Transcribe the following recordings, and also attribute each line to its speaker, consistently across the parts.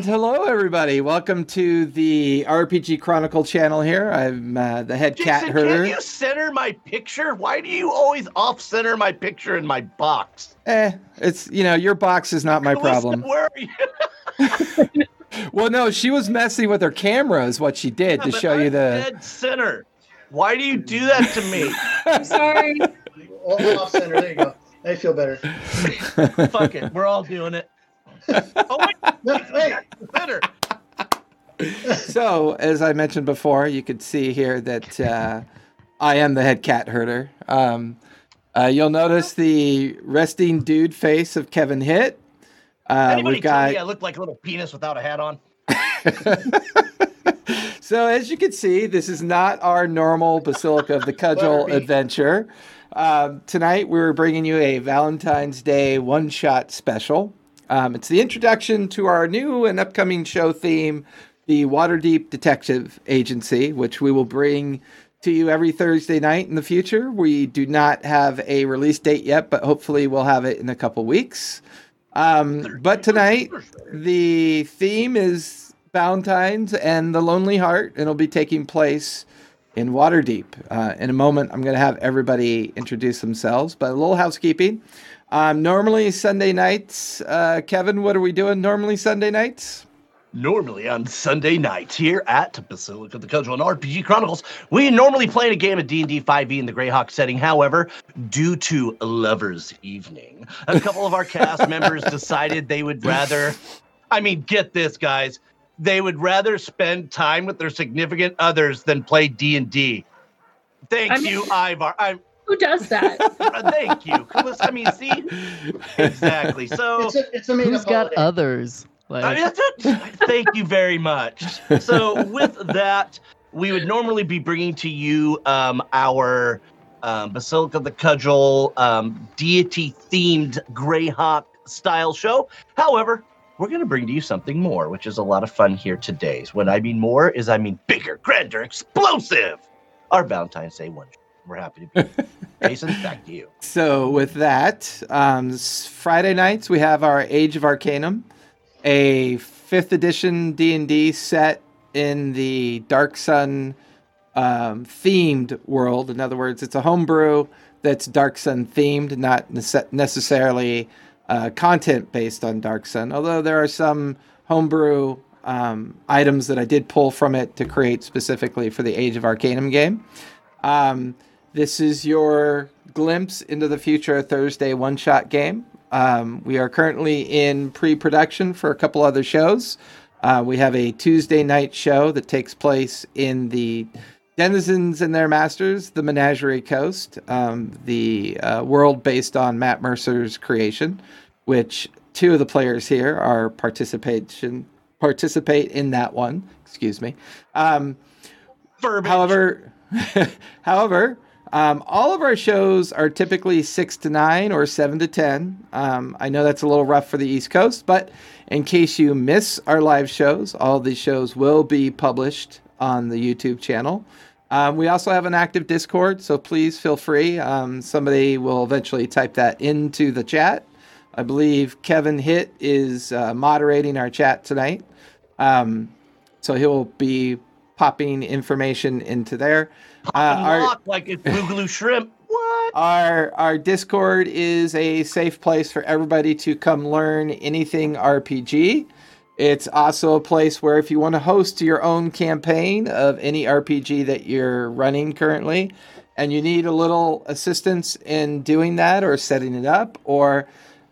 Speaker 1: And hello, everybody. Welcome to the RPG Chronicle channel here. I'm uh, the head cat
Speaker 2: Jason,
Speaker 1: herder.
Speaker 2: Can you center my picture? Why do you always off center my picture in my box?
Speaker 1: Eh, it's, you know, your box is not my
Speaker 2: Listen,
Speaker 1: problem.
Speaker 2: Where are you?
Speaker 1: Well, no, she was messing with her camera, is what she did to show you
Speaker 2: I'm
Speaker 1: the.
Speaker 2: dead center. Why do you do that to me?
Speaker 3: I'm sorry.
Speaker 4: Off center. There you go. I feel better.
Speaker 2: Fuck it. We're all doing it. Oh wait,
Speaker 4: No, wait.
Speaker 2: better.
Speaker 1: So, as I mentioned before, you could see here that uh, I am the head cat herder. Um, uh, you'll notice the resting dude face of Kevin Hitt. Uh,
Speaker 2: Anybody
Speaker 1: we've
Speaker 2: tell
Speaker 1: got
Speaker 2: me I look like a little penis without a hat on?
Speaker 1: so as you can see, this is not our normal Basilica of the Cudgel adventure. Um, tonight we're bringing you a Valentine's Day one-shot special. Um, it's the introduction to our new and upcoming show theme, the Waterdeep Detective Agency, which we will bring to you every Thursday night in the future. We do not have a release date yet, but hopefully we'll have it in a couple weeks. Um, but tonight, the theme is Valentine's and the Lonely Heart, and it'll be taking place in Waterdeep. Uh, in a moment, I'm going to have everybody introduce themselves, but a little housekeeping. Um, normally, Sunday nights, uh, Kevin, what are we doing normally Sunday nights?
Speaker 2: Normally on Sunday nights here at Basilica of the Cudgel and RPG Chronicles, we normally play a game of D&D 5e in the Greyhawk setting. However, due to Lover's Evening, a couple of our cast members decided they would rather, I mean, get this, guys, they would rather spend time with their significant others than play D&D. Thank
Speaker 3: I mean-
Speaker 2: you, Ivar. I'm,
Speaker 3: Who does that?
Speaker 2: uh, thank you. I mean, see? Exactly. So...
Speaker 4: It's a, it's a made
Speaker 5: Who's
Speaker 4: up
Speaker 5: got
Speaker 4: holiday.
Speaker 5: others?
Speaker 2: I
Speaker 5: Like,
Speaker 2: mean, that's. Thank you very much. So, with that, we would normally be bringing to you um, our um, Basilica of the Cudgel um, deity themed Greyhawk style show. However, we're going to bring to you something more, which is a lot of fun here today. When I mean more, is I mean bigger, grander, explosive. Our Valentine's Day one. We're happy to be. here. Jason, back to you.
Speaker 1: So with that, um, Friday nights we have our Age of Arcanum, a fifth edition D and D set in the Dark Sun um, themed world. In other words, it's a homebrew that's Dark Sun themed, not nece- necessarily uh, content based on Dark Sun. Although there are some homebrew um, items that I did pull from it to create specifically for the Age of Arcanum game. Um, this is your glimpse into the future Thursday one shot game. Um, we are currently in pre production for a couple other shows. Uh, we have a Tuesday night show that takes place in the Denizens and Their Masters, the Menagerie Coast, um, the uh, world based on Matt Mercer's creation, which two of the players here are participation participate in that one. Excuse me. Um, However, however, um, all of our shows are typically six to nine or seven to ten. Um, I know that's a little rough for the East Coast, but in case you miss our live shows, all these shows will be published on the YouTube channel. Um, we also have an active Discord, so please feel free. Um, somebody will eventually type that into the chat. I believe Kevin Hitt is uh, moderating our chat tonight. Um, so he'll be popping information into there. Uh,
Speaker 2: like it's Boogaloo Shrimp. What?
Speaker 1: our our Discord is a safe place for everybody to come learn anything RPG. It's also a place where if you want to host your own campaign of any RPG that you're running currently and you need a little assistance in doing that or setting it up or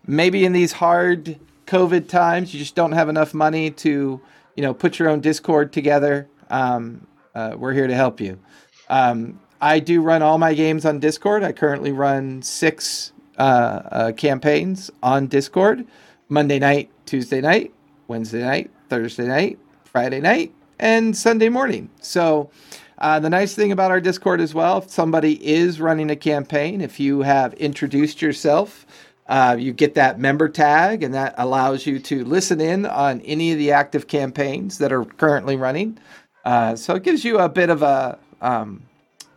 Speaker 1: maybe in these hard COVID times you just don't have enough money to, you know, put your own Discord together, um, uh, we're here to help you. Um, I do run all my games on Discord. I currently run six uh, uh, campaigns on Discord Monday night, Tuesday night, Wednesday night, Thursday night, Friday night, and Sunday morning. So, uh, the nice thing about our Discord as well, if somebody is running a campaign, if you have introduced yourself, uh, you get that member tag, and that allows you to listen in on any of the active campaigns that are currently running. Uh, so it gives you a bit of a um,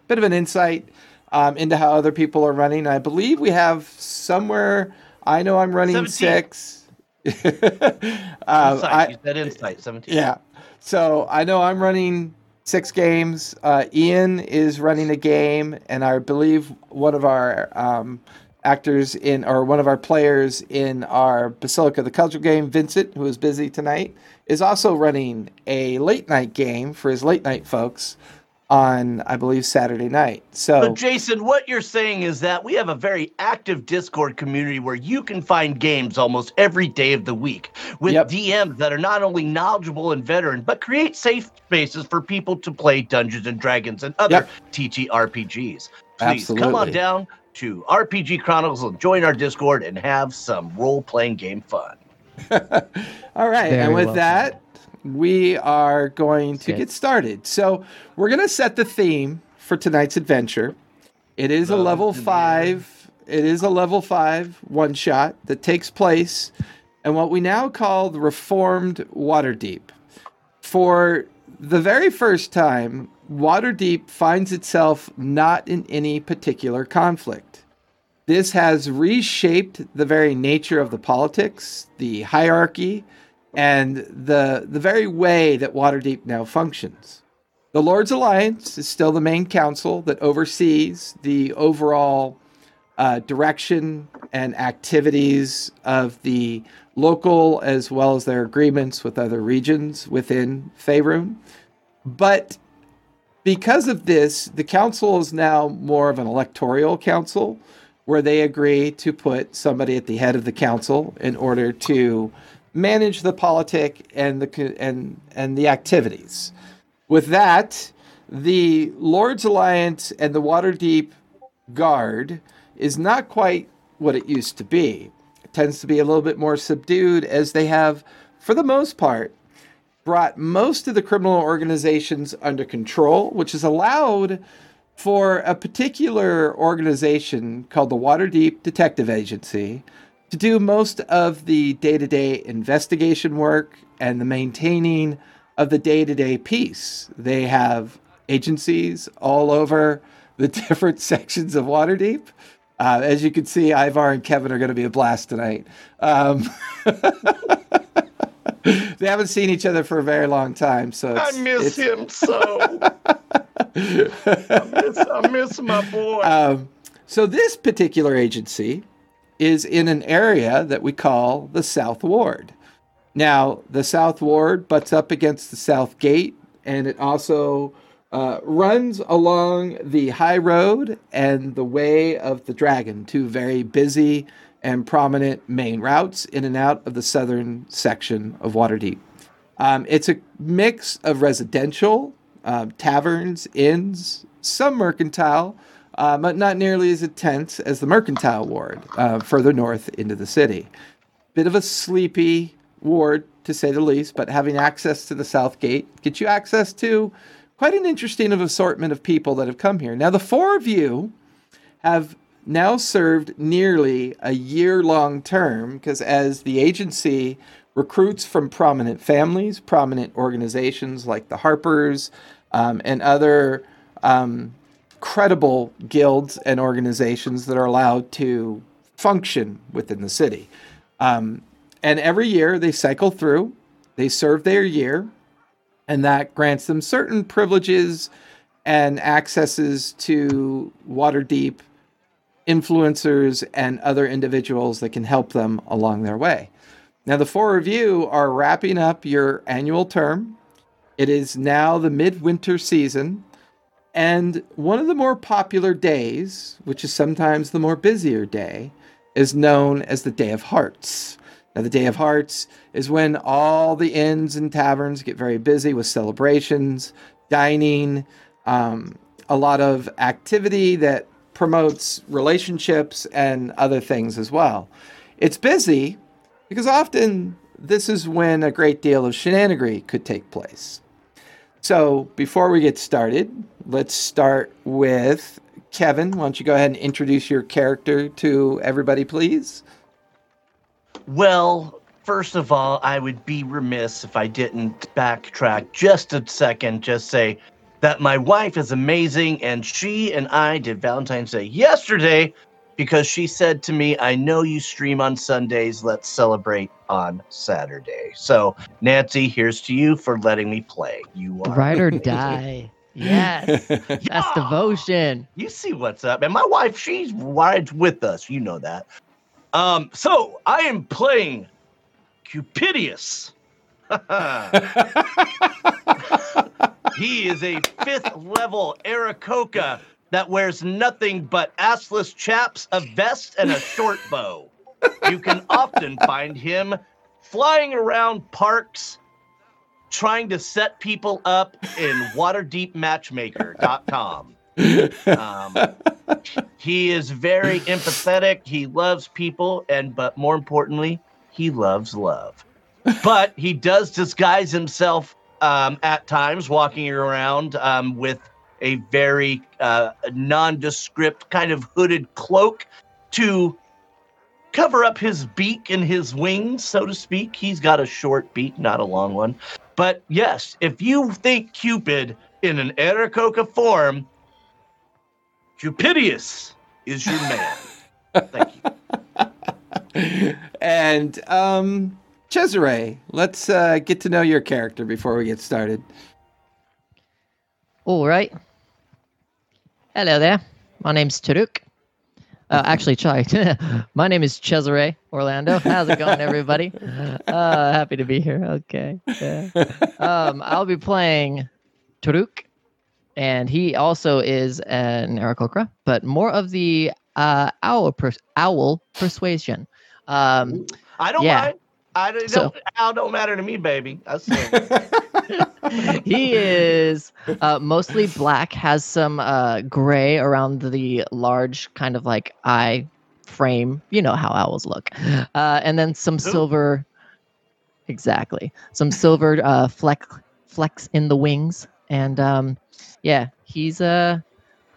Speaker 1: bit of an insight um, into how other people are running. I believe we have somewhere. I know I'm running
Speaker 2: 17.
Speaker 1: six. um,
Speaker 2: insight.
Speaker 1: I,
Speaker 2: you insight. Seventeen.
Speaker 1: yeah. So I know I'm running six games. Uh, Ian is running a game, and I believe one of our um, actors in, or one of our players in our Basilica the cultural game, Vincent, who is busy tonight, is also running a late night game for his late night folks on, I believe, Saturday night. So
Speaker 2: But Jason, what you're saying is that we have a very active Discord community where you can find games almost every day of the week with
Speaker 1: Yep.
Speaker 2: DMs that are not only knowledgeable and veteran, but create safe spaces for people to play Dungeons and Dragons and other
Speaker 1: Yep.
Speaker 2: TTRPGs. Please come on down to RPG Chronicles and join our Discord and have some role-playing game fun.
Speaker 1: All right,
Speaker 5: Very
Speaker 1: and with
Speaker 5: well
Speaker 1: that, we are going to get started. So we're going to set the theme for tonight's adventure. It is a level five. It is a level five one shot that takes place in what we now call the Reformed Waterdeep. For the very first time, Waterdeep finds itself not in any particular conflict. This has reshaped the very nature of the politics, the hierarchy, and the the very way that Waterdeep now functions. The Lord's Alliance is still the main council that oversees the overall uh, direction and activities of the local as well as their agreements with other regions within Faerun. But because of this, the council is now more of an electoral council where they agree to put somebody at the head of the council in order to manage the politic and the and and the activities. With that, the Lords Alliance and the Waterdeep Guard is not quite what it used to be. It tends to be a little bit more subdued as they have, for the most part, brought most of the criminal organizations under control, which has allowed for a particular organization called the Waterdeep Detective Agency to do most of the day to day investigation work and the maintaining of the day to day peace. They have agencies all over the different sections of Waterdeep. Uh, as you can see, Ivar and Kevin are going to be a blast tonight. Um, they haven't seen each other for a very long time, so it's, it's-
Speaker 2: him so. I miss, I miss my boy.
Speaker 1: Um, so this particular agency is in an area that we call the South Ward. Now, the South Ward butts up against the South Gate, and it also uh, runs along the High Road and the Way of the Dragon, two very busy and prominent main routes in and out of the southern section of Waterdeep. Um, it's a mix of residential, um, taverns, inns, some mercantile, uh, but not nearly as intense as the mercantile ward uh, further north into the city. Bit of a sleepy ward, to say the least, but having access to the south gate gets you access to quite an interesting assortment of people that have come here. Now, the four of you have now served nearly a year long term because as the agency recruits from prominent families, prominent organizations like the Harpers, um, and other um, credible guilds and organizations that are allowed to function within the city. Um, and every year they cycle through, they serve their year, and that grants them certain privileges and accesses to Waterdeep influencers and other individuals that can help them along their way. Now, the four of you are wrapping up your annual term. It is now the midwinter season. And one of the more popular days, which is sometimes the more busier day, is known as the Day of Hearts. Now, the Day of Hearts is when all the inns and taverns get very busy with celebrations, dining, um, a lot of activity that promotes relationships and other things as well. It's busy because often this is when a great deal of shenanigery could take place. So, before we get started, let's start with Kevin. Why don't you go ahead and introduce your character to everybody, please?
Speaker 2: Well, first of all, I would be remiss if I didn't backtrack just a second, just say that my wife is amazing and she and I did Valentine's Day yesterday because she said to me, I know you stream on Sundays. Let's celebrate on Saturday. So, Nancy, here's to you for letting me play. You are.
Speaker 5: Ride or die. Yes. That's
Speaker 2: Yeah.
Speaker 5: devotion.
Speaker 2: You see what's up. And my wife, she rides with us. You know that. Um, so I am playing Cupidius. he is a fifth level Aarakocra that wears nothing but assless chaps, a vest, and a short bow. You can often find him flying around parks trying to set people up in waterdeepmatchmaker.com. Um, he is very empathetic. He loves people, and but more importantly, he loves love. But he does disguise himself um, at times, walking around um, with a very uh, nondescript kind of hooded cloak to cover up his beak and his wings, so to speak. He's got a short beak, not a long one. But yes, if you think Cupid in an Aarakocra form, Cupidius is your man. Thank you.
Speaker 1: and um, Cesare, let's uh, get to know your character before we get started.
Speaker 5: All right. Hello there. My name's Taruk. Uh, actually, Chai. My name is Cesare Orlando. How's it going, everybody? Uh, happy to be here. Okay. Yeah. Um, I'll be playing Taruk, and he also is an Aarakocra, but more of the uh, owl, owl persuasion. Um,
Speaker 2: I don't
Speaker 5: Yeah.
Speaker 2: mind. I don't,
Speaker 5: So-
Speaker 2: Al don't matter to me, baby. I swear.
Speaker 5: he is uh, mostly black, has some uh, gray around the large kind of like eye frame. You know how owls look. Uh, and then some silver. Exactly. Some silver uh, fleck, flecks in the wings. And um, yeah, he's a.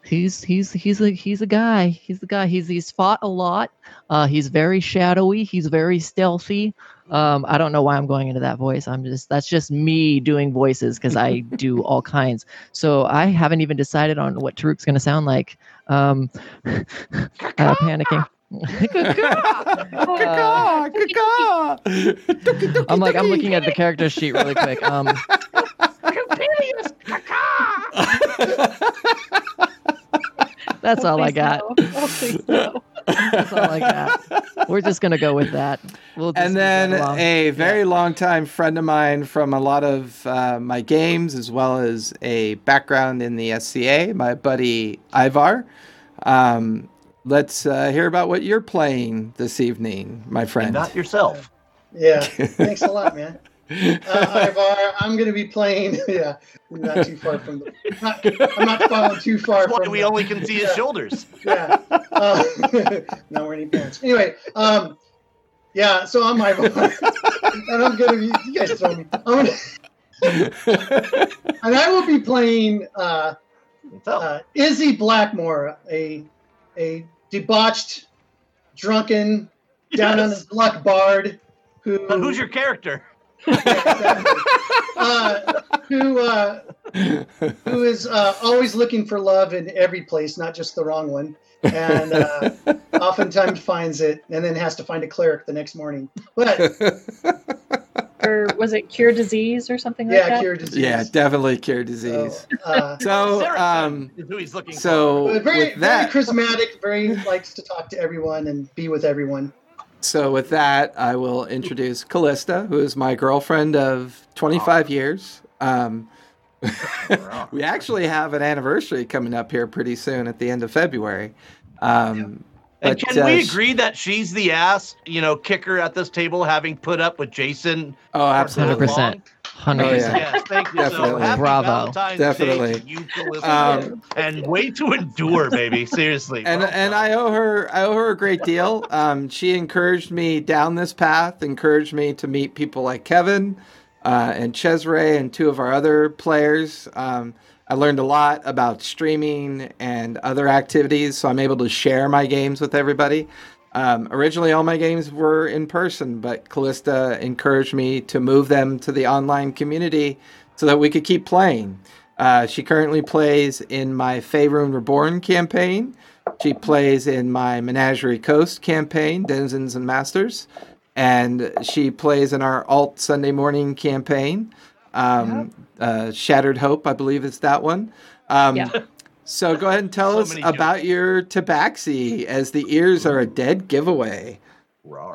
Speaker 5: He's he's he's a he's a guy. He's the guy. He's he's fought a lot. Uh, he's very shadowy. He's very stealthy. Um, I don't know why I'm going into that voice. I'm just that's just me doing voices because I do all kinds. So I haven't even decided on what Taruk's gonna sound like. Um, uh, panicking.
Speaker 1: Caw, caw.
Speaker 5: I'm like I'm looking at the character sheet really quick. Um, that's all I got.
Speaker 3: No. Please no.
Speaker 5: That's all I got. We're just gonna go with that. We'll just
Speaker 1: and then a very long time friend of mine from a lot of uh, my games, as well as a background in the SCA, my buddy Ivar. Um, let's uh, hear about what you're playing this evening, my
Speaker 2: and
Speaker 1: friend.
Speaker 2: not yourself.
Speaker 4: Yeah. Thanks a lot, man. Uh, Ivar, I'm going to be playing. Yeah, not too far from the. Not, I'm not falling too far
Speaker 2: That's why
Speaker 4: from.
Speaker 2: we
Speaker 4: the-
Speaker 2: only can see his
Speaker 4: Yeah.
Speaker 2: shoulders.
Speaker 4: Yeah. Uh, not wearing any pants. Anyway, um, yeah. So I'm Ivar, and I'm going to be. You guys throw me. I'm gonna, and I will be playing. Uh, uh, Izzy Blackmore, a a debauched, drunken, down on his luck bard, who
Speaker 2: But who's your character?
Speaker 4: Yeah, exactly. uh, who uh, who is uh, always looking for love in every place, not just the wrong one, and uh, oftentimes finds it, and then has to find a cleric the next morning. But
Speaker 3: Or was it cure disease or something like that?
Speaker 4: yeah, cure disease.
Speaker 1: yeah, definitely cure
Speaker 4: So,
Speaker 1: disease.
Speaker 4: uh,
Speaker 1: So, um,
Speaker 2: is who he's looking
Speaker 1: so
Speaker 4: but very
Speaker 1: with that,
Speaker 4: very charismatic, very likes to talk to everyone and be with everyone.
Speaker 1: So with that, I will introduce Callista, who is my girlfriend of 25 years. Um, we actually have an anniversary coming up here pretty soon at the end of February. Um,
Speaker 2: And
Speaker 1: but,
Speaker 2: can
Speaker 1: uh,
Speaker 2: we agree that she's the ass, you know, kicker at this table, having put up with Jason?
Speaker 1: Oh, absolutely.
Speaker 5: 100%.
Speaker 2: Long?
Speaker 5: Hundred
Speaker 1: Oh, yeah.
Speaker 5: percent.
Speaker 2: Yes, thank you. So
Speaker 1: Definitely.
Speaker 2: happy
Speaker 5: Bravo.
Speaker 2: Valentine's
Speaker 1: Definitely.
Speaker 2: Day to.
Speaker 1: Um,
Speaker 2: and way to endure, baby. Seriously.
Speaker 1: and
Speaker 2: Well
Speaker 1: and
Speaker 2: done.
Speaker 1: I owe her I owe her a great deal. Um, she encouraged me down this path, encouraged me to meet people like Kevin uh, and Cesare and two of our other players. Um, I learned a lot about streaming and other activities, so I'm able to share my games with everybody. Um, originally, all my games were in person, but Callista encouraged me to move them to the online community so that we could keep playing. Uh, she currently plays in my Faerun Reborn campaign. She plays in my Menagerie Coast campaign, Denizens and Masters. And she plays in our Alt Sunday Morning campaign, um, uh, Shattered Hope, I believe is that one. Um,
Speaker 3: Yeah.
Speaker 1: So go ahead and tell
Speaker 2: So
Speaker 1: us
Speaker 2: many
Speaker 1: about your tabaxi, as the ears are a dead giveaway.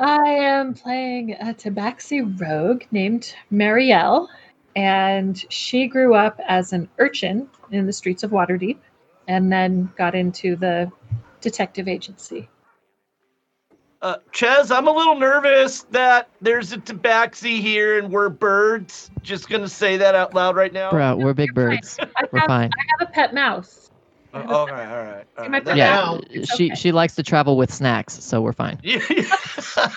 Speaker 3: I am playing a Tabaxi rogue named Marielle, and she grew up as an urchin in the streets of Waterdeep and then got into the detective agency.
Speaker 2: Uh, Ches, I'm a little nervous that there's a tabaxi here and we're birds. Just gonna say that out loud right now.
Speaker 5: Bro, we're big birds.
Speaker 3: I
Speaker 5: We're
Speaker 3: have,
Speaker 5: fine.
Speaker 3: I have a pet mouse.
Speaker 2: Uh, all right, all right. All
Speaker 3: Am I
Speaker 2: right.
Speaker 3: put
Speaker 5: Yeah,
Speaker 4: Now-
Speaker 5: she
Speaker 3: okay.
Speaker 5: she likes to travel with snacks, so we're fine.
Speaker 2: Yeah.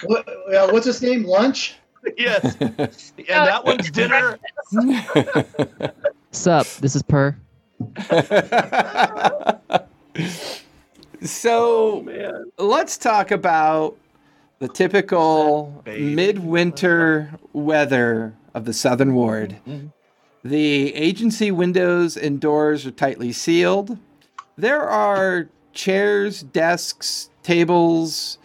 Speaker 4: What, uh, what's his name? Lunch?
Speaker 2: yes. And that one's dinner.
Speaker 5: Sup, this is Per.
Speaker 1: so
Speaker 2: Man.
Speaker 1: let's talk about the typical
Speaker 2: Baby.
Speaker 1: midwinter weather of the Southern Ward.
Speaker 2: Mhm.
Speaker 1: The agency windows and doors are tightly sealed. There are chairs, desks, tables.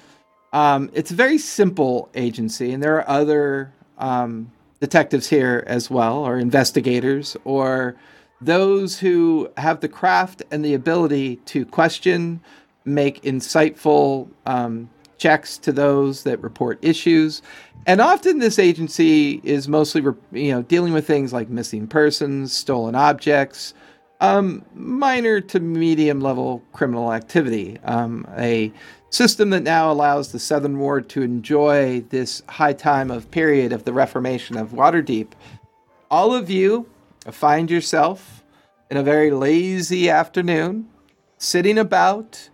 Speaker 1: Um, it's a very simple agency, and there are other um, detectives here as well, or investigators, or those who have the craft and the ability to question, make insightful um, checks to those that report issues. And often this agency is mostly, you know, dealing with things like missing persons, stolen objects, um, minor to medium level criminal activity. Um, a system that now allows the Southern Ward to enjoy this high time of period of the Reformation of Waterdeep. All of you find yourself in a very lazy afternoon, sitting about,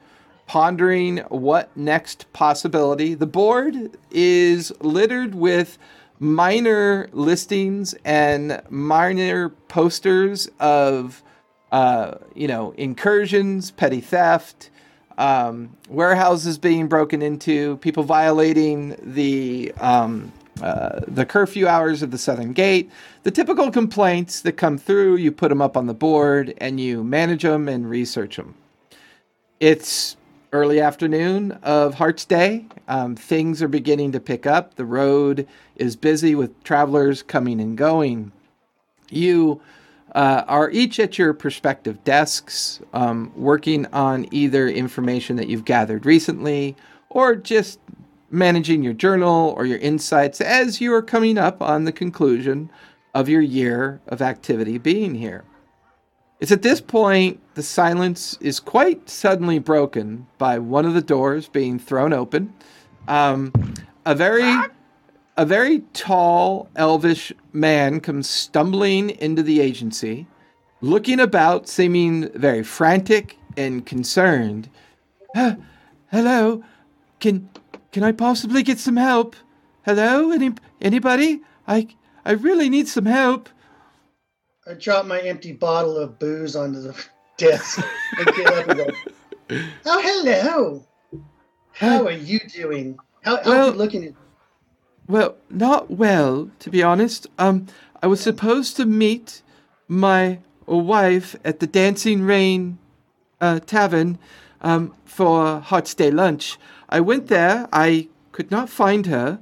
Speaker 1: pondering what next possibility. The board is littered with minor listings and minor posters of, uh, you know, incursions, petty theft, um, warehouses being broken into, people violating the um, uh, the curfew hours of the Southern Gate, the typical complaints that come through. You put them up on the board and you manage them and research them. It's early afternoon of Hearts Day. Um, things are beginning to pick up. The road is busy with travelers coming and going. You uh, are each at your prospective desks, um, working on either information that you've gathered recently or just managing your journal or your insights as you are coming up on the conclusion of your year of activity being here. It's at this point the silence is quite suddenly broken by one of the doors being thrown open. Um, a very a very tall elvish man comes stumbling into the agency, looking about, seeming very frantic and concerned. "Ah, hello, can can I possibly get some help? Hello, any anybody? I I really need some help.
Speaker 4: I drop my empty bottle of booze onto the desk and get up and go, Oh, hello. How are you doing? How, how are you looking at
Speaker 1: Well, not well, to be honest. Um, I was supposed to meet my wife at the Dancing Rain uh, Tavern um, for Heart's Day lunch. I went there. I could not find her.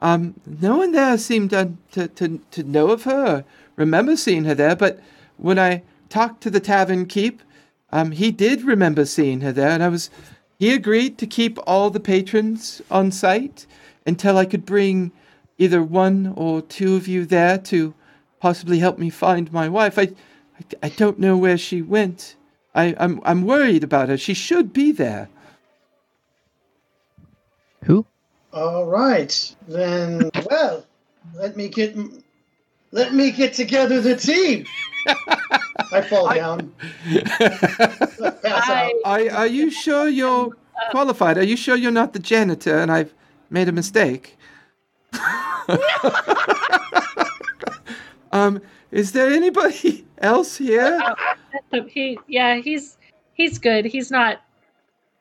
Speaker 1: Um, no one there seemed to, to, to, know of her remember seeing her there, but when I talked to the tavern keep, um, he did remember seeing her there, and I was. He agreed to keep all the patrons on site until I could bring either one or two of you there to possibly help me find my wife. I, I, I don't know where she went. I, I'm, I'm worried about her. She should be there.
Speaker 5: Who?
Speaker 4: All right, then. Well, let me get let me get together the team. I fall
Speaker 2: I-
Speaker 4: down, pass out.
Speaker 3: I,
Speaker 1: Are, are you sure you're qualified? Are you sure you're not the janitor and I've made a mistake? um, is there anybody else here?
Speaker 3: so he, yeah, he's he's good. He's not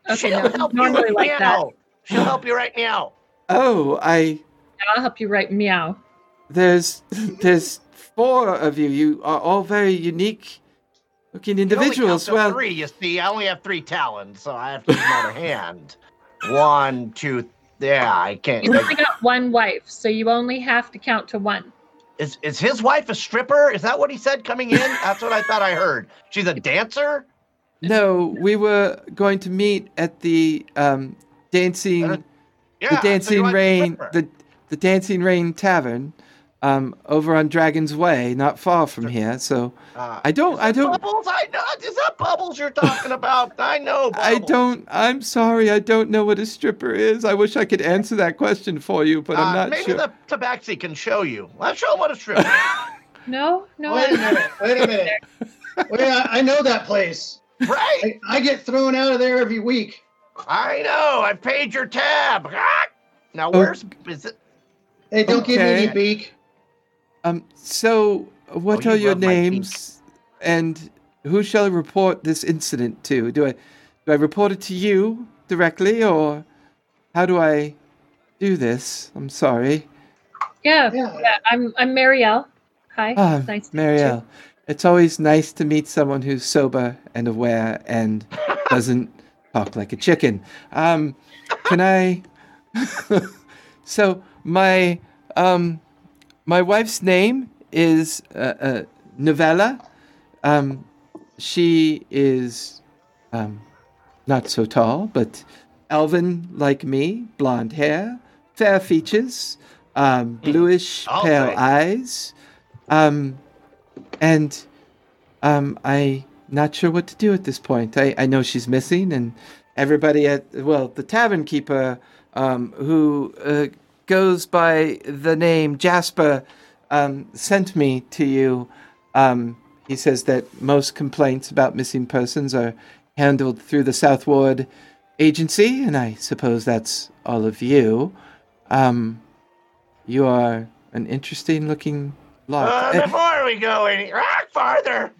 Speaker 3: okay.
Speaker 2: She'll
Speaker 3: No,
Speaker 2: help
Speaker 3: he's
Speaker 2: you
Speaker 3: normally
Speaker 2: right
Speaker 3: like that.
Speaker 2: now. She'll help you right now.
Speaker 1: Oh, I
Speaker 3: I'll help you write meow.
Speaker 1: there's there's four of you. You are all very unique looking
Speaker 2: You can only
Speaker 1: individuals.
Speaker 2: count to
Speaker 1: Well,
Speaker 2: three. You see, I only have three talons, so I have to use another hand. One, two. Yeah, I can't.
Speaker 3: You've only got one wife, so you only have to count to one.
Speaker 2: Is is his wife a stripper? Is that what he said coming in? That's what I thought I heard. She's a dancer.
Speaker 1: no, we were going to meet at the um, dancing.
Speaker 2: Uh, Yeah.
Speaker 1: the Dancing
Speaker 2: your
Speaker 1: Rain, the the Dancing Rain Tavern, um, over on Dragon's Way, not far from here. So
Speaker 2: Uh,
Speaker 1: I don't-
Speaker 2: is
Speaker 1: I don't-
Speaker 2: Bubbles, I know. Is that bubbles you're talking about? I know. Bubbles.
Speaker 1: I don't. I'm sorry, I don't know what a stripper is. I wish I could answer that question for you, but
Speaker 2: Uh,
Speaker 1: I'm not
Speaker 2: maybe
Speaker 1: sure.
Speaker 2: the tabaxi can show you. Let's show him what a stripper is.
Speaker 3: No, no.
Speaker 4: Wait a
Speaker 3: I'm not.
Speaker 4: minute. Wait a minute. Wait, I, I know that place.
Speaker 2: right?
Speaker 4: I, I get thrown out of there every week.
Speaker 2: I know. I paid your tab. Ah! Now where's is it?
Speaker 4: Hey, don't give me any beak.
Speaker 1: Um. So, what
Speaker 2: Oh,
Speaker 1: are
Speaker 2: you
Speaker 1: your
Speaker 2: love my pink.
Speaker 1: names, and who shall I report this incident to? Do I do I report it to you directly, or how do I do this? I'm sorry.
Speaker 3: Yeah,
Speaker 4: Yeah.
Speaker 3: yeah. I'm I'm Marielle. Hi.
Speaker 1: Ah,
Speaker 3: nice to meet you.
Speaker 1: Marielle. It's always nice to meet someone who's sober and aware and doesn't talk like a chicken. Um, can I? so my um, my wife's name is uh, uh, Novella. Um, she is um, not so tall, but elven like me, blonde hair, fair features, um, bluish
Speaker 2: All
Speaker 1: pale
Speaker 2: right.
Speaker 1: eyes, um, and um, I not sure what to do at this point. I, I know she's missing, and everybody at well the tavern keeper um, who uh, goes by the name Jasper um, sent me to you. Um, he says that most complaints about missing persons are handled through the Southward Agency, and I suppose that's all of you. Um, you are an interesting looking lot.
Speaker 2: Uh,
Speaker 1: Eh,
Speaker 2: before we go any rock farther,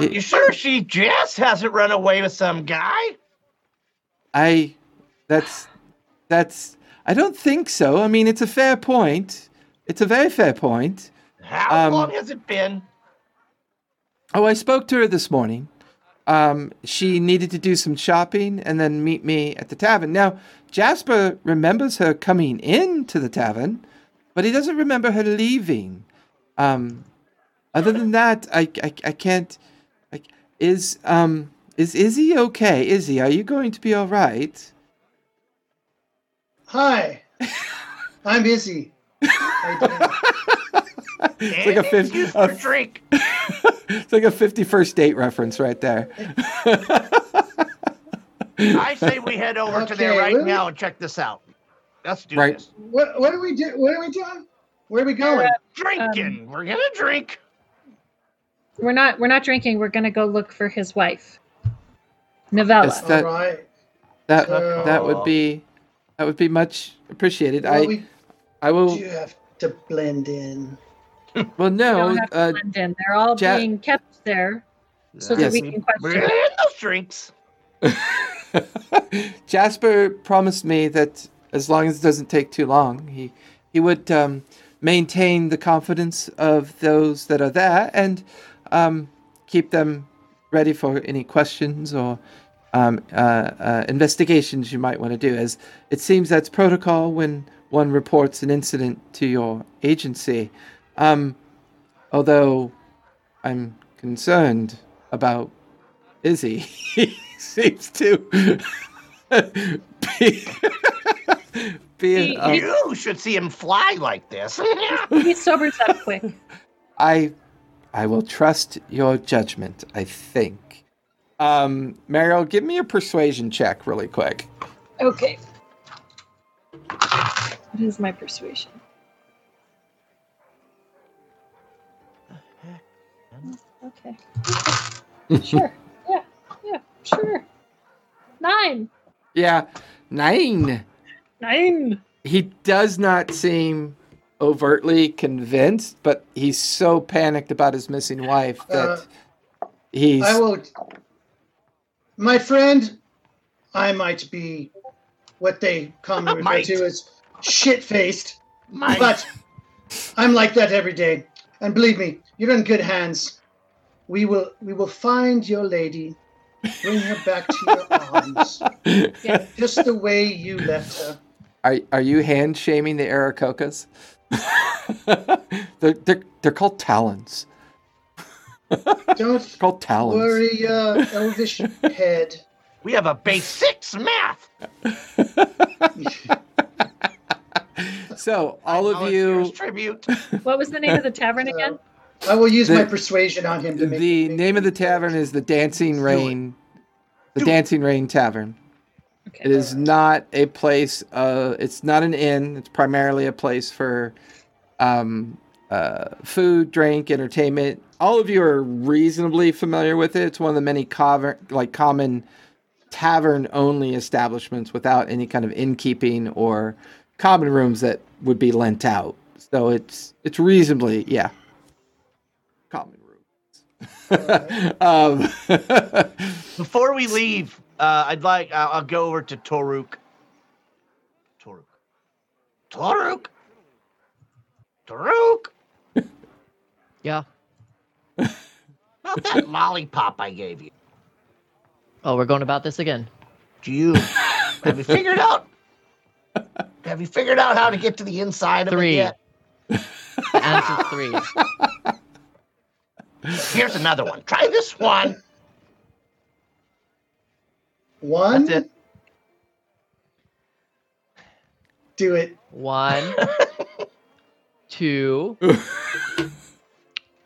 Speaker 1: it-
Speaker 2: you sure she just hasn't run away with some guy?
Speaker 1: I that's that's I don't think so. I mean, it's a fair point. It's a very fair point.
Speaker 2: How
Speaker 1: Um,
Speaker 2: long has it been?
Speaker 1: Oh, I spoke to her this morning. Um, she needed to do some shopping and then meet me at the tavern. Now, Jasper remembers her coming into the tavern, but he doesn't remember her leaving. Um, other than that, I, I, I can't. I, is um is Izzy okay? Izzy, are you going to be all right?
Speaker 4: Hi. I'm Izzy. How you doing?
Speaker 1: It's like a
Speaker 2: And
Speaker 1: fifth. a
Speaker 2: drink.
Speaker 1: it's like a 51st date reference right there.
Speaker 2: I say we head over to there right
Speaker 4: let me-
Speaker 2: now and check this out. Let's do
Speaker 1: Right.
Speaker 2: this.
Speaker 4: What what are we do? What are we doing? Where are we going?
Speaker 2: Drinking.
Speaker 3: Um,
Speaker 2: We're gonna drink.
Speaker 3: We're not we're not drinking. We're gonna go look for his wife, Novella.
Speaker 1: Yes. that-
Speaker 4: All right.
Speaker 1: That
Speaker 4: Uh,
Speaker 1: that would be that would be much appreciated.
Speaker 4: Well,
Speaker 1: I
Speaker 4: we
Speaker 1: I will.
Speaker 4: do have to blend in.
Speaker 1: Well,
Speaker 3: We
Speaker 1: no.
Speaker 3: don't have to
Speaker 1: Uh,
Speaker 3: blend in. They're all
Speaker 1: Ja-
Speaker 3: being kept there so
Speaker 1: Yes.
Speaker 3: that we can
Speaker 2: We're
Speaker 3: question.
Speaker 2: those drinks.
Speaker 1: Jasper promised me that as long as it doesn't take too long, he he would um, maintain the confidence of those that are there and um, keep them ready for any questions or um, uh, uh, investigations you might want to do. As it seems that's protocol when one reports an incident to your agency. Um, although I'm concerned about Izzy. He seems to be, be um,
Speaker 2: you should see him fly like this.
Speaker 3: He sobers up quick.
Speaker 1: I I will trust your judgment, I think. Um, Marielle, give me a persuasion check really quick.
Speaker 3: Okay. What is my persuasion? Okay. Sure. Yeah. Yeah. Sure. Nine.
Speaker 1: Yeah, nine.
Speaker 3: Nine.
Speaker 1: He does not seem overtly convinced, but he's so panicked about his missing wife that he's
Speaker 4: I will. My friend, I might be what they commonly refer
Speaker 2: Might.
Speaker 4: to as shit faced, but I'm like that every day. And believe me, you're in good hands. we will we will find your lady, bring her back to your arms,
Speaker 3: Yeah.
Speaker 4: just the way you left her.
Speaker 1: Are are you hand shaming the Aarakocras? they're, they're they're called talons.
Speaker 4: Don't
Speaker 1: Called talons.
Speaker 4: worry, uh, elvish head.
Speaker 2: We have a base six math.
Speaker 1: So all of you,
Speaker 2: tribute.
Speaker 3: What was the name of the tavern again?
Speaker 4: I will use
Speaker 1: The-
Speaker 4: my persuasion on him to make
Speaker 1: the
Speaker 4: make
Speaker 1: name of the tavern is the Dancing Rain. The
Speaker 2: Do it.
Speaker 1: Dancing Rain Tavern.
Speaker 3: Okay.
Speaker 1: It is not a place. Uh, it's not an inn. It's primarily a place for um, uh, food, drink, entertainment. All of you are reasonably familiar with it. It's one of the many cover, like common tavern-only establishments without any kind of innkeeping or common rooms that would be lent out. So it's it's reasonably yeah, common rooms. um,
Speaker 2: Before we leave, uh, I'd like I'll, I'll go over to Toruk. Toruk. Toruk. Toruk.
Speaker 5: Yeah.
Speaker 2: About that lollipop I gave you.
Speaker 5: Oh, we're going about this again.
Speaker 2: Do you have you figured out? Have you figured out how to get to the inside of
Speaker 5: Three.
Speaker 2: it yet?
Speaker 5: Answer three.
Speaker 2: Here's another one. Try this one.
Speaker 4: One.
Speaker 2: That's it.
Speaker 4: Do it.
Speaker 5: One, two,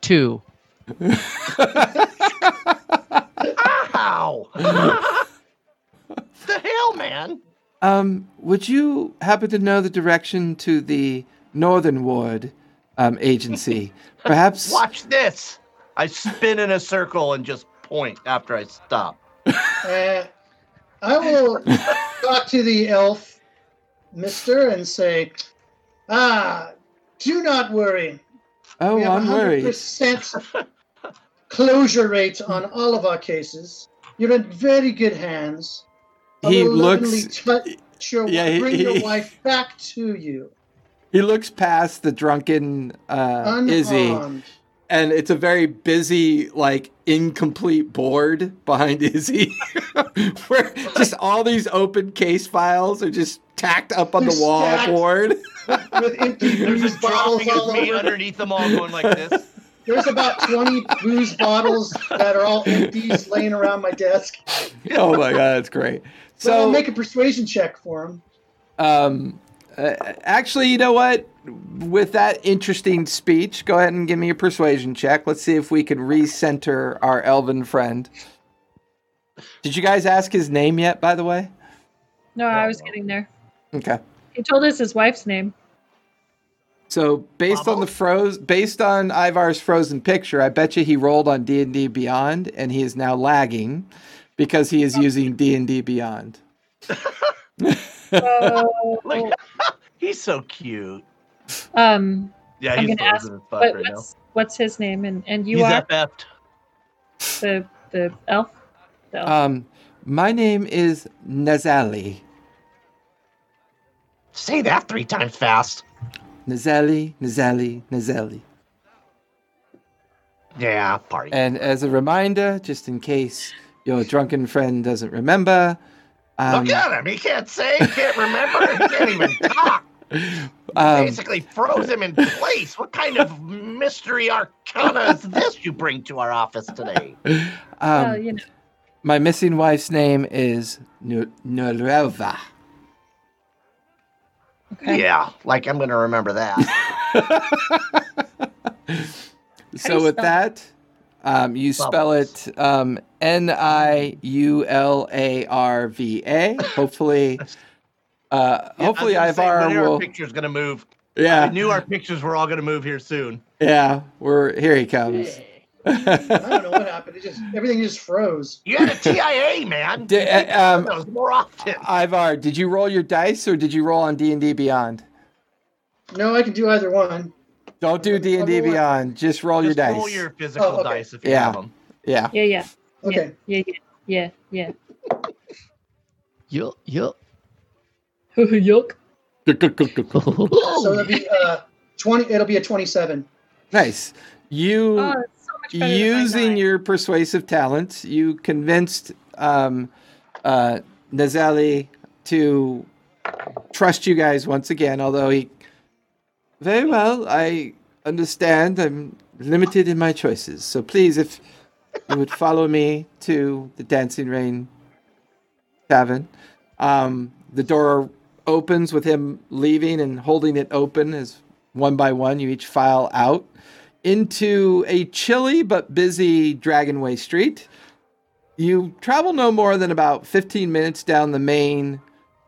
Speaker 5: two.
Speaker 2: Ow! the hell, man?
Speaker 1: Um, would you happen to know the direction to the Northern Ward um, agency? Perhaps.
Speaker 2: Watch this. I spin in a circle and just point after I stop.
Speaker 4: Uh, I will talk to the elf, Mister, and say, "Ah, do not worry.
Speaker 1: Oh,
Speaker 4: we
Speaker 1: I'm worried.
Speaker 4: 100% closure rate on all of our cases. You're in very good hands. I
Speaker 1: He looks.
Speaker 4: touch your,
Speaker 1: yeah, he-
Speaker 4: bring your wife back to you,
Speaker 1: He looks past the drunken uh, Izzy, and it's a very busy, like incomplete board behind Izzy, where just all these open case files are just tacked up on the
Speaker 4: They're
Speaker 1: wall
Speaker 4: stacked.
Speaker 1: board.
Speaker 4: With empty
Speaker 2: There's
Speaker 4: booze
Speaker 2: a
Speaker 4: bottles
Speaker 2: dropping
Speaker 4: all
Speaker 2: of me
Speaker 4: over.
Speaker 2: underneath them all going like this.
Speaker 4: There's about 20 booze bottles that are all empties laying around my desk.
Speaker 1: oh my god, that's great.
Speaker 4: So I'll make a persuasion check for him.
Speaker 1: um, uh, actually, you know what? With that interesting speech, go ahead and give me a persuasion check. Let's see if we can recenter our elven friend. Did you guys ask his name yet? By the way.
Speaker 3: No, I was getting there.
Speaker 1: Okay.
Speaker 3: He told us his wife's name.
Speaker 1: So based on the froze, based on Ivar's frozen picture, I bet you he rolled on D and D Beyond, and he is now lagging because he is using D and D Beyond.
Speaker 3: Oh,
Speaker 2: Like, he's so cute.
Speaker 3: um,
Speaker 2: Yeah,
Speaker 3: I'm
Speaker 2: he's
Speaker 3: gonna ask
Speaker 2: frozen as fuck
Speaker 3: what,
Speaker 2: right now.
Speaker 3: what's what's his name? And and you
Speaker 2: he's
Speaker 3: are
Speaker 2: FF'd.
Speaker 3: the the elf. The elf.
Speaker 1: Um, my name is Nazali.
Speaker 2: Say that three times fast.
Speaker 1: Nazali, Nazali, Nazali.
Speaker 2: Yeah, party.
Speaker 1: And as a reminder, just in case your drunken friend doesn't remember, um,
Speaker 2: Look at him. He can't say, he can't remember, he can't even talk.
Speaker 1: um,
Speaker 2: Basically froze him in place. What kind of mystery arcana is this you bring to our office today?
Speaker 1: um,
Speaker 3: well, you know,
Speaker 1: my missing wife's name is Nu- Nurelva.
Speaker 3: Okay.
Speaker 2: Yeah, like I'm gonna remember that.
Speaker 1: So with that, um, you spell it um, N I U L A R V A. Hopefully, uh,
Speaker 2: Yeah,
Speaker 1: hopefully
Speaker 2: I was gonna
Speaker 1: Ivar
Speaker 2: when our
Speaker 1: will.
Speaker 2: picture's gonna move.
Speaker 1: Yeah, I
Speaker 2: knew our pictures were all gonna move here soon.
Speaker 1: yeah. We're here. He comes.
Speaker 4: I don't know what happened. It just everything just froze.
Speaker 2: You had a TIA, man.
Speaker 1: Di- uh, um,
Speaker 2: Those more often.
Speaker 1: Ivar, did you roll your dice or did you roll on D and D Beyond?
Speaker 4: No, I can do either one.
Speaker 1: Don't do D and D
Speaker 4: Roll what?
Speaker 1: Beyond. Just roll your
Speaker 2: Just
Speaker 1: dice.
Speaker 2: roll your physical
Speaker 4: Oh, okay.
Speaker 2: dice if you
Speaker 1: Yeah.
Speaker 2: have them.
Speaker 1: Yeah.
Speaker 3: Yeah, yeah.
Speaker 4: Okay.
Speaker 3: Yeah, yeah, yeah,
Speaker 5: Yup, yup.
Speaker 3: yeah. Yuck.
Speaker 4: So it'll be uh, 20. It'll be a 27.
Speaker 1: nice. You.
Speaker 3: Oh, it's so much better than my
Speaker 1: using your persuasive talents, you convinced um, uh, Nazeli to trust you guys once again. Although he, very well, I understand. I'm limited in my choices. So please, if you would follow me to the Dancing Rain Tavern, um, the door opens with him leaving and holding it open as one by one you each file out into a chilly but busy Dragonway Street. You travel no more than about 15 minutes down the main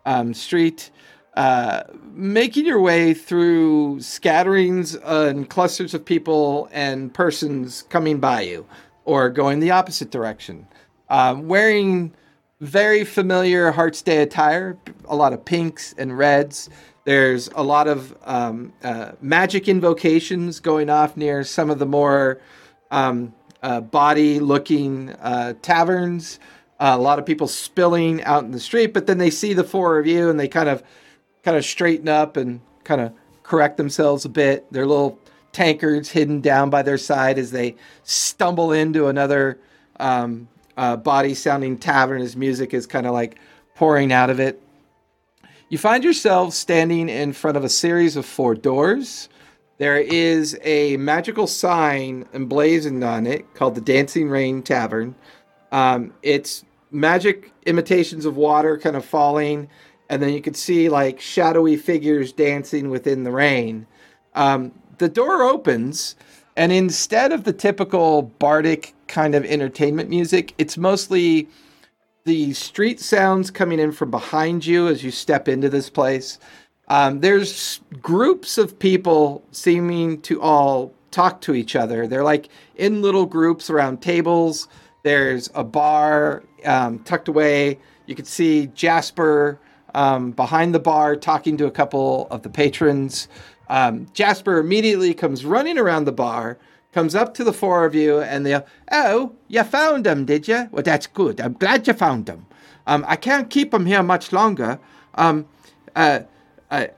Speaker 1: um, street, uh, making your way through scatterings and clusters of people and persons coming by you or going the opposite direction. Um, wearing very familiar Hearts Day attire, a lot of pinks and reds. There's a lot of um, uh, magic invocations going off near some of the more um, uh, bawdy looking uh, taverns. a lot of people spilling out in the street, but then they see the four of you and they kind of kind of straighten up and kind of correct themselves a bit. Their little tankards hidden down by their side as they stumble into another um, uh, bawdy sounding tavern as music is kind of like pouring out of it. You find yourselves standing in front of a series of four doors. There is a magical sign emblazoned on it called the Dancing Rain Tavern. Um, it's magic imitations of water kind of falling, and then you can see like shadowy figures dancing within the rain. Um, the door opens, and instead of the typical bardic kind of entertainment music, it's mostly the street sounds coming in from behind you as you step into this place. Um, there's groups of people seeming to all talk to each other. They're like in little groups around tables. There's a bar um, tucked away. You can see Jasper um, behind the bar talking to a couple of the patrons. Um, Jasper immediately comes running around the bar, comes up to the four of you, and they, oh, you found them, did you? Well, that's good. I'm glad you found them. Um, I can't keep them here much longer. Um, uh, I,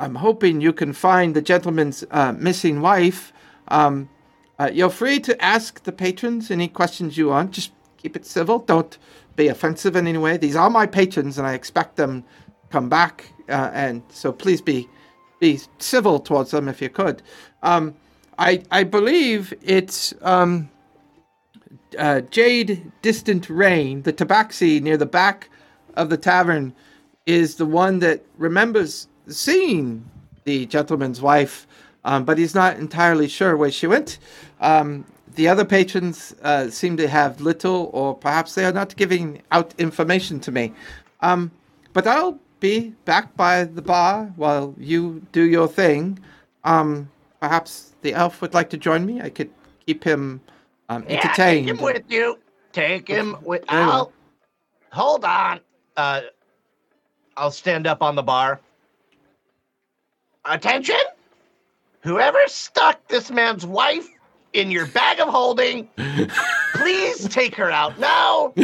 Speaker 1: I'm hoping you can find the gentleman's uh, missing wife. Um, uh, you're free to ask the patrons any questions you want. Just keep it civil. Don't be offensive in any way. These are my patrons, and I expect them to come back. Uh, and so please be be civil towards them if you could. Um, I I believe it's um, uh, Jade Distant Rain, the tabaxi near the back of the tavern, is the one that remembers seeing the gentleman's wife, um, but he's not entirely sure where she went. Um, the other patrons uh, seem to have little, or perhaps they are not giving out information to me. Um, but I'll be back by the bar while you do your thing. Um, perhaps the elf would like to join me. I could keep him um,
Speaker 2: Yeah, take him with you. Take him with. I'll, hold on. Uh, I'll stand up on the bar. Attention! Whoever stuck this man's wife in your bag of holding, please take her out now,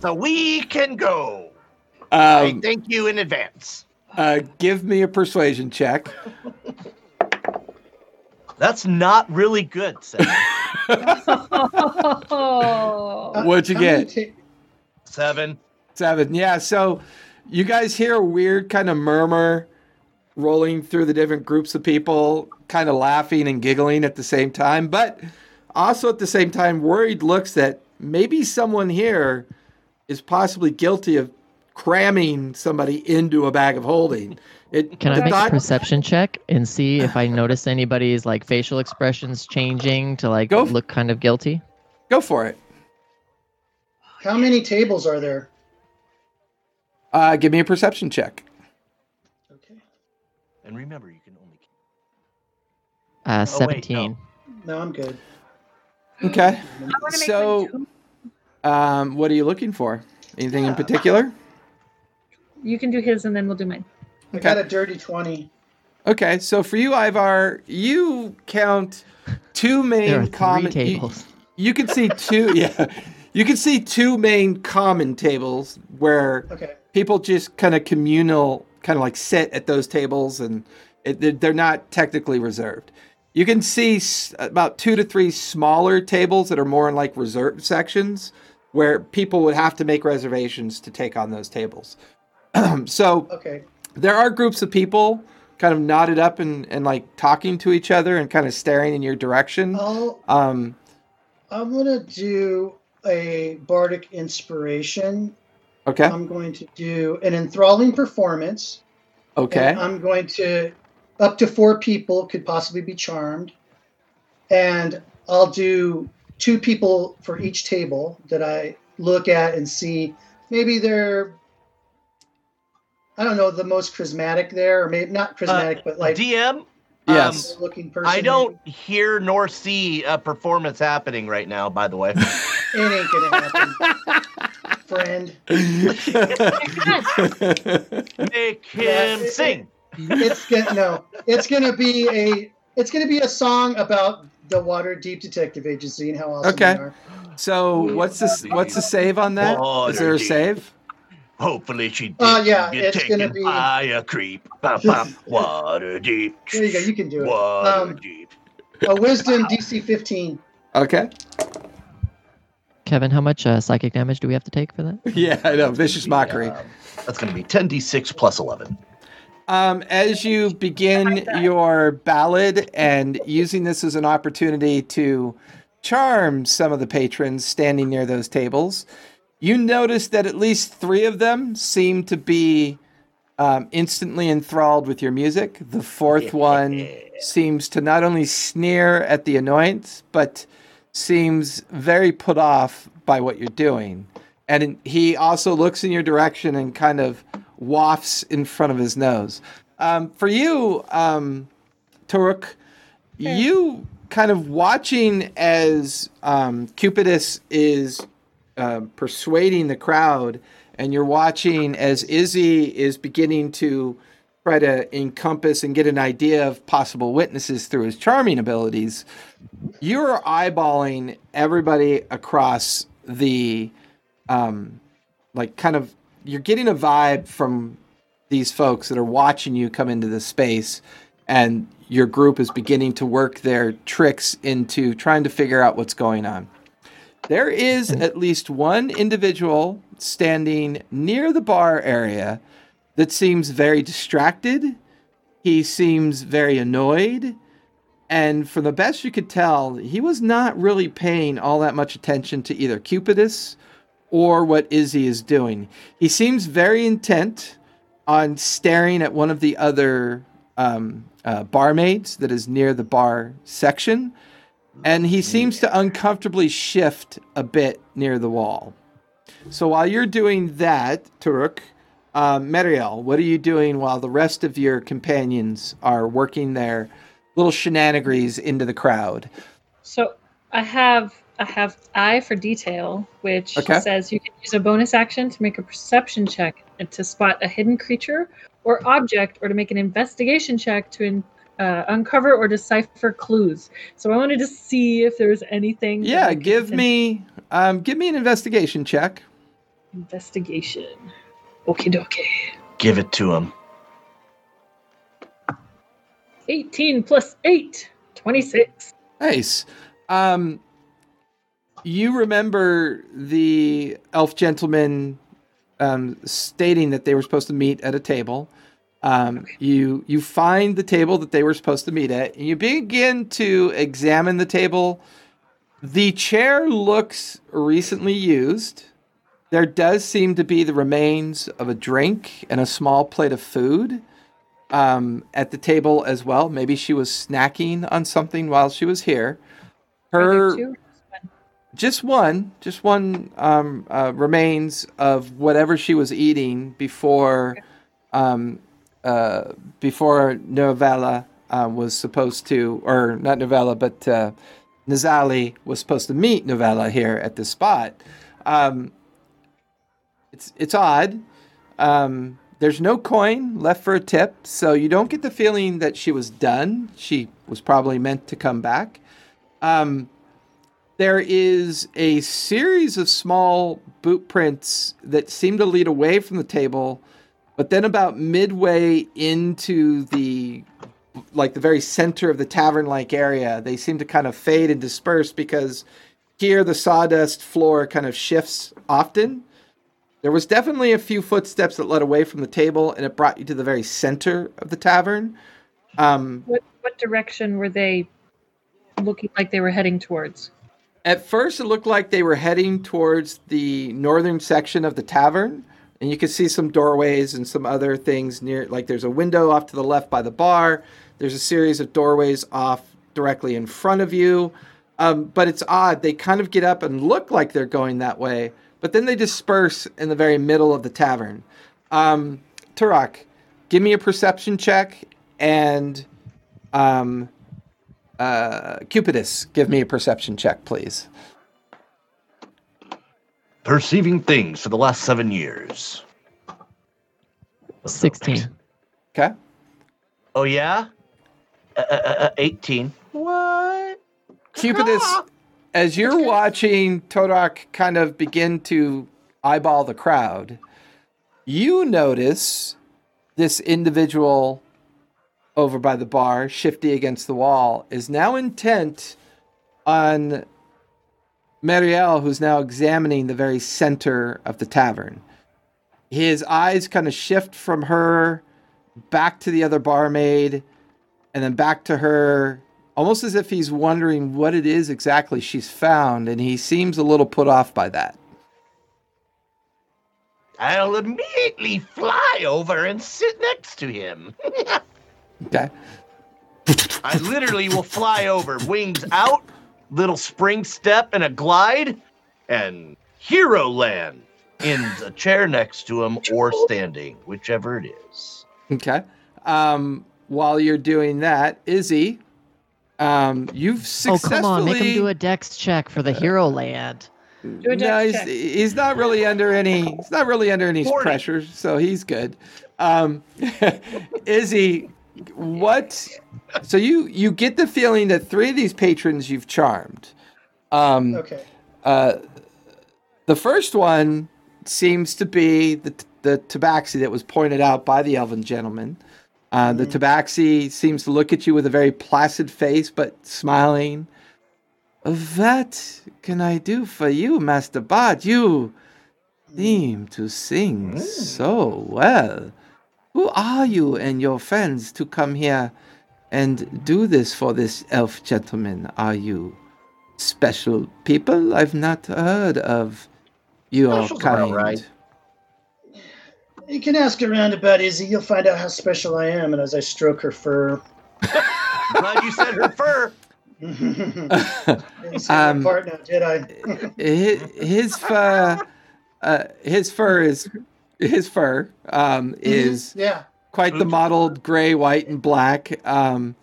Speaker 2: so we can go. I
Speaker 1: um,
Speaker 2: thank you in advance.
Speaker 1: uh, give me a persuasion check.
Speaker 2: That's not really good. Sam.
Speaker 3: Oh.
Speaker 1: What'd you get?
Speaker 2: Seven.
Speaker 1: Seven. Yeah. So you guys hear a weird kind of murmur rolling through the different groups of people, kind of laughing and giggling at the same time, but also at the same time, worried looks that maybe someone here is possibly guilty of cramming somebody into a bag of holding. It,
Speaker 5: Can I
Speaker 1: the
Speaker 5: make
Speaker 1: thought-
Speaker 5: a perception check and see if I notice anybody's like facial expressions changing to like
Speaker 1: Go f-
Speaker 5: look kind of guilty?
Speaker 1: Go for it.
Speaker 4: How many tables are there?
Speaker 1: Uh, give me a perception check.
Speaker 4: Okay.
Speaker 2: And remember, you can only.
Speaker 5: Uh,
Speaker 2: Oh, wait, no.
Speaker 5: 17.
Speaker 4: No, I'm good.
Speaker 1: Okay.
Speaker 3: I wanna make
Speaker 1: So- Um, what are you looking for? Anything in particular?
Speaker 3: You can do his and then we'll do mine.
Speaker 4: I
Speaker 1: Okay.
Speaker 4: got a dirty 20.
Speaker 1: Okay, so for you, Ivar, you count two main
Speaker 5: There are
Speaker 1: common. You,
Speaker 5: tables.
Speaker 1: you can see two. Yeah, you can see two main common tables where
Speaker 4: Okay.
Speaker 1: people just kind of communal, kind of like sit at those tables, and it, they're- they're not technically reserved. You can see s- about two to three smaller tables that are more in like reserved sections where people would have to make reservations to take on those tables. so
Speaker 4: Okay.
Speaker 1: there are groups of people kind of knotted up and, and like talking to each other and kind of staring in your direction.
Speaker 4: I'll,
Speaker 1: Um,
Speaker 4: I'm gonna do a bardic inspiration.
Speaker 1: okay.
Speaker 4: I'm going to do an enthralling performance.
Speaker 1: Okay.
Speaker 4: I'm going to up to four people could possibly be charmed, and I'll do two people for each table that I look at and see. Maybe they're I don't know the most charismatic there, or maybe not uh, charismatic, but like
Speaker 2: DM.
Speaker 1: Um, yes.
Speaker 4: looking person.
Speaker 2: I don't hear nor see a performance happening right now. By the way,
Speaker 4: It ain't gonna happen, friend.
Speaker 2: make
Speaker 4: Yeah,
Speaker 2: him
Speaker 4: it-
Speaker 2: sing.
Speaker 4: It's gonna no. It's gonna be a. It's gonna be a song about the Waterdeep Detective Agency and how awesome
Speaker 1: Okay.
Speaker 4: they are.
Speaker 1: so what's the what's the save on that? Is there a save?
Speaker 2: Hopefully she did
Speaker 4: Uh, yeah,
Speaker 2: get
Speaker 4: it's
Speaker 2: taken
Speaker 4: gonna be-
Speaker 2: by a creep. Bum, bum. Waterdeep.
Speaker 4: There you go. You can do it.
Speaker 2: Water
Speaker 4: Um,
Speaker 2: deep.
Speaker 4: a Wisdom DC 15.
Speaker 1: Okay.
Speaker 5: Kevin, how much uh, psychic damage do we have to take for that?
Speaker 1: Yeah, I know. Vicious mockery.
Speaker 2: Um, that's going to be 10d6 plus 11.
Speaker 1: Um, as you begin your ballad and using this as an opportunity to charm some of the patrons standing near those tables, you notice that at least three of them seem to be um, instantly enthralled with your music. The fourth one seems to not only sneer at the annoyance, but seems very put off by what you're doing. And he also looks in your direction and kind of wafts in front of his nose. Um, for you, um, Turuk, you kind of watching as um, Cupidus is uh, persuading the crowd, and you're watching as Izzy is beginning to try to encompass and get an idea of possible witnesses through his charming abilities. You're eyeballing everybody across the, um, like, kind of, you're getting a vibe from these folks that are watching you come into this space, and your group is beginning to work their tricks into trying to figure out what's going on. There is at least one individual standing near the bar area that seems very distracted. He seems very annoyed. And from the best you could tell, he was not really paying all that much attention to either Cupidus or what Izzy is doing. He seems very intent on staring at one of the other um, uh, barmaids that is near the bar section. And he seems to uncomfortably shift a bit near the wall. So while you're doing that, Turuk, um, Marielle, what are you doing while the rest of your companions are working their little shenanigans into the crowd?
Speaker 3: So I have I have eye for detail, which
Speaker 1: Okay.
Speaker 3: says you can use a bonus action to make a perception check and to spot a hidden creature or object, or to make an investigation check to in, uh, uncover or decipher clues. So I wanted to see if there was anything.
Speaker 1: Yeah, give
Speaker 3: poten-
Speaker 1: me um, give me an investigation check.
Speaker 3: investigation. Okie dokie.
Speaker 2: Give it to him.
Speaker 3: 18 plus 8, 26.
Speaker 1: Nice. Um, you remember the elf gentleman um, stating that they were supposed to meet at a table. Um, you you find the table that they were supposed to meet at, and you begin to examine the table. The chair looks recently used. There does seem to be the remains of a drink and a small plate of food um, at the table as well. Maybe she was snacking on something while she was here. Her just one, just one um, uh, remains of whatever she was eating before, um, uh, before Novella uh, was supposed to, or not Novella, but uh, was supposed to meet Novella here at this spot. Um, it's it's odd. Um, there's no coin left for a tip, so you don't get the feeling that she was done. She was probably meant to come back. Um, there is a series of small boot prints that seem to lead away from the table, but then about midway into the like the very center of the tavern like area, they seem to kind of fade and disperse because here the sawdust floor kind of shifts often. There was definitely a few footsteps that led away from the table and it brought you to the very center of the tavern. Um,
Speaker 3: What what direction were they looking like they were heading towards?
Speaker 1: At first, it looked like they were heading towards the northern section of the tavern, and you can see some doorways and some other things near. Like there's a window off to the left by the bar. There's a series of doorways off directly in front of you. Um, but it's odd. They kind of get up and look like they're going that way, but then they disperse in the very middle of the tavern. Um, Turok, give me a perception check, and um, uh, Cupidus, give me a perception check, please.
Speaker 2: Perceiving things for the last seven years.
Speaker 5: 16.
Speaker 1: Okay.
Speaker 2: Oh yeah. Uh, uh, uh, Eighteen. What?
Speaker 1: Cupidus, as you're watching Todok kind of begin to eyeball the crowd, you notice this individual over by the bar, shifty against the wall, is now intent on Marielle, who's now examining the very center of the tavern. His eyes kind of shift from her back to the other barmaid and then back to her, almost as if he's wondering what it is exactly she's found, and he seems a little put off by that.
Speaker 2: I'll immediately fly over and sit next to him.
Speaker 1: Okay.
Speaker 2: I literally will fly over, wings out, little spring step and a glide, and hero land in the chair next to him or standing, whichever it is.
Speaker 1: Okay. Um, while you're doing that, Izzy, um, you've successfully.
Speaker 5: Oh, come on. Make him do a dex check for the hero land.
Speaker 3: Do a
Speaker 1: no, he's,
Speaker 3: check.
Speaker 1: he's not really under any. He's not really under any
Speaker 2: 40.
Speaker 1: pressure, so he's good. Um, Izzy, what? So you you get the feeling that three of these patrons you've charmed. Um,
Speaker 4: Okay.
Speaker 1: uh, the first one seems to be the the tabaxi that was pointed out by the elven gentleman. Uh, The tabaxi seems to look at you with a very placid face, but smiling. What can I do for you, Master Bard? You seem to sing so well. Who are you and your friends to come here and do this for this elf gentleman? Are you special people? I've not heard of your
Speaker 2: Special's about
Speaker 1: kind.
Speaker 2: right.
Speaker 4: You can ask around about Izzy. You'll find out how special I am. And as I stroke her fur,
Speaker 2: Glad you said her fur.
Speaker 4: didn't
Speaker 1: Um,
Speaker 4: part now, did I?
Speaker 1: his, his fur, uh, his fur is his fur um, is
Speaker 4: yeah.
Speaker 1: quite the mottled gray, white, and black. Um,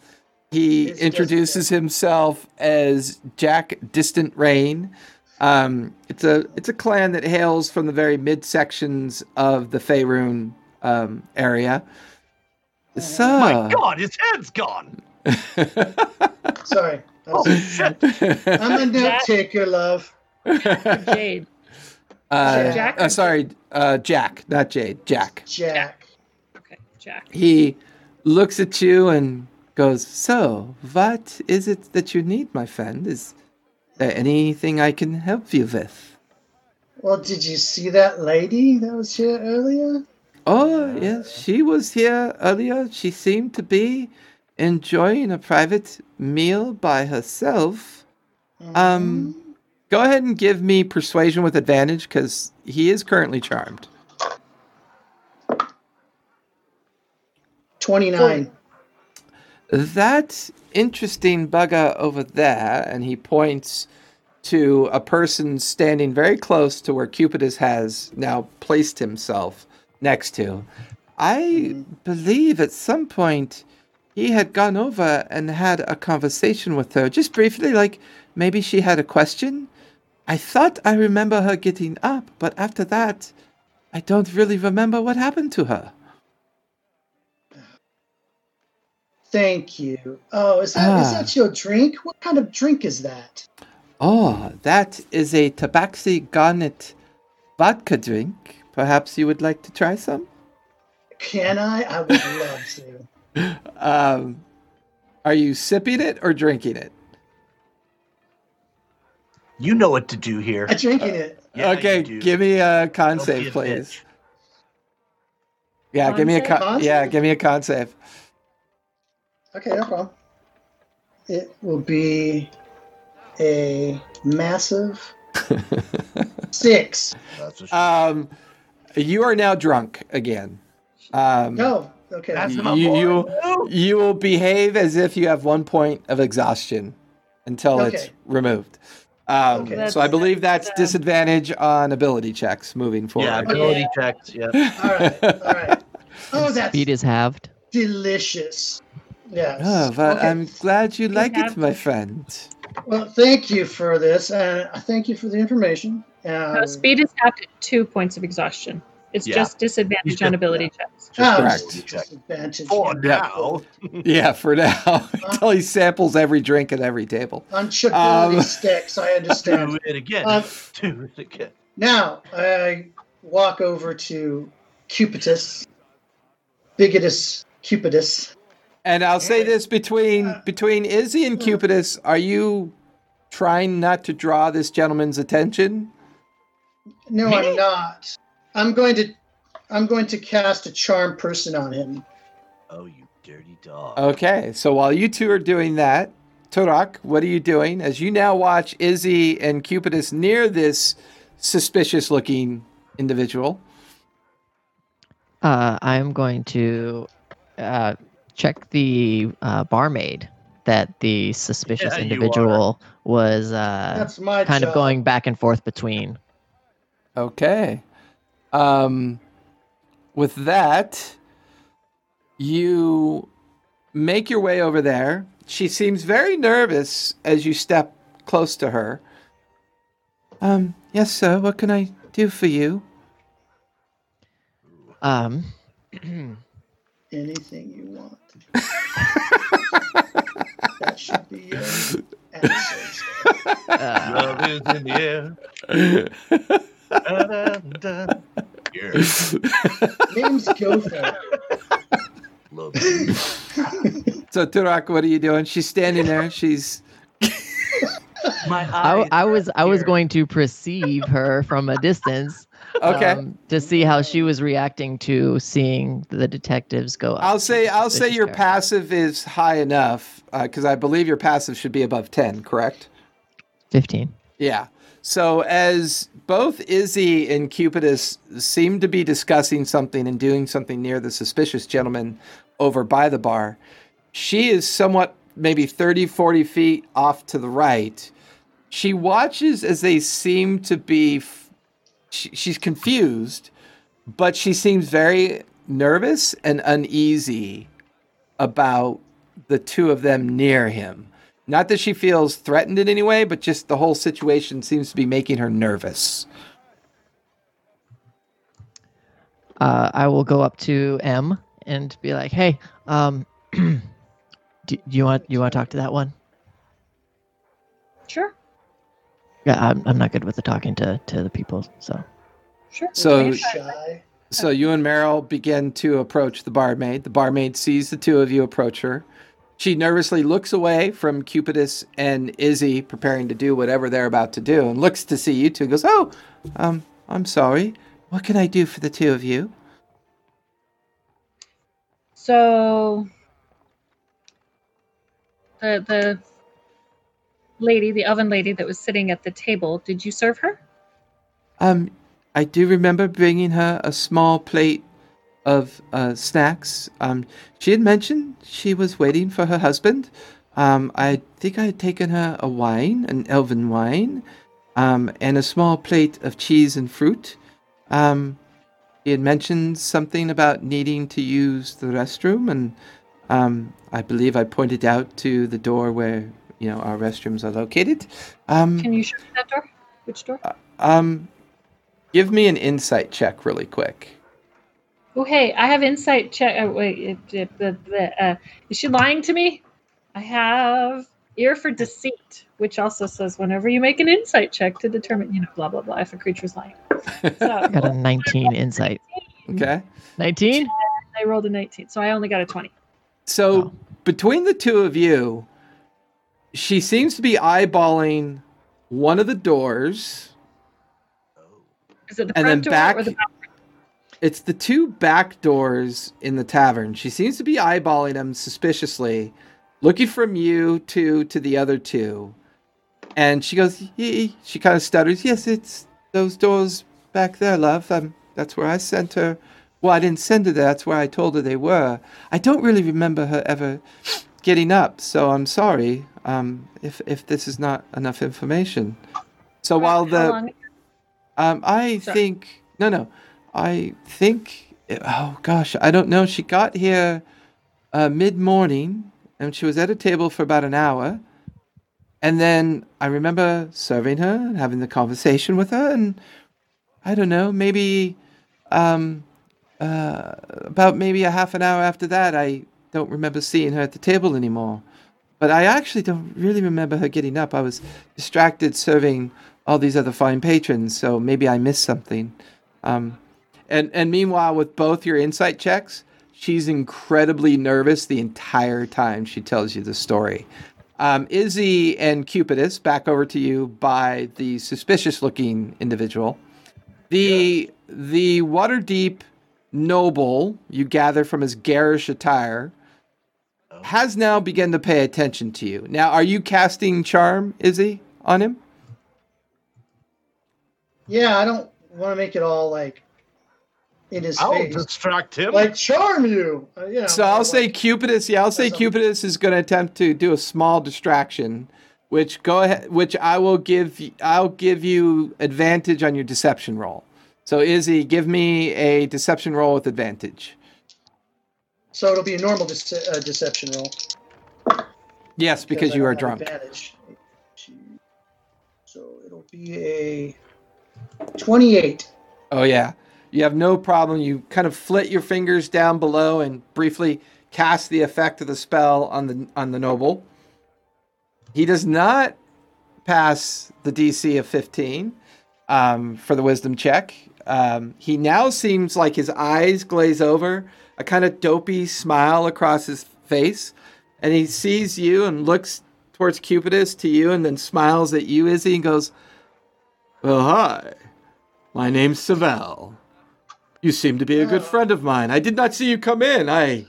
Speaker 1: he
Speaker 4: It's just-
Speaker 1: introduces himself as Jack Distant Rain. Um, it's a it's a clan that hails from the very midsections of the Faerun um, area. So,
Speaker 2: My God, his head's gone.
Speaker 4: Sorry. I was-
Speaker 2: Oh shit!
Speaker 4: I'm a note
Speaker 3: Jack-
Speaker 4: taker, love.
Speaker 3: Jade.
Speaker 1: Uh,
Speaker 3: Jack
Speaker 1: uh, sorry, uh, Jack, not Jade. Jack.
Speaker 4: Jack.
Speaker 3: Okay, Jack.
Speaker 1: He looks at you and goes, So, what is it that you need, my friend? Is there anything I can help you with?
Speaker 4: Well, did you see that lady that was here earlier?
Speaker 1: Oh, yes, she was here earlier. She seemed to be enjoying a private meal by herself. Um, go ahead and give me persuasion with advantage because he is currently charmed.
Speaker 4: 29.
Speaker 1: That interesting bugger over there, and he points to a person standing very close to where Cupidus has now placed himself next to. I mm-hmm. believe at some point he had gone over and had a conversation with her, just briefly, like maybe she had a question. I thought I remember her getting up, but after that, I don't really remember what happened to her.
Speaker 4: Thank you. Oh, is that is
Speaker 1: Ah.
Speaker 4: that your drink? What kind of drink is that?
Speaker 1: Oh, that is a Tabaxi Garnet vodka drink. Perhaps you would like to try some?
Speaker 4: Can I? I would love to.
Speaker 1: Um, Are you sipping it or drinking it?
Speaker 2: You know what to do here.
Speaker 4: I'm drinking it.
Speaker 2: Yeah,
Speaker 1: okay, give me a con
Speaker 2: Don't
Speaker 1: save, please.
Speaker 2: bitch.
Speaker 1: Yeah,
Speaker 3: Con
Speaker 1: give me a
Speaker 3: save?
Speaker 1: con.
Speaker 4: Con
Speaker 1: Yeah,
Speaker 4: save?
Speaker 1: give me a con save.
Speaker 4: Okay, no problem. It will be a massive six.
Speaker 2: That's what
Speaker 1: Um, you are now drunk again. Um,
Speaker 4: No, okay.
Speaker 2: That's
Speaker 1: you-
Speaker 2: my
Speaker 1: you-
Speaker 2: boy.
Speaker 1: you- you will behave as if you have one point of exhaustion until it's removed. Um,
Speaker 4: Okay.
Speaker 1: So I believe that's
Speaker 3: That's, uh,
Speaker 1: disadvantage on ability checks moving forward.
Speaker 2: Yeah, ability
Speaker 3: Yeah.
Speaker 2: checks. Yeah.
Speaker 4: All right, all right. Oh, that's
Speaker 5: Speed is halved.
Speaker 4: delicious. Yes.
Speaker 1: Oh, well,
Speaker 4: Okay.
Speaker 1: I'm glad you like it, my
Speaker 3: to-
Speaker 1: friend.
Speaker 4: Well, thank you for this, and thank you for the information. Um,
Speaker 3: No, speed is capped at two points of exhaustion. It's
Speaker 2: Yeah.
Speaker 3: just disadvantage
Speaker 2: You
Speaker 3: on
Speaker 2: should-
Speaker 3: ability checks.
Speaker 2: Just
Speaker 4: oh,
Speaker 1: correct.
Speaker 4: disadvantage.
Speaker 2: For
Speaker 4: yeah.
Speaker 2: now.
Speaker 1: Yeah, for now, until he samples every drink at every table.
Speaker 4: Unchability
Speaker 1: Um,
Speaker 4: sticks, I understand.
Speaker 2: Do
Speaker 4: understand.
Speaker 2: it again.
Speaker 4: Um,
Speaker 2: Do it again.
Speaker 4: now, I walk over to Cupidus, Bigotus Cupidus.
Speaker 1: And I'll say this between between Izzy and Cupidus, are you trying not to draw this gentleman's attention?
Speaker 4: No,
Speaker 2: Me?
Speaker 4: I'm not. I'm going to. I'm going to cast a charm person on him.
Speaker 2: Oh, you dirty dog.
Speaker 1: Okay, so while you two are doing that, Turak, what are you doing as you now watch Izzy and Cupidus near this suspicious looking individual?
Speaker 5: Uh, I'm going to uh, check the uh, barmaid that the suspicious
Speaker 2: Yeah,
Speaker 5: individual was uh, kind
Speaker 4: job.
Speaker 5: of going back and forth between.
Speaker 1: Okay. Um, with that, you make your way over there. She seems very nervous as you step close to her. Um, yes, sir. What can I do for you?
Speaker 5: Um,
Speaker 4: Anything you want. that should be your answer.
Speaker 5: uh,
Speaker 2: Love is in the air.
Speaker 4: Name's Gopher.
Speaker 2: Love is
Speaker 1: So, Turak, what are you doing? She's standing there. She's
Speaker 2: My
Speaker 5: I,
Speaker 2: eyes
Speaker 5: I was I was going to perceive her from a distance.
Speaker 1: okay.
Speaker 5: um, to see how she was reacting to seeing the detectives go. up
Speaker 1: I'll say I'll say your
Speaker 5: character.
Speaker 1: passive is high enough because I believe your passive should be above ten. Correct?
Speaker 5: Fifteen.
Speaker 1: Yeah. So as both Izzy and Cupidus seem to be discussing something and doing something near the suspicious gentleman over by the bar, she is somewhat maybe 30, 40 feet off to the right. She watches as they seem to be, f- she, she's confused, but she seems very nervous and uneasy about the two of them near him. Not that she feels threatened in any way, but just the whole situation seems to be making her nervous.
Speaker 5: Uh, I will go up to M and be like, "Hey, um, do, do you want you want to talk to that one?"
Speaker 3: Sure,
Speaker 5: Yeah, I'm, I'm not good with the talking to to the people, so
Speaker 3: sure.
Speaker 1: So- So you and Marielle begin to approach the barmaid. The barmaid sees the two of you approach her. She nervously looks away from Cupidus and Izzy preparing to do whatever they're about to do and looks to see you two and goes, Oh, um, I'm sorry. What can I do for the two of you?
Speaker 3: So the the lady, the oven lady that was sitting at the table, did you serve her?
Speaker 1: Um, I do remember bringing her a small plate of uh, snacks. Um, she had mentioned she was waiting for her husband. Um, I think I had taken her a wine, an elven wine, um, and a small plate of cheese and fruit. Um, he had mentioned something about needing to use the restroom, and um, I believe I pointed out to the door where you know our restrooms are located. Um,
Speaker 3: Can you show me that door? Which door?
Speaker 1: um, give me an insight check really quick.
Speaker 3: Oh, hey, I have insight check. Oh, wait, it, it, the, the, uh, is she lying to me? I have ear for deceit, which also says whenever you make an insight check to determine, you know, blah blah blah, if a creature's lying.
Speaker 5: I got a 19 insight.
Speaker 1: Okay.
Speaker 5: 19?
Speaker 3: I rolled a 19, so I only got a 20.
Speaker 1: So
Speaker 5: Oh.
Speaker 1: between the two of you, she seems to be eyeballing one of the doors.
Speaker 3: Is it the
Speaker 1: And then
Speaker 3: front door
Speaker 1: back-
Speaker 3: or the back?
Speaker 1: It's the two back doors in the tavern. She seems to be eyeballing them suspiciously, looking from you to to the other two. And she goes, "Ye-" she kind of stutters, Yes, it's those doors back there, love. Um, that's where I sent her. Well, I didn't send her there. That's where I told her they were. I don't really remember her ever getting up, so I'm sorry um, if if this is not enough information. So while the um, I
Speaker 3: Sorry.
Speaker 1: think no, no. I think. Oh gosh, I don't know. She got here uh, mid morning, and she was at a table for about an hour, and then I remember serving her and having the conversation with her, and I don't know, maybe um, uh, about maybe a half an hour after that, I don't remember seeing her at the table anymore. But I actually don't really remember her getting up. I was distracted serving all these other fine patrons, so maybe I missed something. Um, and and meanwhile, with both your insight checks, she's incredibly nervous the entire time she tells you the story. Um, Izzy and Cupidus, back over to you by the suspicious-looking individual. The the Waterdeep noble you gather from his garish attire has now begun to pay attention to you. Now, are you casting charm, Izzy, on him?
Speaker 4: Yeah, I don't want to make it all like in his
Speaker 2: I'll
Speaker 4: face.
Speaker 2: distract him.
Speaker 4: Like charm you. Uh, you know,
Speaker 1: So I'll say
Speaker 4: like-
Speaker 1: Cupidus. Yeah, I'll say
Speaker 4: That's a-
Speaker 1: Cupidus is going to attempt to do a small distraction, which go ahead. Which I will give. I'll give you advantage on your deception roll. So Izzy, give me a deception roll with advantage.
Speaker 4: So it'll be a normal dece- uh, deception roll.
Speaker 1: Yes, because
Speaker 4: I
Speaker 1: you are drunk.
Speaker 4: advantage. So it'll be a 28.
Speaker 1: Oh yeah, you have no problem. You kind of flit your fingers down below and briefly cast the effect of the spell on the on the noble. He does not pass the DC of 15 um, for the wisdom check. Um, he now seems like his eyes glaze over, a kind of dopey smile across his face, and he sees you and looks towards Cupidus to you, and then smiles at you, Izzy, and goes, "Well, hi." My name's Savell. You seem to be a good friend of mine. I did not see you come in. I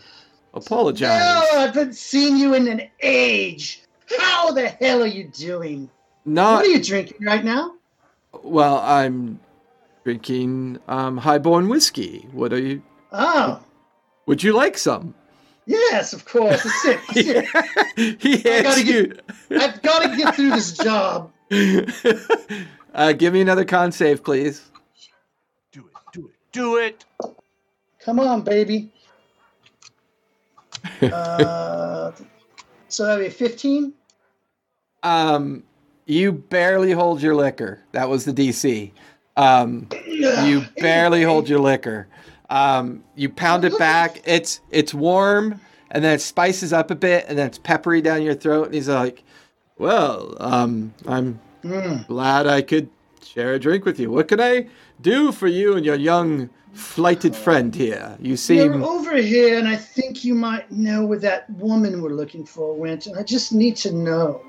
Speaker 1: apologize.
Speaker 4: No, I haven't seen you in an age. How the hell are you doing?
Speaker 1: Not
Speaker 4: what are you drinking right now?
Speaker 1: well. I'm drinking um, highborn whiskey. What are you?
Speaker 4: Oh,
Speaker 1: Would you like some?
Speaker 4: yes, of course. A sip.
Speaker 1: he
Speaker 4: I gotta
Speaker 1: you.
Speaker 4: I've got to get through this job.
Speaker 1: uh, give me another con save, please.
Speaker 2: Do it. Do it. Do it.
Speaker 4: Come on, baby. Uh, so that'd be 15?
Speaker 1: Um, you barely hold your liquor. That was the DC. Um, you barely hold your liquor. Um, you pound it back. It's it's warm, and then it spices up a bit, and then it's peppery down your throat. And he's like, "Well, um, I'm
Speaker 4: Mm.
Speaker 1: glad I could share a drink with you. What can I do for you and your young flighted friend here? You seem You're
Speaker 4: over here, and I think you might know where that woman we're looking for went, and I just need to know.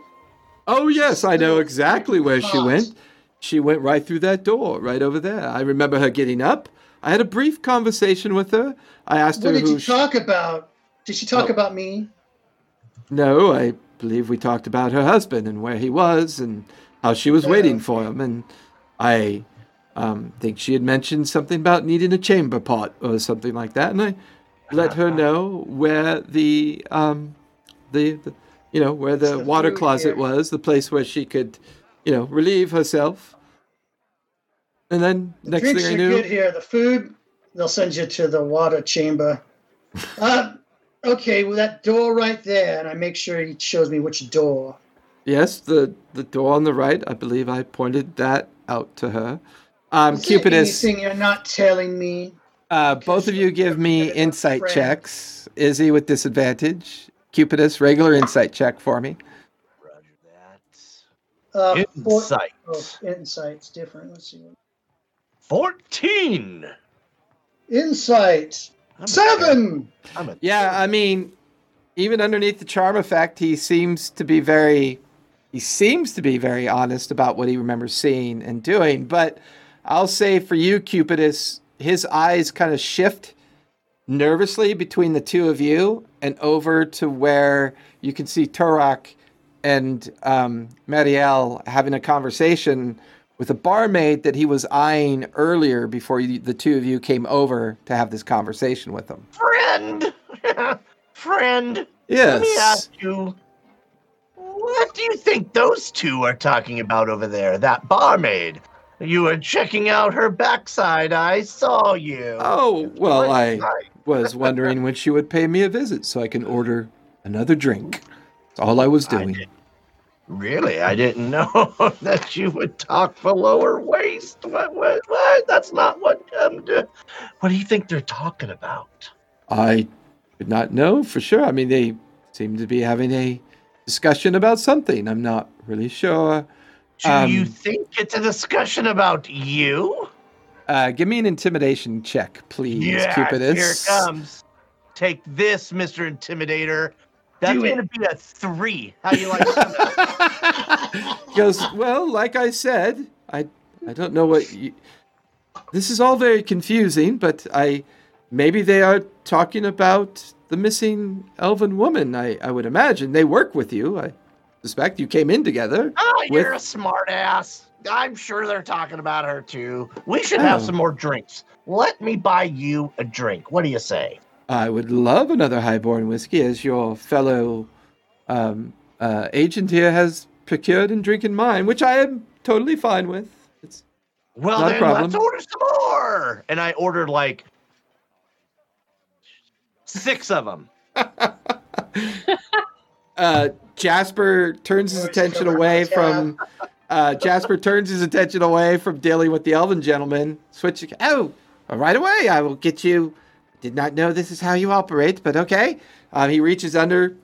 Speaker 1: Oh yes, I know exactly where she went. She went right through that door, right over there. I remember her getting up. I had a brief conversation with her. I asked
Speaker 4: What
Speaker 1: her
Speaker 4: What
Speaker 1: did
Speaker 4: you
Speaker 1: she-
Speaker 4: talk about? Did she talk
Speaker 1: Oh.
Speaker 4: about me?
Speaker 1: No, I believe we talked about her husband and where he was and how she was waiting for him. And I um, think she had mentioned something about needing a chamber pot or something like that. And I let her know where the, um, the, the you know, where the, water closet
Speaker 4: here.
Speaker 1: was, the place where she could, you know, relieve herself. And then
Speaker 4: The
Speaker 1: next thing I knew,
Speaker 4: good here. The food, they'll send you to the water chamber. uh, okay, well, that door right there, and I make sure he shows me which door.
Speaker 1: yes, the the door on the right, I believe I pointed that out to her. Um,
Speaker 4: Is there
Speaker 1: Cupidus.
Speaker 4: anything you're not telling me?
Speaker 1: Uh, both of you give me
Speaker 4: Friend.
Speaker 1: insight checks. Izzy with disadvantage. Cupidus, regular insight check for me.
Speaker 2: Roger that.
Speaker 4: Uh,
Speaker 2: Insight.
Speaker 4: oh, insight's different. Let's see.
Speaker 2: 14.
Speaker 4: Insight
Speaker 2: I'm
Speaker 4: seven.
Speaker 2: I'm a
Speaker 1: Yeah, I mean, even underneath the charm effect, he seems to be very he seems to be very honest about what he remembers seeing and doing. But I'll say for you, Cupidus, his eyes kind of shift nervously between the two of you and over to where you can see Turok and um, Marielle having a conversation with a barmaid that he was eyeing earlier before you, the two of you came over to have this conversation with him.
Speaker 2: Friend, friend.
Speaker 1: Yes.
Speaker 2: Let me ask you, what do you think those two are talking about over there? That barmaid. You were checking out her backside. I saw you.
Speaker 1: Oh, well, I was wondering when she would pay me a visit so I can order another drink. That's all I was doing.
Speaker 2: did- Really, I didn't know that you would talk below her waist. What? What? What? That's not what. Um, d- what do you think they're talking about?
Speaker 1: I did not know for sure. I mean, they seem to be having a discussion about something. I'm not really sure.
Speaker 2: Do you
Speaker 1: Um,
Speaker 2: think it's a discussion about you?
Speaker 1: Uh, give me an intimidation check, please,
Speaker 2: Yeah,
Speaker 1: Cupidus.
Speaker 2: here it comes. Take this, Mister Intimidator. That's going to be a three. How do you like that?
Speaker 1: He goes, well, like I said, I I don't know what you. This is all very confusing, but I maybe they are talking about the missing elven woman. I I would imagine they work with you. I suspect you came in together.
Speaker 2: Oh,
Speaker 1: With-
Speaker 2: you're a smart ass. I'm sure they're talking about her too. We should have
Speaker 1: Oh.
Speaker 2: some more drinks. Let me buy you a drink. What do you say?
Speaker 1: I would love another highborn whiskey, as your fellow um, uh, agent here has procured and drinking mine, which I am totally fine with. It's
Speaker 2: Well,
Speaker 1: Not a
Speaker 2: then
Speaker 1: problem.
Speaker 2: let's order some more. And I ordered like six of them.
Speaker 1: uh, Jasper turns his attention away from. Uh, Jasper turns his attention away from dealing with the elven gentleman. Switching. Oh, right away. I will get you. Did not know this is how you operate, but okay. Um, he reaches under,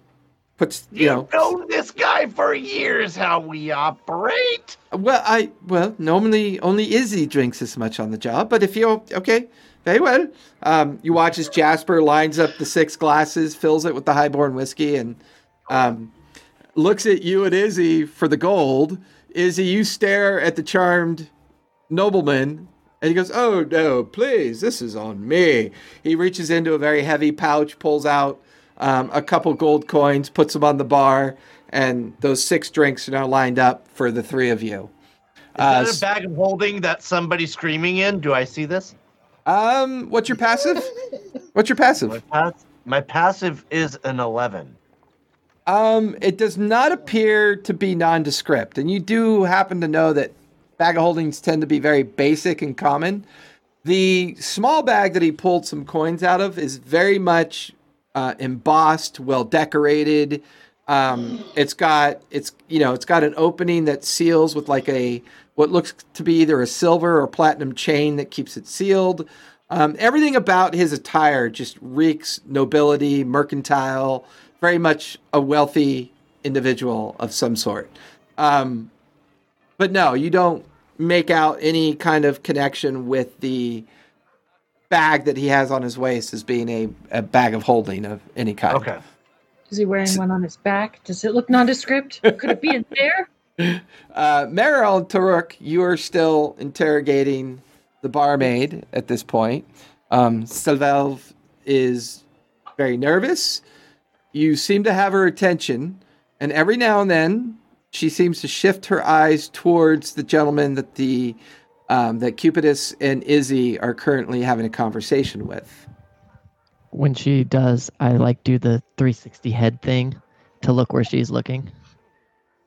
Speaker 1: puts you
Speaker 2: You've
Speaker 1: know.
Speaker 2: known this guy for years. How we operate?
Speaker 1: Well, I well normally only Izzy drinks this much on the job, but if you're okay, very well. Um, you watch as Jasper lines up the six glasses, fills it with the highborn whiskey, and um, looks at you and Izzy for the gold. Izzy, you stare at the charmed nobleman, and he goes, "Oh no, please, this is on me." He reaches into a very heavy pouch, pulls out um, a couple gold coins, puts them on the bar, and those six drinks are now lined up for the three of you.
Speaker 2: Is
Speaker 1: Uh,
Speaker 2: that a bag of holding that somebody's screaming in? Do I see this?
Speaker 1: Um, what's your passive? What's your passive?
Speaker 2: My, pass- my passive is an 11.
Speaker 1: Um, it does not appear to be nondescript, and you do happen to know that bag of holdings tend to be very basic and common. The small bag that he pulled some coins out of is very much uh, embossed, well decorated. Um, it's got it's you know it's got an opening that seals with like a what looks to be either a silver or platinum chain that keeps it sealed. Um, everything about his attire just reeks nobility, mercantile, very much a wealthy individual of some sort. Um, but no, you don't make out any kind of connection with the bag that he has on his waist as being a, a bag of holding of any kind.
Speaker 2: Okay.
Speaker 3: Is he wearing one on his back? Does it look nondescript? Could it be in there?
Speaker 1: Uh, Marielle and Taruk, you are still interrogating the barmaid at this point. Um, Sylvelv is very nervous. You seem to have her attention, and every now and then she seems to shift her eyes towards the gentleman that the um, that Cupidus and Izzy are currently having a conversation with.
Speaker 5: When she does, I like do the 360 head thing to look where she's looking.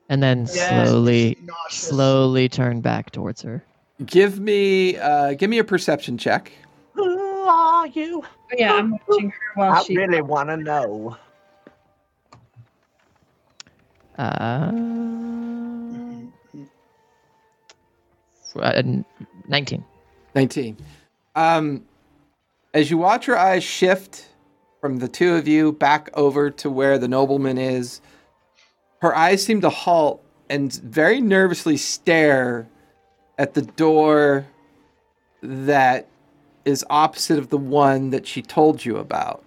Speaker 5: And then
Speaker 4: Yes,
Speaker 5: slowly slowly turn back towards her.
Speaker 1: Give me uh, give me a perception check.
Speaker 2: Who are you?
Speaker 3: Oh, yeah, I'm watching her while
Speaker 2: I
Speaker 3: she.
Speaker 2: really want to know.
Speaker 5: Uh, uh, 19.
Speaker 1: 19. Um, as you watch her eyes shift from the two of you back over to where the nobleman is, her eyes seem to halt and very nervously stare at the door that is opposite of the one that she told you about.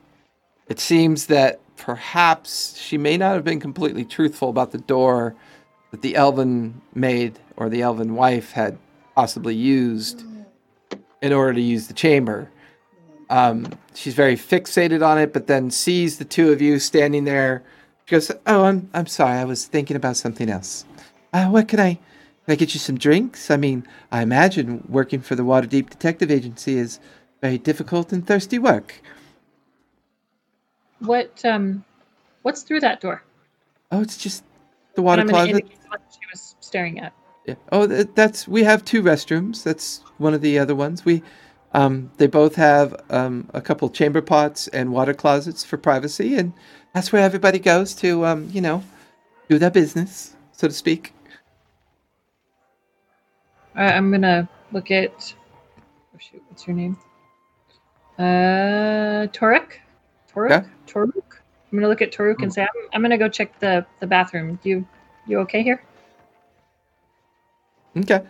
Speaker 1: It seems that perhaps she may not have been completely truthful about the door that the elven maid or the elven wife had possibly used in order to use the chamber. Um, she's very fixated on it, but then sees the two of you standing there. She goes, "Oh, I'm I'm sorry. I was thinking about something else. Uh, what can I can I get you some drinks? I mean, I imagine working for the Waterdeep Detective Agency is very difficult and thirsty work.
Speaker 3: What um, what's through that door?
Speaker 1: Oh, it's just the water closet.
Speaker 3: she was staring at.
Speaker 1: Yeah. Oh, that's we have two restrooms. That's one of the other ones. We, um, they both have um, a couple chamber pots and water closets for privacy, and that's where everybody goes to, um, you know, do their business, so to speak.
Speaker 3: I, I'm gonna look at. Oh shoot! What's your name? Uh, Toruk. Toruk.
Speaker 1: Yeah.
Speaker 3: Toruk. I'm gonna look at Toruk and say, I'm, I'm gonna go check the the bathroom. You you okay here?
Speaker 1: Okay.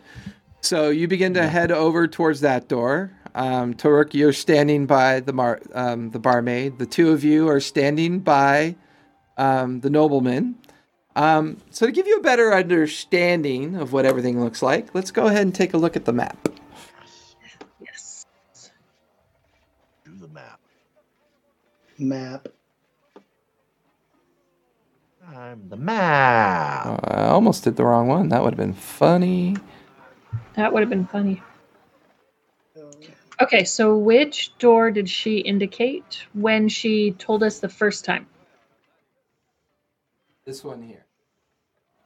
Speaker 1: So you begin to head over towards that door. Um, Toruk, you're standing by the mar- um, the barmaid. The two of you are standing by um, the nobleman. Um, so to give you a better understanding of what everything looks like, let's go ahead and take a look at the map.
Speaker 2: Map. I'm the map.
Speaker 1: Oh, I almost did the wrong one. That would have been funny.
Speaker 3: That would have been funny. Okay, so which door did she indicate when she told us the first time?
Speaker 1: This one here.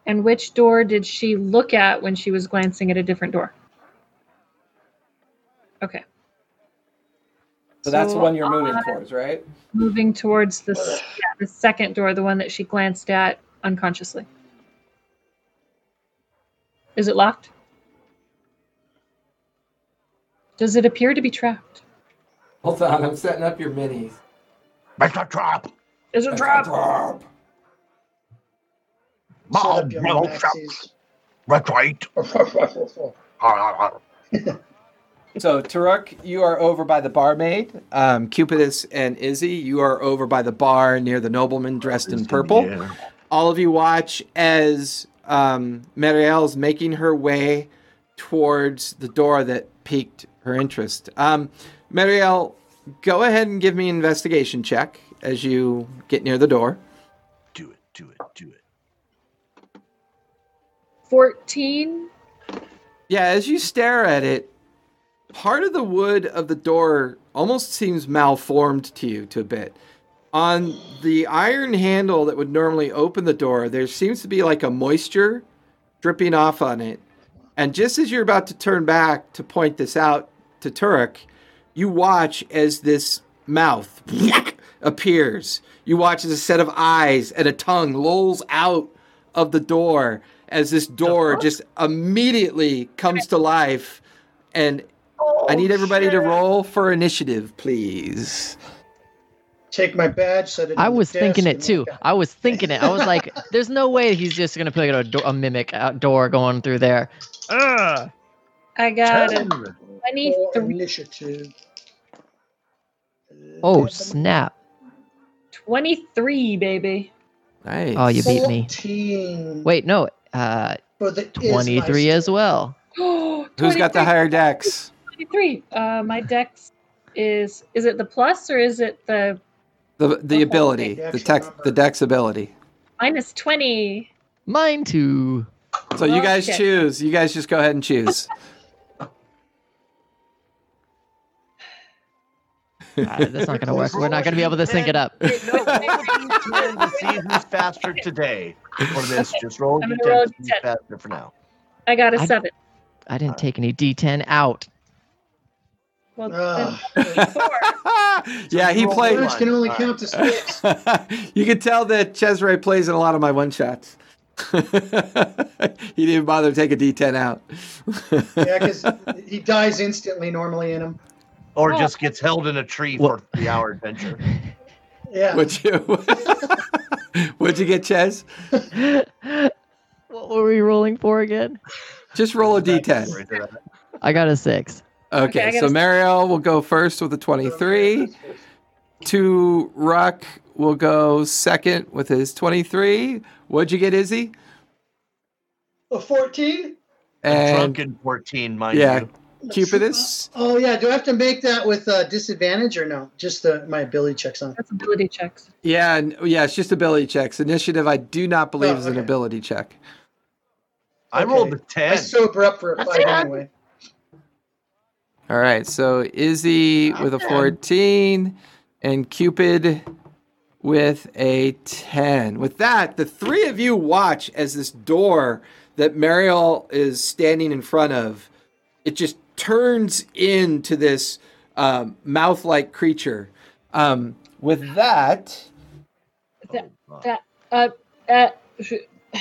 Speaker 3: And which door did she look at when she was glancing at a different door? Okay.
Speaker 1: So that's the one you're moving
Speaker 3: I-
Speaker 1: towards, right?
Speaker 3: Moving towards the, yeah, the second door, the one that she glanced at unconsciously. Is it locked? Does it appear to be trapped?
Speaker 1: Hold on, I'm setting up your minis.
Speaker 2: Make the trap.
Speaker 3: Is it trapped?
Speaker 1: Trap.
Speaker 4: Set
Speaker 2: Mom,
Speaker 4: up your
Speaker 2: no,
Speaker 4: maxis.
Speaker 2: That's right.
Speaker 1: So Taruk, you are over by the barmaid. Um, Cupidus and Izzy, you are over by the bar near the nobleman dressed in purple.
Speaker 2: Yeah.
Speaker 1: All of you watch as um, Marielle's making her way towards the door that piqued her interest. Um, Marielle, go ahead and give me an investigation check as you get near the door.
Speaker 2: Do it. Do it. Do it.
Speaker 3: 14.
Speaker 1: Yeah, as you stare at it, part of the wood of the door almost seems malformed to you to a bit. On the iron handle that would normally open the door, there seems to be like a moisture dripping off on it. And just as you're about to turn back to point this out to Turek, you watch as this mouth appears. You watch as a set of eyes and a tongue lolls out of the door as this door uh-huh. just immediately comes to life. And I need everybody to roll for initiative, please.
Speaker 4: Take my badge, set it.
Speaker 5: I
Speaker 4: on the
Speaker 5: was thinking it too.
Speaker 4: walk.
Speaker 5: I was thinking it. I was like, "There's no way he's just gonna put a, do- a mimic outdoor going through there." Ugh.
Speaker 3: I got a
Speaker 2: Ten.
Speaker 3: 23.
Speaker 4: Initiative.
Speaker 5: Oh snap!
Speaker 3: 23, baby.
Speaker 1: Nice.
Speaker 5: Oh, you beat me.
Speaker 4: 14
Speaker 5: Wait, no. Uh,
Speaker 4: for the is
Speaker 5: twenty-three as well.
Speaker 1: Who's got the higher dex?
Speaker 3: 23. Uh, my dex is, is it the plus or is it the
Speaker 1: The the ability,
Speaker 4: The
Speaker 1: the
Speaker 4: actual
Speaker 1: text,
Speaker 4: number.
Speaker 1: the dex ability.
Speaker 3: minus 20?
Speaker 5: Mine too.
Speaker 1: So you guys
Speaker 3: Okay.
Speaker 1: choose. You guys just go ahead and choose.
Speaker 5: Uh, that's not gonna work. We're not gonna be able to sync it up.
Speaker 2: Wait, no, roll a d10 see who's faster today. For this, just roll a
Speaker 3: I'm
Speaker 2: d10
Speaker 3: gonna roll a
Speaker 2: to see
Speaker 3: D10.
Speaker 2: who's faster for now.
Speaker 3: I got a
Speaker 5: I-
Speaker 3: 7.
Speaker 5: I didn't take any D10 out.
Speaker 3: Well,
Speaker 4: Ah.
Speaker 3: then four.
Speaker 1: yeah, he played.
Speaker 4: Words can only
Speaker 2: Alright.
Speaker 4: count to six.
Speaker 1: you can tell that Cesare plays in a lot of my one shots. he didn't bother to take a D10 out.
Speaker 4: yeah, because he dies instantly normally in him.
Speaker 2: Or
Speaker 3: Oh.
Speaker 2: just gets held in a tree for a three hour adventure.
Speaker 4: Yeah.
Speaker 1: Would you? Would you get Ches?
Speaker 5: what were we rolling for again?
Speaker 1: Just roll a D10.
Speaker 5: I got a six.
Speaker 1: Okay,
Speaker 3: I
Speaker 1: so
Speaker 3: gotta-
Speaker 1: Marielle will go first with a 23. Toruk will go second with his 23. What'd you get, Izzy?
Speaker 4: A 14?
Speaker 2: A
Speaker 1: And
Speaker 2: drunken 14, mind
Speaker 1: yeah.
Speaker 2: you.
Speaker 1: Cupidus?
Speaker 4: Oh yeah, do I have to make that with uh, disadvantage or no? Just the, my ability checks on.
Speaker 3: That's ability checks.
Speaker 1: Yeah, n- yeah, it's just ability checks. Initiative, I do not believe
Speaker 4: Oh,
Speaker 1: is an ability check.
Speaker 2: I
Speaker 4: Okay.
Speaker 2: rolled a
Speaker 4: I
Speaker 2: 10.
Speaker 4: I sober up for a
Speaker 5: That's
Speaker 4: fight
Speaker 5: it.
Speaker 4: anyway.
Speaker 1: All right, so Izzy with a 14 and Cupid with a 10. With that, the three of you watch as this door that Marielle is standing in front of, it just turns into this um, mouth-like creature. Um, with that,
Speaker 3: That, that, uh, uh,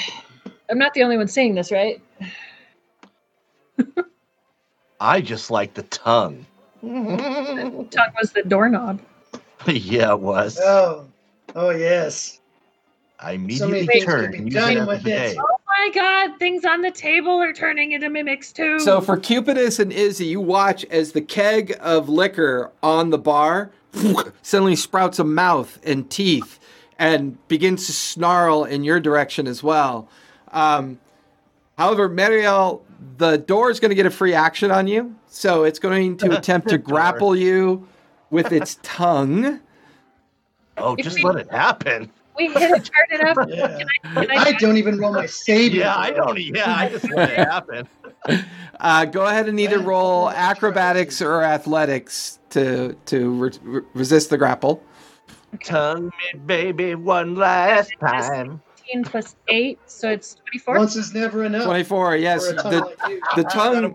Speaker 3: I'm not the only one saying this, right?
Speaker 2: I just like the tongue.
Speaker 3: Tongue was the doorknob.
Speaker 2: yeah, it was.
Speaker 4: Oh, oh yes.
Speaker 2: I immediately
Speaker 4: things
Speaker 2: turned
Speaker 4: be
Speaker 2: and used
Speaker 4: done
Speaker 2: it as
Speaker 4: with it.
Speaker 3: Oh my god, things on the table are turning into mimics too.
Speaker 1: So for Cupidus and Izzy, you watch as the keg of liquor on the bar suddenly sprouts a mouth and teeth and begins to snarl in your direction as well. Um, however, Marielle, the door is going to get a free action on you, so it's going to attempt to grapple you with its tongue.
Speaker 2: Oh, just
Speaker 3: we-
Speaker 2: let it happen.
Speaker 3: we hit it hard enough.
Speaker 4: Yeah.
Speaker 3: Can I,
Speaker 4: I don't even roll my saving.
Speaker 2: Yeah, I don't. Yeah, I just let it happen.
Speaker 1: Uh, go ahead and either roll acrobatics or athletics to to re- re- resist the grapple.
Speaker 2: Tongue me, baby, one last time.
Speaker 3: 15 plus 8, so it's 24.
Speaker 4: Once is never enough.
Speaker 1: 24, yes.
Speaker 4: For a tongue
Speaker 1: The,
Speaker 4: like
Speaker 1: the tongue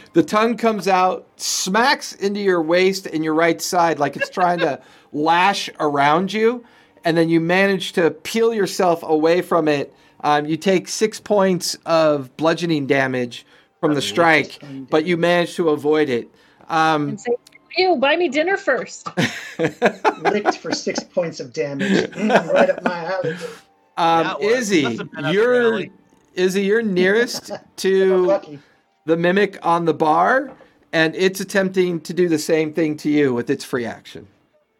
Speaker 1: the tongue comes out, smacks into your waist and your right side like it's trying to lash around you, and then you manage to peel yourself away from it. Um, you take six points of bludgeoning damage from the strike, but you manage to avoid it. Um,
Speaker 3: And say, Ew, buy me dinner first.
Speaker 4: licked for six points of damage. Mm, right up my alley.
Speaker 1: um,
Speaker 2: Yeah, it was.
Speaker 1: Izzy,
Speaker 2: Must have been up your
Speaker 1: you're
Speaker 2: alley.
Speaker 1: Izzy, you're nearest to the mimic on the bar, and it's attempting to do the same thing to you with its free action.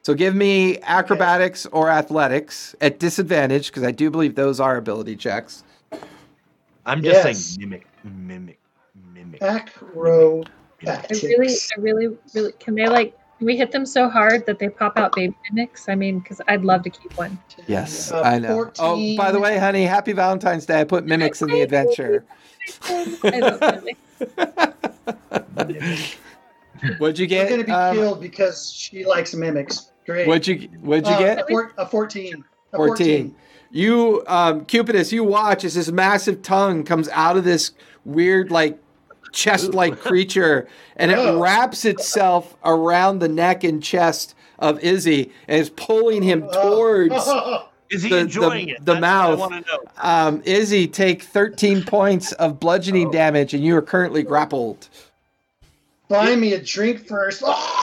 Speaker 1: So give me acrobatics or athletics at disadvantage, because I do believe those are ability checks.
Speaker 2: I'm just
Speaker 4: Yes.
Speaker 2: saying mimic, mimic, mimic.
Speaker 4: Acro.
Speaker 3: I really, I really, really, can they like, can we hit them so hard that they pop out baby mimics? I mean, because I'd love to keep one.
Speaker 1: Yes,
Speaker 4: Uh,
Speaker 1: I know. Oh, by the way, honey, happy Valentine's Day. I put mimics in the adventure.
Speaker 3: I love mimics.
Speaker 1: What'd you get?
Speaker 4: I'm going to be
Speaker 1: Um,
Speaker 4: killed because she likes mimics. Great.
Speaker 1: what'd you What'd you
Speaker 4: Uh,
Speaker 1: get?
Speaker 4: A, four, a 14. A
Speaker 1: 14. You, um, Cupidus, you watch as this massive tongue comes out of this weird, like, chest like creature and it
Speaker 4: Oh.
Speaker 1: wraps itself around the neck and chest of Izzy and is pulling him
Speaker 4: Oh.
Speaker 1: towards.
Speaker 2: Is he
Speaker 1: the-
Speaker 2: enjoying
Speaker 1: the-
Speaker 2: it?
Speaker 1: the
Speaker 2: That's
Speaker 1: mouth.
Speaker 2: What I want to know.
Speaker 1: Um, Izzy, take 13 points of bludgeoning
Speaker 2: Oh.
Speaker 1: damage and you are currently grappled.
Speaker 4: Buy me a drink first.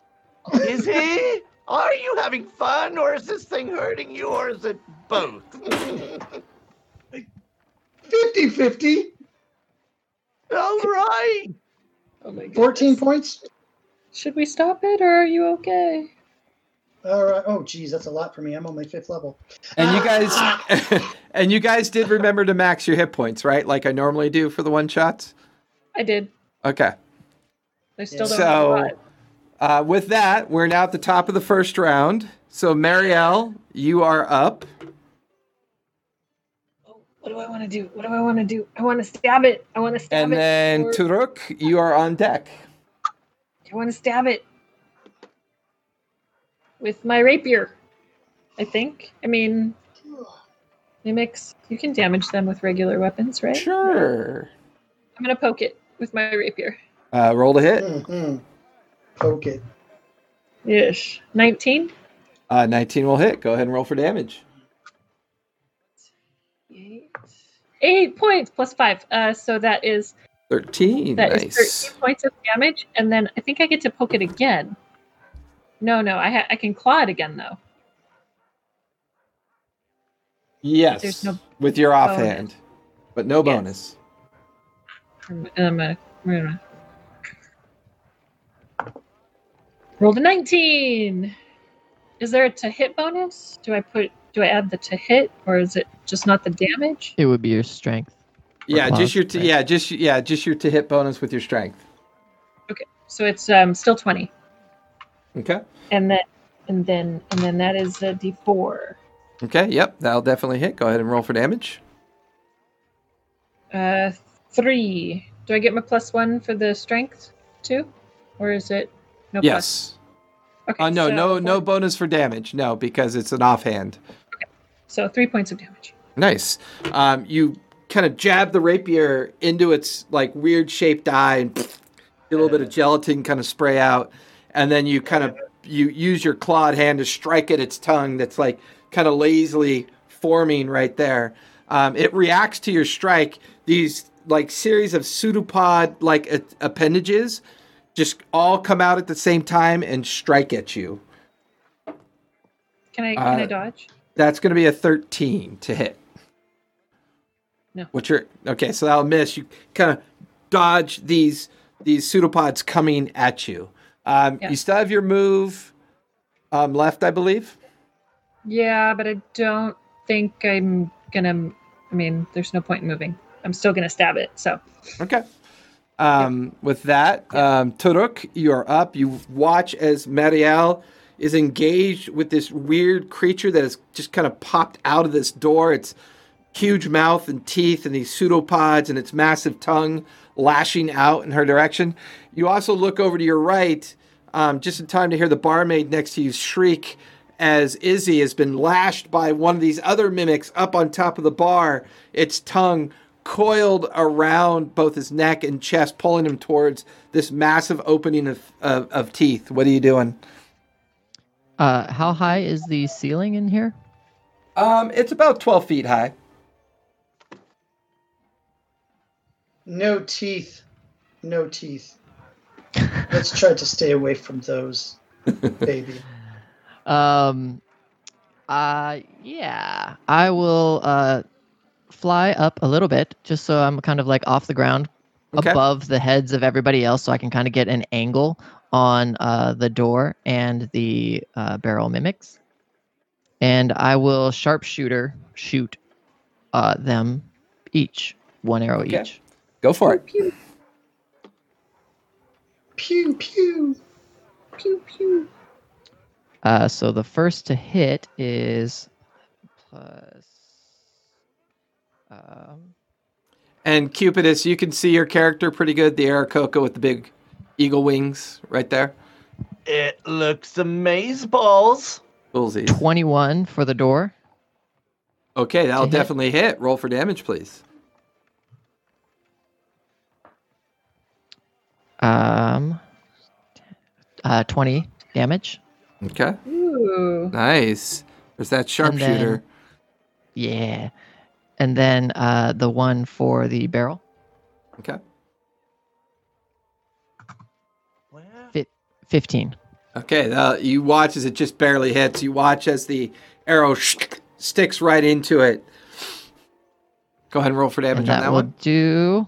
Speaker 2: Is he? Are you having fun, or is this thing hurting you, or is it both?
Speaker 4: 50 50.
Speaker 2: All right.
Speaker 3: Oh my god.
Speaker 4: 14 points.
Speaker 3: Should we stop it or are you okay?
Speaker 4: All right. Oh, geez, that's a lot for me. I'm on my fifth level.
Speaker 1: And you guys and you guys did remember to max your hit points, right? Like I normally do for the one shots.
Speaker 3: I did.
Speaker 1: Okay.
Speaker 3: I still don't
Speaker 1: So-
Speaker 3: have a lot.
Speaker 1: Uh, with that, we're now at the top of the first round. So Marielle, you are up.
Speaker 3: What do I want to do? What do I want to do? I want to stab it. I want to stab
Speaker 1: And
Speaker 3: it.
Speaker 1: And then
Speaker 3: Or-
Speaker 1: Turuk, you are on deck.
Speaker 3: I want to stab it with my rapier. I think. I mean, mimics. You can damage them with regular weapons, right?
Speaker 1: Sure.
Speaker 3: I'm gonna poke it with my rapier.
Speaker 1: Uh, roll to hit.
Speaker 4: Mm-hmm. Poke it.
Speaker 3: Yes. 19.
Speaker 1: Uh, 19 will hit. Go ahead and roll for damage.
Speaker 3: Eight points plus five. Uh, so that is
Speaker 1: 13.
Speaker 3: that is
Speaker 1: nice.
Speaker 3: 13 points of damage, and then I think I get to poke it again. No, no, I ha- I can claw it again though.
Speaker 1: Yes.
Speaker 3: There's no
Speaker 1: with your
Speaker 3: bonus.
Speaker 1: offhand, but no
Speaker 3: Yes.
Speaker 1: bonus.
Speaker 3: I'm gonna, I'm gonna roll to 19. is there a to hit bonus? Do I put do I add the to hit or is it just not the damage?
Speaker 5: It would be your strength.
Speaker 1: Yeah,
Speaker 5: plus
Speaker 1: just your t-
Speaker 5: strength.
Speaker 1: yeah, just yeah, just your to hit bonus with your strength.
Speaker 3: Okay, so it's um still 20.
Speaker 1: Okay.
Speaker 3: And then and then and then that is a d4.
Speaker 1: Okay. Yep, that'll definitely hit. Go ahead and roll for damage.
Speaker 3: Uh 3. Do I get my plus 1 for the strength too? Or is it no plus?
Speaker 1: yes.
Speaker 3: Okay.
Speaker 1: Uh, no,
Speaker 3: so
Speaker 1: no,
Speaker 3: four-
Speaker 1: no bonus for damage. No, because it's an offhand.
Speaker 3: So 3 points of damage.
Speaker 1: Nice. Um, you kind of jab the rapier into its like weird shaped eye and get a little bit of gelatin kind of spray out, and then you kind of you use your clawed hand to strike at its tongue that's like kind of lazily forming right there. Um, it reacts to your strike. These like series of pseudopod like a- appendages just all come out at the same time and strike at you.
Speaker 3: Can I can
Speaker 1: Uh,
Speaker 3: I dodge?
Speaker 1: That's going to be a 13 to hit.
Speaker 3: No.
Speaker 1: What's your okay? So that'll miss. You kind of dodge these these pseudopods coming at you. Um,
Speaker 3: Yeah.
Speaker 1: You still have your move um, left, I believe.
Speaker 3: Yeah, but I don't think I'm gonna. I mean, there's no point in moving. I'm still gonna stab it. So
Speaker 1: Okay. Um, with that, um, Turuk, you are up. You watch as Marielle is engaged with this weird creature that has just kind of popped out of this door. Its huge mouth and teeth and these pseudopods and its massive tongue lashing out in her direction. You also look over to your right, um, just in time to hear the barmaid next to you shriek as Izzy has been lashed by one of these other mimics up on top of the bar, its tongue coiled around both his neck and chest, pulling him towards this massive opening of, of, of teeth. What are you doing?
Speaker 5: Uh, how high is the ceiling in here?
Speaker 1: Um, it's about 12 feet high.
Speaker 4: No teeth. No teeth. Let's try to stay away from those, baby.
Speaker 5: Um, uh, yeah, I will uh fly up a little bit just so I'm kind of like off the ground
Speaker 1: Okay.
Speaker 5: above the heads of everybody else, so I can kind of get an angle on uh the door and the uh, barrel mimics, and I will sharpshooter shoot uh them each one arrow
Speaker 1: Okay.
Speaker 5: each.
Speaker 1: Go for it.
Speaker 3: pew
Speaker 4: Pew pew.
Speaker 3: pew pew.
Speaker 5: Uh, so the first to hit is plus. Um,
Speaker 1: And Cupidus, you can see your character pretty good. The Aarakocra with the big eagle wings right there.
Speaker 2: It looks amazeballs.
Speaker 1: Bullsies.
Speaker 5: 21 for the door.
Speaker 1: Okay, that'll
Speaker 5: hit.
Speaker 1: definitely hit. Roll for damage, please.
Speaker 5: Um, uh, 20 damage.
Speaker 1: Okay.
Speaker 3: Ooh.
Speaker 1: Nice. There's that sharpshooter.
Speaker 5: Yeah. And then uh, the one for the barrel,
Speaker 1: Okay.
Speaker 5: 15.
Speaker 1: Okay. Uh, you watch as it just barely hits. You watch as the arrow sticks right into it. Go ahead and roll for damage
Speaker 5: And
Speaker 1: on
Speaker 5: that
Speaker 1: that
Speaker 5: will
Speaker 1: one.
Speaker 5: do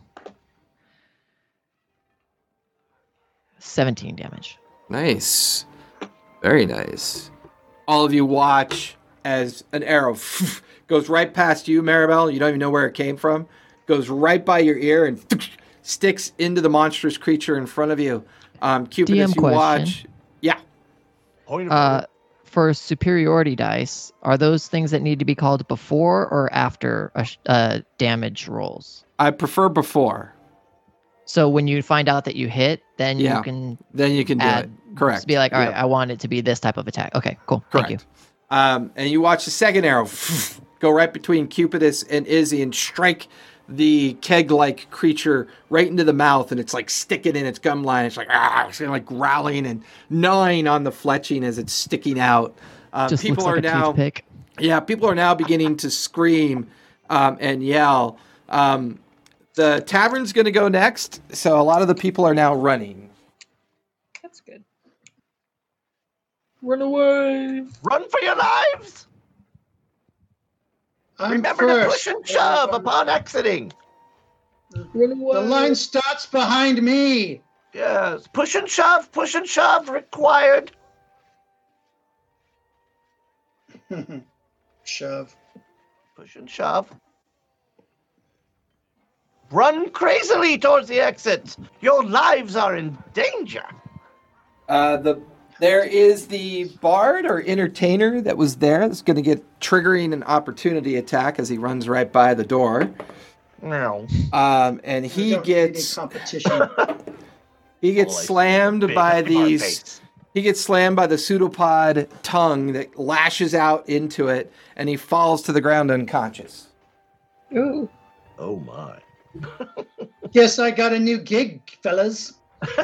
Speaker 5: 17 damage.
Speaker 1: Nice. Very nice. All of you watch as an arrow goes right past you, Marielle. You don't even know where it came from. Goes right by your ear and sticks into the monstrous creature in front of you. Um, Cupid, as
Speaker 5: DM
Speaker 1: you
Speaker 5: question.
Speaker 1: watch. Yeah.
Speaker 2: point of
Speaker 5: Uh, for superiority dice, are those things that need to be called before or after a sh- uh, damage rolls?
Speaker 1: I prefer before.
Speaker 5: So when you find out that you hit, then
Speaker 1: Yeah.
Speaker 5: you can
Speaker 1: Then you can do
Speaker 5: add,
Speaker 1: it. Correct.
Speaker 5: Be like, all right,
Speaker 1: Yep.
Speaker 5: I want it to be this type of attack. Okay, cool.
Speaker 1: Correct.
Speaker 5: Thank you.
Speaker 1: Um, and you watch the second arrow go right between Cupidus and Izzy and strike the keg-like creature right into the mouth, and it's like sticking in its gum line. It's like ah, it's like growling and gnawing on the fletching as it's sticking out. Um,
Speaker 5: Just
Speaker 1: people
Speaker 5: looks like
Speaker 1: are
Speaker 5: a
Speaker 1: now,
Speaker 5: toothpick.
Speaker 1: yeah, people are now beginning to scream um, and yell. Um, the tavern's going to go next, so a lot of the people are now running.
Speaker 3: That's good. Run away.
Speaker 2: Run for your lives!
Speaker 4: I'm
Speaker 2: Remember
Speaker 4: first.
Speaker 2: to push and shove upon exiting.
Speaker 3: Run away.
Speaker 4: The line starts behind me.
Speaker 2: Yes, push and shove, push and shove required.
Speaker 4: Shove.
Speaker 2: Push and shove. Run crazily towards the exit. Your lives are in danger.
Speaker 1: Uh, the there is the bard or entertainer that was there that's going to get triggering an opportunity attack as he runs right by the door.
Speaker 2: No.
Speaker 1: Um, and he
Speaker 4: don't need any
Speaker 1: gets
Speaker 4: competition.
Speaker 1: he gets
Speaker 2: Boy,
Speaker 1: slammed
Speaker 2: Big
Speaker 1: by
Speaker 2: hard
Speaker 1: these. He gets slammed by the pseudopod tongue that lashes out into it, and he falls to the ground unconscious.
Speaker 3: Ooh.
Speaker 2: Oh my.
Speaker 4: Guess I got a new gig, fellas.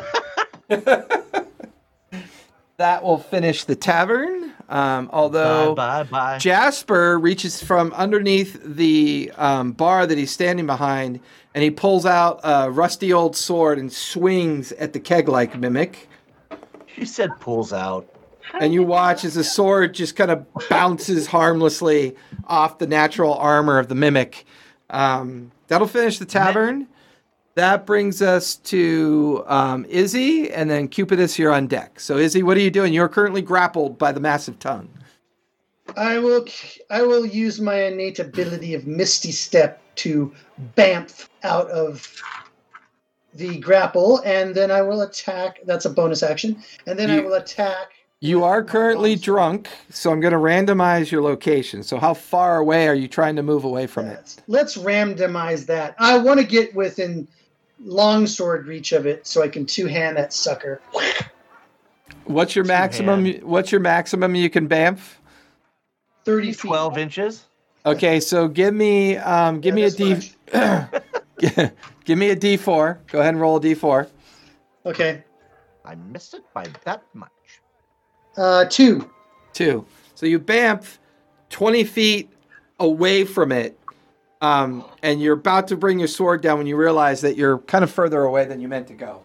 Speaker 1: That will finish the tavern. Um, although
Speaker 2: bye bye bye.
Speaker 1: Jasper reaches from underneath the um, bar that he's standing behind, and he pulls out a rusty old sword and swings at the keg-like mimic.
Speaker 2: You said pulls out.
Speaker 1: And you watch as the sword just kind of bounces harmlessly off the natural armor of the mimic. Um, that'll finish the tavern. That brings us to um, Izzy and then Cupidus here on deck. So, Izzy, what are you doing? You're currently grappled by the massive tongue.
Speaker 4: I will I will use my innate ability of Misty Step to bamf out of the grapple, and then I will attack. That's a bonus action, and then I will attack.
Speaker 1: You are currently drunk, so I'm going to randomize your location. So, how far away are you trying to move away from it?
Speaker 4: Let's, let's randomize that. I want to get within longsword reach of it, so I can two hand that sucker.
Speaker 1: What's your maximum? What's your maximum you can bamf?
Speaker 4: Thirty feet.
Speaker 2: 12 inches.
Speaker 1: Okay, so give me um, give
Speaker 4: Yeah,
Speaker 1: me a
Speaker 4: this
Speaker 1: D.
Speaker 4: much.
Speaker 1: give me a D4. Go ahead and roll a D4.
Speaker 4: Okay.
Speaker 2: I missed it by that much.
Speaker 4: Uh, two.
Speaker 1: Two. So you bamf 20 feet away from it, um, and you're about to bring your sword down when you realize that you're kind of further away than you meant to go.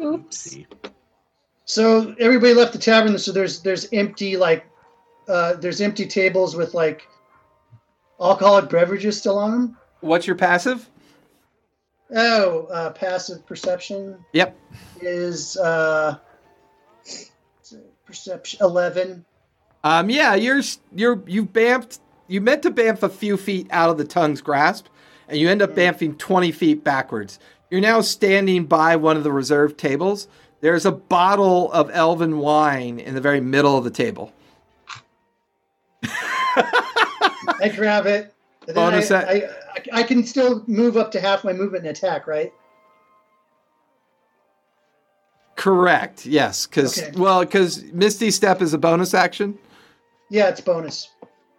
Speaker 3: Oops.
Speaker 4: So everybody left the tavern. So there's there's empty like uh, there's empty tables with like alcoholic beverages still on them.
Speaker 1: What's your passive?
Speaker 4: Oh, uh, passive perception
Speaker 1: Yep.
Speaker 4: is uh, perception eleven.
Speaker 1: Um, yeah, you're you're you bamfed. You meant to bamf a few feet out of the tongue's grasp, and you end up bamfing 20 feet backwards. You're now standing by one of the reserved tables. There's a bottle of elven wine in the very middle of the table.
Speaker 4: I grab it.
Speaker 1: Bonus
Speaker 4: I, I, I, can still move up to half my movement and attack, right?
Speaker 1: Correct. Yes, because
Speaker 4: Okay.
Speaker 1: well, because Misty Step is a bonus action.
Speaker 4: Yeah, it's bonus.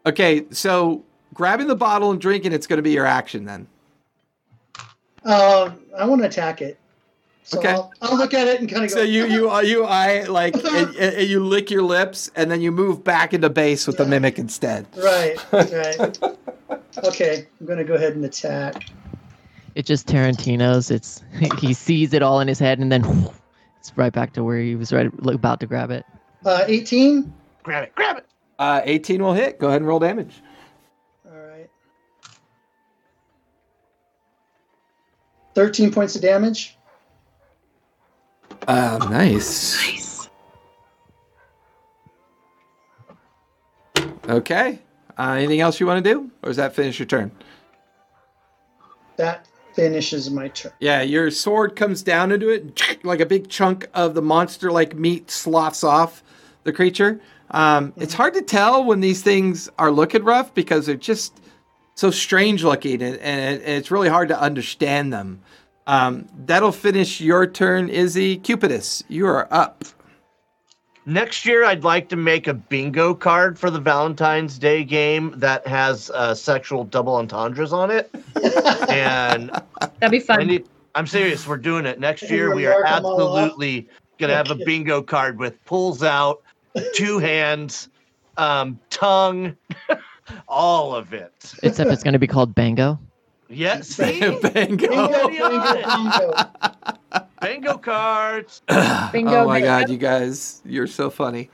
Speaker 1: Okay, so grabbing the bottle and drinking it's going to be your action then.
Speaker 4: Um, I want to attack it. So
Speaker 1: Okay.
Speaker 4: I'll, I'll look at it and kind of go.
Speaker 1: So you you uh, you I like and, and you lick your lips and then you move back into base with the mimic instead.
Speaker 4: Right, right. Okay, I'm gonna go ahead and attack.
Speaker 5: It's just Tarantino's. It's he sees it all in his head and then it's right back to where he was right about to grab it.
Speaker 4: Uh, 18.
Speaker 2: Grab it, grab it.
Speaker 1: Uh, 18 will hit. Go ahead and roll damage.
Speaker 4: All right. 13 points of damage.
Speaker 1: Uh, nice. Okay. Uh, anything else you want to do, or does that finish your turn?
Speaker 4: That finishes my turn.
Speaker 1: Yeah, your sword comes down into it, like a big chunk of the monster-like meat sloughs off the creature. Um, It's hard to tell when these things are looking rough because they're just so strange looking, and, and, it- and it's really hard to understand them. Um, that'll finish your turn, Izzy. Cupidus, you are up.
Speaker 2: Next year, I'd like to make a bingo card for the Valentine's Day game that has uh, sexual double entendres on it. and
Speaker 3: That'd be fun.
Speaker 2: need, I'm serious. We're doing it next year. We are
Speaker 4: remark 'em all off?
Speaker 2: absolutely gonna have a bingo card with pulls out, two hands, um, tongue, all of it.
Speaker 5: Except it's going to be called Bango.
Speaker 2: Yes, see?
Speaker 1: Bingo.
Speaker 4: Bingo, bingo, bingo.
Speaker 2: bingo cards.
Speaker 3: Bingo.
Speaker 1: oh my god, you guys, you're so funny.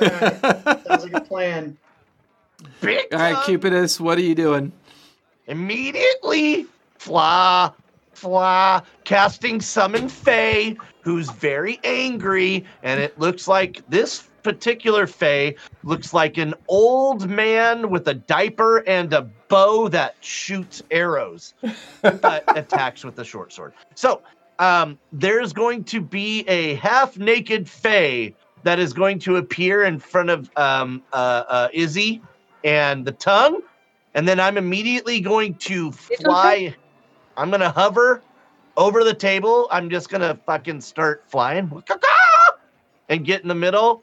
Speaker 4: All right. Sounds like a plan.
Speaker 2: Big
Speaker 1: All right. Cupidus, what are you doing?
Speaker 2: immediately fla fla casting summon Fey, who's very angry, and it looks like this particular Fey looks like an old man with a diaper and a bow that shoots arrows, but attacks with a short sword. So um, there's going to be a half naked Fey that is going to appear in front of um, uh, uh, Izzy and the tongue. And then I'm immediately going to
Speaker 3: It's
Speaker 2: fly. I'm going to hover over the table. I'm just going to fucking start flying and get in the middle.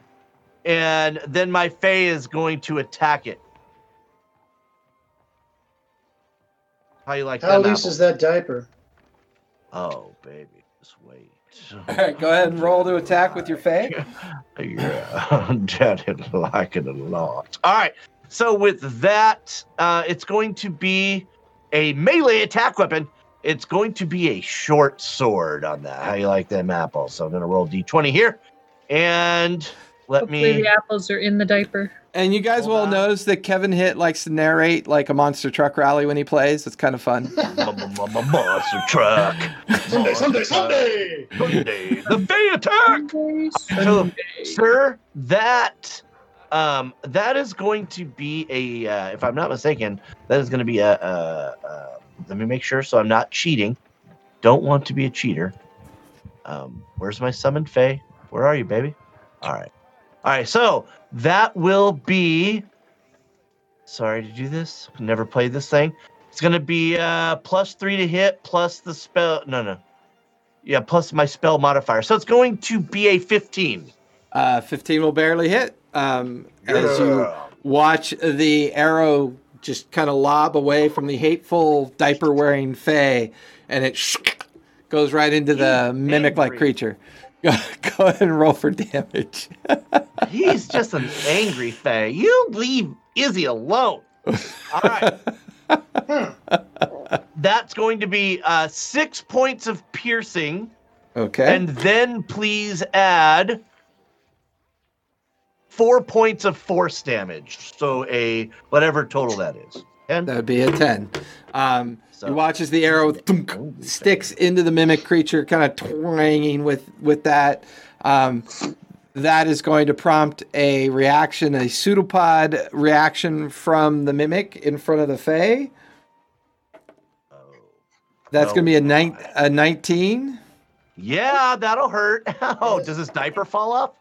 Speaker 2: And then my Fey is going to attack it. How you like
Speaker 4: How
Speaker 2: that?
Speaker 4: How loose is that diaper?
Speaker 2: Oh, baby, just wait.
Speaker 1: All right, go ahead and roll to attack with your Fey.
Speaker 2: Yeah, Dad like it a lot. All right, so with that, uh, it's going to be a melee attack weapon. It's going to be a short sword on that. How you like them apples? So I'm gonna roll d20 here, and let
Speaker 3: Hopefully
Speaker 2: me.
Speaker 3: the apples are in the diaper.
Speaker 1: And you guys
Speaker 2: Hold
Speaker 1: will
Speaker 2: on.
Speaker 1: notice that Kevin Hit likes to narrate like a monster truck rally when he plays. It's kind of fun.
Speaker 2: Monster truck.
Speaker 4: Someday, someday, someday.
Speaker 2: Someday, the Fey attack. So, sir, that um that is going to be a uh, if I'm not mistaken, that is going to be a, uh uh let me make sure so I'm not cheating. Don't want to be a cheater. Um where's my summoned Fey? Where are you, baby? All right. All right, so that will be Sorry to do this. Never played this thing. It's going to be uh plus 3 to hit plus the spell no no. Yeah, plus my spell modifier. So it's going to be a 15.
Speaker 1: Uh, 15 will barely hit. Um, as you watch the arrow just kind of lob away from the hateful diaper wearing Fey, and it goes right into the mimic like creature. Go, go ahead and roll for damage.
Speaker 2: He's just an angry Fey. You leave Izzy alone. All right.
Speaker 4: Huh.
Speaker 2: That's going to be uh, six points of piercing.
Speaker 1: okay.
Speaker 2: And then please add four points of force damage. So a whatever total that is. Ten?
Speaker 1: that would be a 10. Um,
Speaker 2: So-
Speaker 1: you watch as the arrow thunk, sticks into the mimic creature, kind of twanging with, with that. Um, that is going to prompt a reaction, a pseudopod reaction from the mimic in front of the Fey.
Speaker 2: Oh.
Speaker 1: That's
Speaker 2: Oh,
Speaker 1: going to be a, nine, a 19.
Speaker 2: Yeah, that'll hurt. Oh, does his diaper fall off?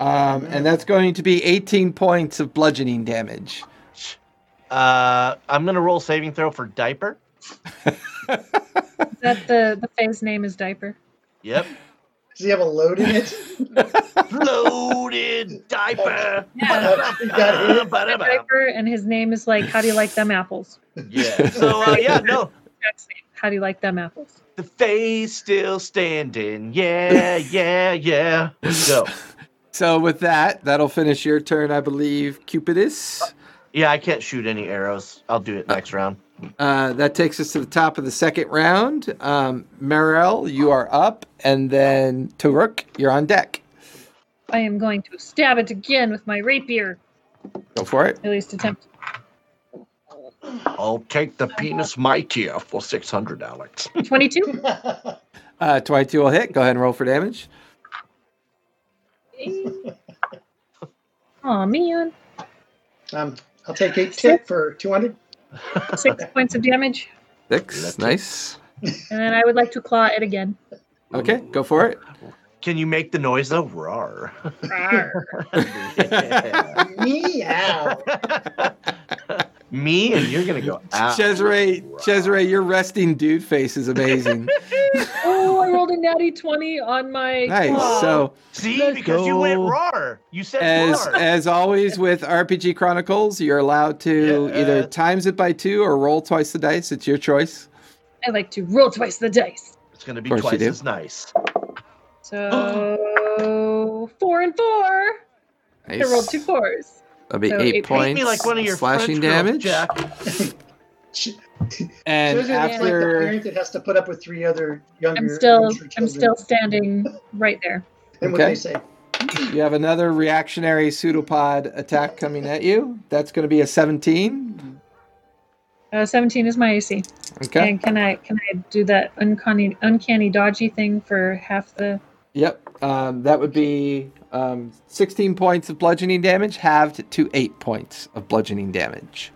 Speaker 1: Um, and that's going to be 18 points of bludgeoning damage.
Speaker 2: Uh, I'm gonna roll saving throw for diaper.
Speaker 3: Is that the the Fey's name is diaper?
Speaker 2: Yep.
Speaker 4: Does he have a load in it?
Speaker 2: Loaded diaper.
Speaker 3: Yeah.
Speaker 4: He got hit.
Speaker 3: diaper, and his name is like, how do you like them apples?
Speaker 2: Yeah. So uh, yeah, no,
Speaker 3: How do you like them apples?
Speaker 2: the face still standing. Yeah, yeah, yeah. Go.
Speaker 1: So with that, that'll finish your turn, I believe, Cupidus.
Speaker 2: Yeah, I can't shoot any arrows. I'll do it next round.
Speaker 1: Uh, that takes us to the top of the second round. Um, Marielle, you are up, and then Turuk, you're on deck.
Speaker 3: I am going to stab it again with my rapier.
Speaker 1: Go for it.
Speaker 3: At least attempt.
Speaker 2: I'll take the penis mightier for six hundred, Alex.
Speaker 3: 22.
Speaker 1: Uh, 22 will hit. Go ahead and roll for damage.
Speaker 3: Oh man.
Speaker 4: um, I'll take eight tick for 200.
Speaker 3: Six points of damage.
Speaker 1: Six.
Speaker 2: That's.
Speaker 1: Nice.
Speaker 3: And then I would like to claw it again.
Speaker 1: Okay, go for it.
Speaker 2: Can you make the noise though? Roar.
Speaker 3: Rawr.
Speaker 4: Meow.
Speaker 2: Me and you're gonna go out.
Speaker 1: Cesare, Cesare, your resting dude face is amazing.
Speaker 3: oh, I rolled a natty 20 on my
Speaker 1: nice.
Speaker 3: claw.
Speaker 1: So,
Speaker 2: See,
Speaker 5: Let's
Speaker 2: because you went
Speaker 5: go.
Speaker 2: roar. You said
Speaker 1: as
Speaker 2: roar.
Speaker 1: as always with RPG Chronicles, you're allowed to
Speaker 2: Yeah.
Speaker 1: either times it by two or roll twice the dice. It's your choice.
Speaker 3: I like to roll twice the dice.
Speaker 2: it's gonna be
Speaker 1: Of course you
Speaker 2: twice as nice.
Speaker 3: So four and four. I rolled two fours.
Speaker 1: That'll be
Speaker 3: So
Speaker 1: eight
Speaker 3: eight-
Speaker 1: points.
Speaker 2: Paint me like one of your
Speaker 1: slashing
Speaker 2: French
Speaker 1: damage.
Speaker 2: Jack.
Speaker 1: And
Speaker 4: Susan is like the
Speaker 1: after
Speaker 4: parent that has to put up with three other younger.
Speaker 3: I'm still I'm still standing right there.
Speaker 4: And what
Speaker 1: Okay.
Speaker 4: they say.
Speaker 1: you have another reactionary pseudopod attack coming at you. That's going to be a 17.
Speaker 3: Uh, 17 is my AC.
Speaker 1: Okay.
Speaker 3: And can I can I do that uncanny uncanny dodgy thing for half the
Speaker 1: Yep. Um, that would be um, 16 points of bludgeoning damage, halved to 8 points of bludgeoning damage.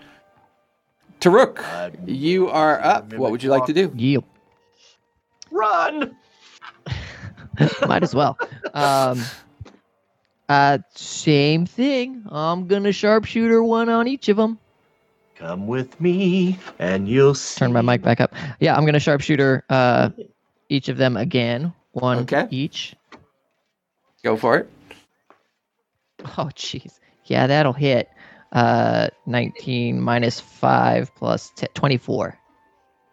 Speaker 1: Taruk,
Speaker 2: Uh,
Speaker 1: you are up. What would you like to do?
Speaker 5: Yep.
Speaker 2: run!
Speaker 5: Might as well. Um, uh, same thing. I'm gonna sharpshooter one on each of them.
Speaker 2: Come with me, and you'll see.
Speaker 5: Turn my mic back up. Yeah, I'm gonna sharpshooter uh, each of them again. One
Speaker 1: Okay.
Speaker 5: each.
Speaker 1: Go for it.
Speaker 5: Oh, jeez. Yeah, that'll hit. Uh, 19 minus 5 plus 10, 24.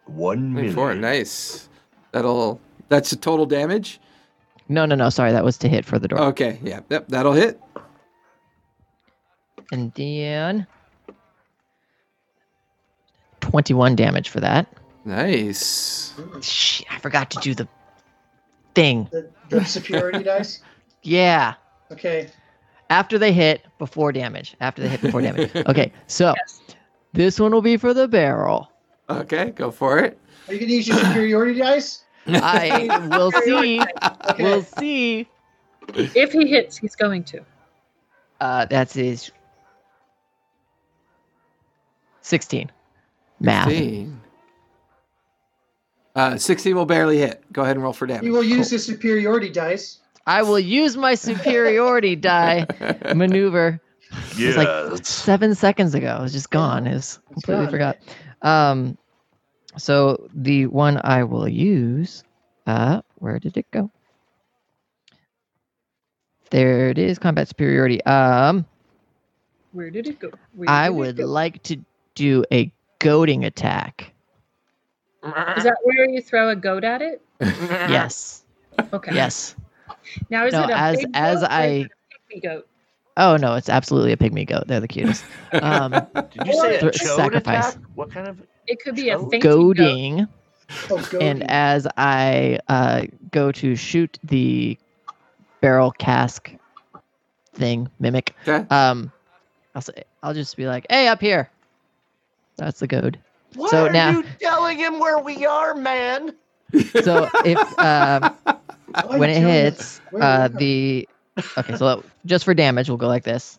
Speaker 2: One minute.
Speaker 1: 24. Nice. That'll. That's the total damage.
Speaker 5: No, no, no. Sorry, that was to hit for the door.
Speaker 1: Okay. Yeah. Yep. That'll hit.
Speaker 5: And then 21 damage for that.
Speaker 1: Nice.
Speaker 5: Shit, I forgot to do the thing.
Speaker 4: The, the superiority dice.
Speaker 5: Yeah.
Speaker 4: Okay.
Speaker 5: After they hit, before damage. After they hit, before damage. Okay, so
Speaker 3: Yes.
Speaker 5: this one will be for the barrel.
Speaker 1: Okay. Go for it.
Speaker 4: Are you gonna use your superiority dice?
Speaker 5: I will see.
Speaker 4: Okay.
Speaker 5: We'll see.
Speaker 3: If he hits, he's going to.
Speaker 5: Uh, that's his 16. Math.
Speaker 1: 16. Uh, 16 will barely hit. Go ahead and roll for damage.
Speaker 4: You will use the superiority dice.
Speaker 5: I will use my superiority die maneuver.
Speaker 2: Yes.
Speaker 5: like seven seconds ago. It was just gone. It was completely
Speaker 4: gone.
Speaker 5: forgot. Um, so the one I will use, uh, where did it go? There it is, combat superiority. Um,
Speaker 3: Where did it go? Where
Speaker 5: I would
Speaker 3: go?
Speaker 5: like to do a goading attack.
Speaker 3: Is that where you throw a goat at it?
Speaker 5: Yes,
Speaker 3: Okay.
Speaker 5: yes.
Speaker 3: Now is
Speaker 5: No,
Speaker 3: it a
Speaker 5: as
Speaker 3: big
Speaker 5: as
Speaker 3: goat or
Speaker 5: I.
Speaker 3: it pygmy goat?
Speaker 5: Oh no, it's absolutely a pygmy goat. They're the cutest. Um,
Speaker 2: Did you say a
Speaker 5: Th- sacrifice.
Speaker 2: attack? What kind of?
Speaker 3: It could be a
Speaker 2: Goat?
Speaker 3: fainting goat.
Speaker 5: goading.
Speaker 4: Oh, goading.
Speaker 5: and as I uh, go to shoot the barrel cask thing mimic,
Speaker 1: Okay.
Speaker 5: um, I'll say I'll just be like, "Hey, up here." That's the goad.
Speaker 2: Why
Speaker 5: So
Speaker 2: are
Speaker 5: now-
Speaker 2: you telling him where we are, man?
Speaker 5: So if um,
Speaker 4: Why
Speaker 5: when it hits uh, the okay, so just for damage, we'll go like this.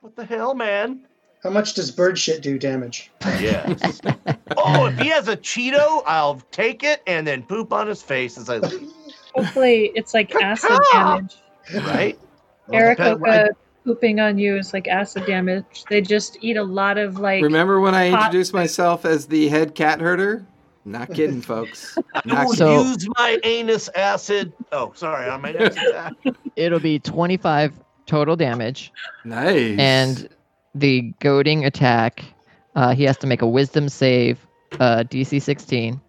Speaker 2: What the hell, man?
Speaker 4: How much does bird shit do damage?
Speaker 2: Yes. oh, if he has a Cheeto, I'll take it and then poop on his face as I leave.
Speaker 3: Hopefully, it's like acid damage.
Speaker 2: Right? Well, depend-
Speaker 3: Aarakocra pooping on you is like acid damage. They just eat a lot of like.
Speaker 1: Remember when I
Speaker 3: hot-
Speaker 1: introduced myself as the head cat herder? Not kidding, folks. Not
Speaker 2: Don't
Speaker 5: So-
Speaker 2: use my anus acid. Oh, sorry, on my next attack.
Speaker 5: It'll be 25 total damage,
Speaker 1: nice.
Speaker 5: and the goading attack, uh, he has to make a Wisdom save, uh, DC 16.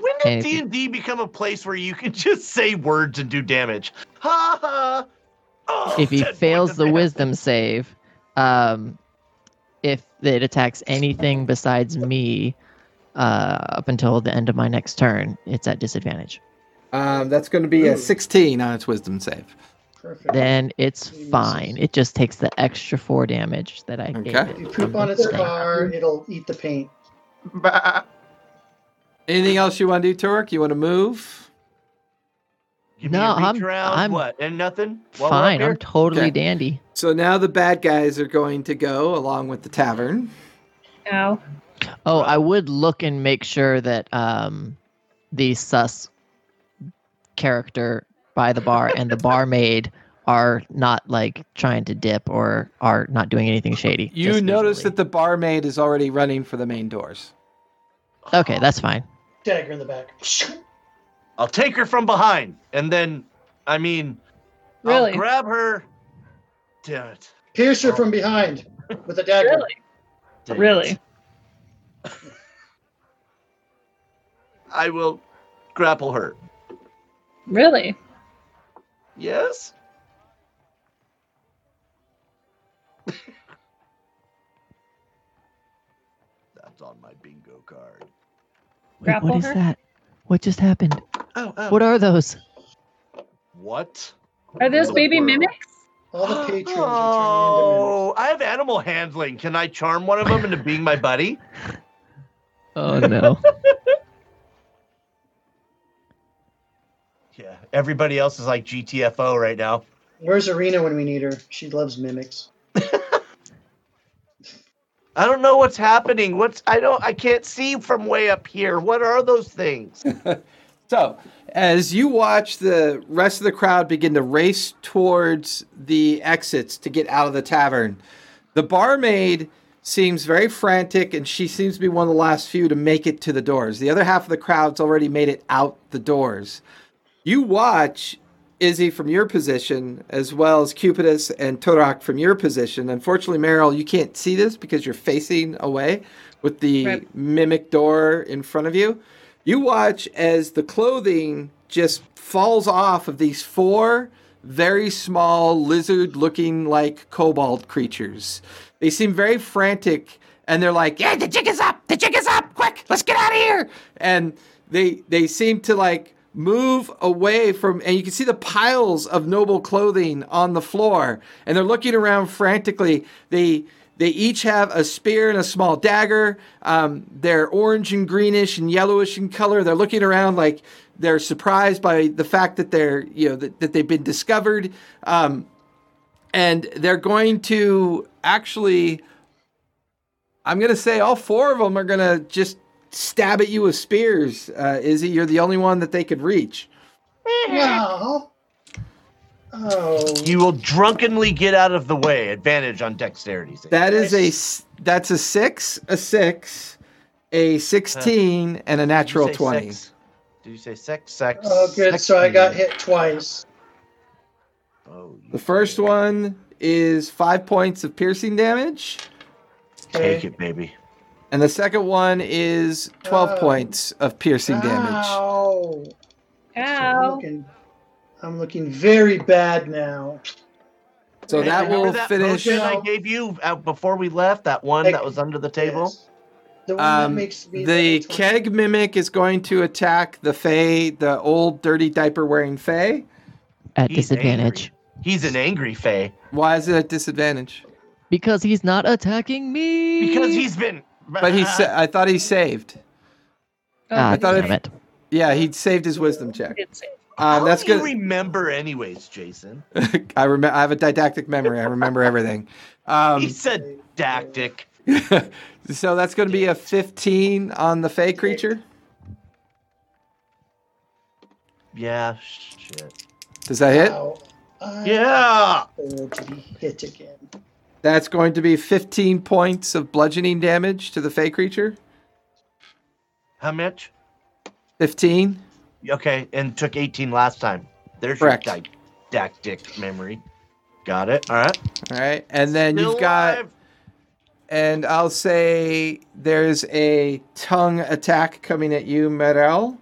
Speaker 2: When did D and D become a place where you can just say words and do damage? Ha ha. Oh,
Speaker 5: if he fails the
Speaker 2: damage.
Speaker 5: wisdom save, um, if it attacks anything besides me, uh, up until the end of my next turn, it's at disadvantage.
Speaker 1: um, that's going to be a 16 on its wisdom save.
Speaker 4: Perfect.
Speaker 5: Then it's
Speaker 4: He
Speaker 5: fine. It just takes the extra four damage that I gave
Speaker 1: Okay.
Speaker 5: it.
Speaker 4: If you poop on its
Speaker 5: stand.
Speaker 4: car, it'll eat the paint.
Speaker 2: Bah.
Speaker 1: Anything else you want to do, Turk? You want to move?
Speaker 2: Give
Speaker 5: No, I'm-
Speaker 2: around,
Speaker 5: I'm
Speaker 2: what? And nothing? While
Speaker 5: Fine. I'm totally
Speaker 1: Okay.
Speaker 5: dandy.
Speaker 1: So now the bad guys are going to go along with the tavern.
Speaker 3: Ow.
Speaker 5: Oh, I would look and make sure that um, the sus character by the bar and the barmaid are not like trying to dip or are not doing anything shady.
Speaker 1: You notice
Speaker 5: visually.
Speaker 1: that the barmaid is already running for the main doors.
Speaker 5: Okay, that's fine.
Speaker 4: Dagger in the back.
Speaker 2: I'll take her from behind, and then, I mean,
Speaker 3: Really?
Speaker 2: I'll grab her. Damn it.
Speaker 4: Pierce her from behind with a dagger.
Speaker 3: Really?
Speaker 2: Damn
Speaker 3: Really?
Speaker 2: it. I will grapple her.
Speaker 3: Really?
Speaker 2: Yes? That's on my bingo card.
Speaker 5: Wait,
Speaker 3: Grapple
Speaker 5: what is
Speaker 3: her?
Speaker 5: that? What just happened?
Speaker 2: Oh, oh.
Speaker 5: What are those?
Speaker 2: What?
Speaker 3: Are those
Speaker 2: What
Speaker 3: baby
Speaker 2: world?
Speaker 3: mimics?
Speaker 4: All the patrons are
Speaker 2: Oh, I have animal handling. Can I charm one of them into being my buddy?
Speaker 5: Oh no.
Speaker 2: Yeah. Everybody else is like GTFO right now.
Speaker 4: Where's Arena when we need her? She loves mimics.
Speaker 2: I don't know what's happening. What's I don't I can't see from way up here. What are those things?
Speaker 1: So, as you watch the rest of the crowd begin to race towards the exits to get out of the tavern, the barmaid seems very frantic and she seems to be one of the last few to make it to the doors. The other half of the crowd's already made it out the doors. You watch Izzy from your position, as well as Cupidus and Toruk from your position. Unfortunately, Marielle, you can't see this because you're facing away with the
Speaker 3: Right.
Speaker 1: mimic door in front of you. You watch as the clothing just falls off of these four very small lizard looking like kobold creatures. They seem very frantic and they're like, "Yeah, the jig is up. The jig is up. Quick, let's get out of here." And they they seem to like move away from and you can see the piles of noble clothing on the floor and they're looking around frantically. They they each have a spear and a small dagger. Um, they're orange and greenish and yellowish in color. They're looking around like they're surprised by the fact that they're, you know, that, that they've been discovered. Um, and they're going to actually, I'm going to say all four of them are going to just stab at you with spears. Uh, Izzy, you're the only one that they could reach.
Speaker 4: No. Oh.
Speaker 2: You will drunkenly get out of the way. Advantage on dexterity. save.
Speaker 1: that is a that's a six, a six, a sixteen, and a natural twenty.
Speaker 2: Sex? Did you say sex? Sex.
Speaker 4: Oh, good. So I got hit twice.
Speaker 2: Oh,
Speaker 1: The first one is five points of piercing damage,
Speaker 2: Take it, baby.
Speaker 1: and the second one is twelve
Speaker 4: Oh.
Speaker 1: points of piercing damage.
Speaker 4: Ow. I'm
Speaker 3: Ow.
Speaker 4: looking, I'm looking very bad now.
Speaker 1: So
Speaker 2: Hey,
Speaker 1: that
Speaker 2: remember
Speaker 1: will
Speaker 2: that
Speaker 1: finish.
Speaker 2: I gave you out before we left. That one
Speaker 4: Like-
Speaker 2: that was under the table.
Speaker 4: Yes. The one that
Speaker 1: Um,
Speaker 4: makes me
Speaker 1: the keg mimic is going to attack the Fey, the old dirty diaper wearing Fey.
Speaker 5: At
Speaker 2: He's
Speaker 5: disadvantage.
Speaker 2: angry. He's an angry Fey
Speaker 1: Why is it a disadvantage?
Speaker 5: Because he's not attacking me.
Speaker 2: because he's been.
Speaker 1: But he sa- I thought he saved.
Speaker 3: Oh,
Speaker 5: Ah,
Speaker 1: I thought
Speaker 5: damn
Speaker 1: it-
Speaker 5: it.
Speaker 1: Yeah, he saved his wisdom check. Um,
Speaker 2: How
Speaker 1: that's
Speaker 2: do you
Speaker 1: good.
Speaker 2: remember, anyways, Jason.
Speaker 1: I remember. I have a didactic memory. I remember everything. Um,
Speaker 2: he said dactic.
Speaker 1: so that's going to be a 15 on the Fey creature.
Speaker 2: Yeah, shit.
Speaker 1: Does that hit?
Speaker 4: Ow. I
Speaker 2: Yeah.
Speaker 4: to be hit again.
Speaker 1: That's going to be 15 points of bludgeoning damage to the Fey creature.
Speaker 2: How much?
Speaker 1: 15.
Speaker 2: Okay, and took 18 last time. There's
Speaker 1: Correct.
Speaker 2: your didactic memory. Got it. All right.
Speaker 1: All right. And then
Speaker 2: Still
Speaker 1: you've got,
Speaker 2: alive.
Speaker 1: and I'll say there's a tongue attack coming at you, Marielle.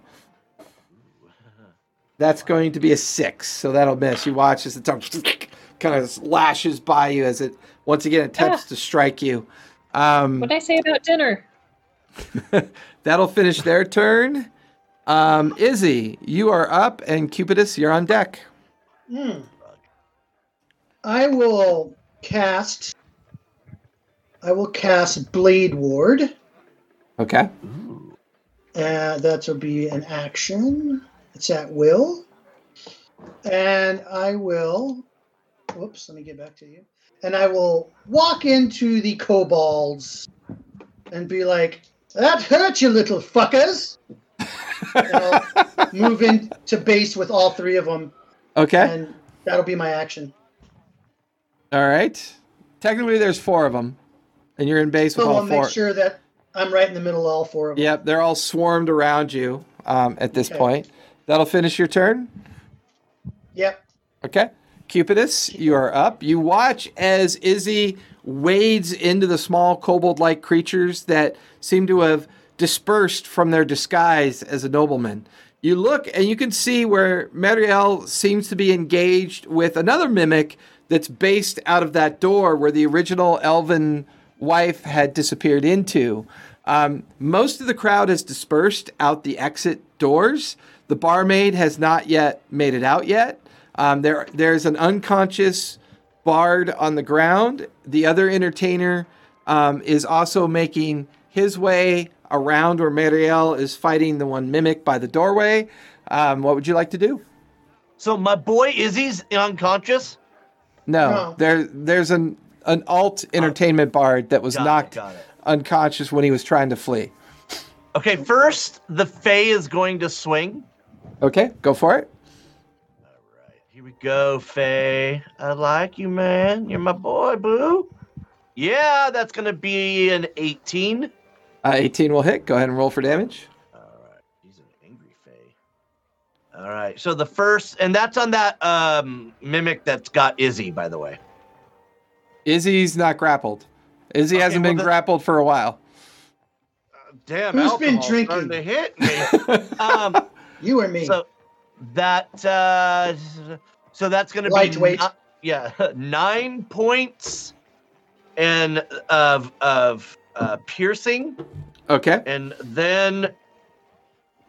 Speaker 1: That's going to be a six, so that'll miss. You watch as the tongue kind of lashes by you as it once again attempts to strike you. Um,
Speaker 3: What did I say about dinner?
Speaker 1: That'll finish their turn. Um, Izzy, you are up, and Cupidus, you're on deck.
Speaker 4: Hmm. I will cast. I will cast Blade Ward.
Speaker 1: Okay.
Speaker 2: Ooh.
Speaker 4: Uh, that will be an action. It's at will. And I will. Whoops, let me get back to you. And I will walk into the kobolds and be like, That hurt, you little fuckers. I'll move into base with all three of them.
Speaker 1: Okay.
Speaker 4: And that'll be my action.
Speaker 1: All right. Technically, there's four of them, and you're in base with
Speaker 4: So I'll
Speaker 1: all four.
Speaker 4: make sure that I'm right in the middle of all four of them.
Speaker 1: Yep, they're all swarmed around you um, at this
Speaker 4: Okay.
Speaker 1: point. That'll finish your turn.
Speaker 4: Yep.
Speaker 1: Okay. Cupidus, you are up. You watch as Izzy wades into the small kobold like creatures that seem to have dispersed from their disguise as a nobleman. You look and you can see where Marielle seems to be engaged with another mimic that's based out of that door where the original elven wife had disappeared into. Um, most of the crowd has dispersed out the exit doors. The barmaid has not yet made it out yet. Um, there, there's an unconscious bard on the ground. The other entertainer um, is also making his way around where Marielle is fighting the one mimic by the doorway. Um, what would you like to do?
Speaker 2: So my boy Izzy's unconscious.
Speaker 1: No,
Speaker 4: No.
Speaker 1: there there's an an alt entertainment bard that was
Speaker 2: Got it,
Speaker 1: knocked
Speaker 2: got it.
Speaker 1: unconscious when he was trying to flee.
Speaker 2: Okay, first the Fey is going to swing.
Speaker 1: Okay, go for it.
Speaker 2: All right, here we go, Fey. I like you, man. You're my boy, boo. Yeah, that's gonna be an 18.
Speaker 1: Uh, 18 will hit. Go ahead and roll for damage.
Speaker 2: All right, he's an angry Fey. All right, so the first, and that's on that um mimic that's got Izzy, by the way.
Speaker 1: Izzy's not grappled. Izzy
Speaker 2: Okay,
Speaker 1: hasn't
Speaker 2: well,
Speaker 1: been
Speaker 2: the-
Speaker 1: grappled for a while.
Speaker 2: Damn,
Speaker 4: Who's been drinking?
Speaker 2: starting to hit me. um,
Speaker 4: You or me?
Speaker 2: so that uh, so that's gonna
Speaker 4: Lightweight.
Speaker 2: be ni- yeah, nine points and of of uh, piercing.
Speaker 1: Okay.
Speaker 2: and then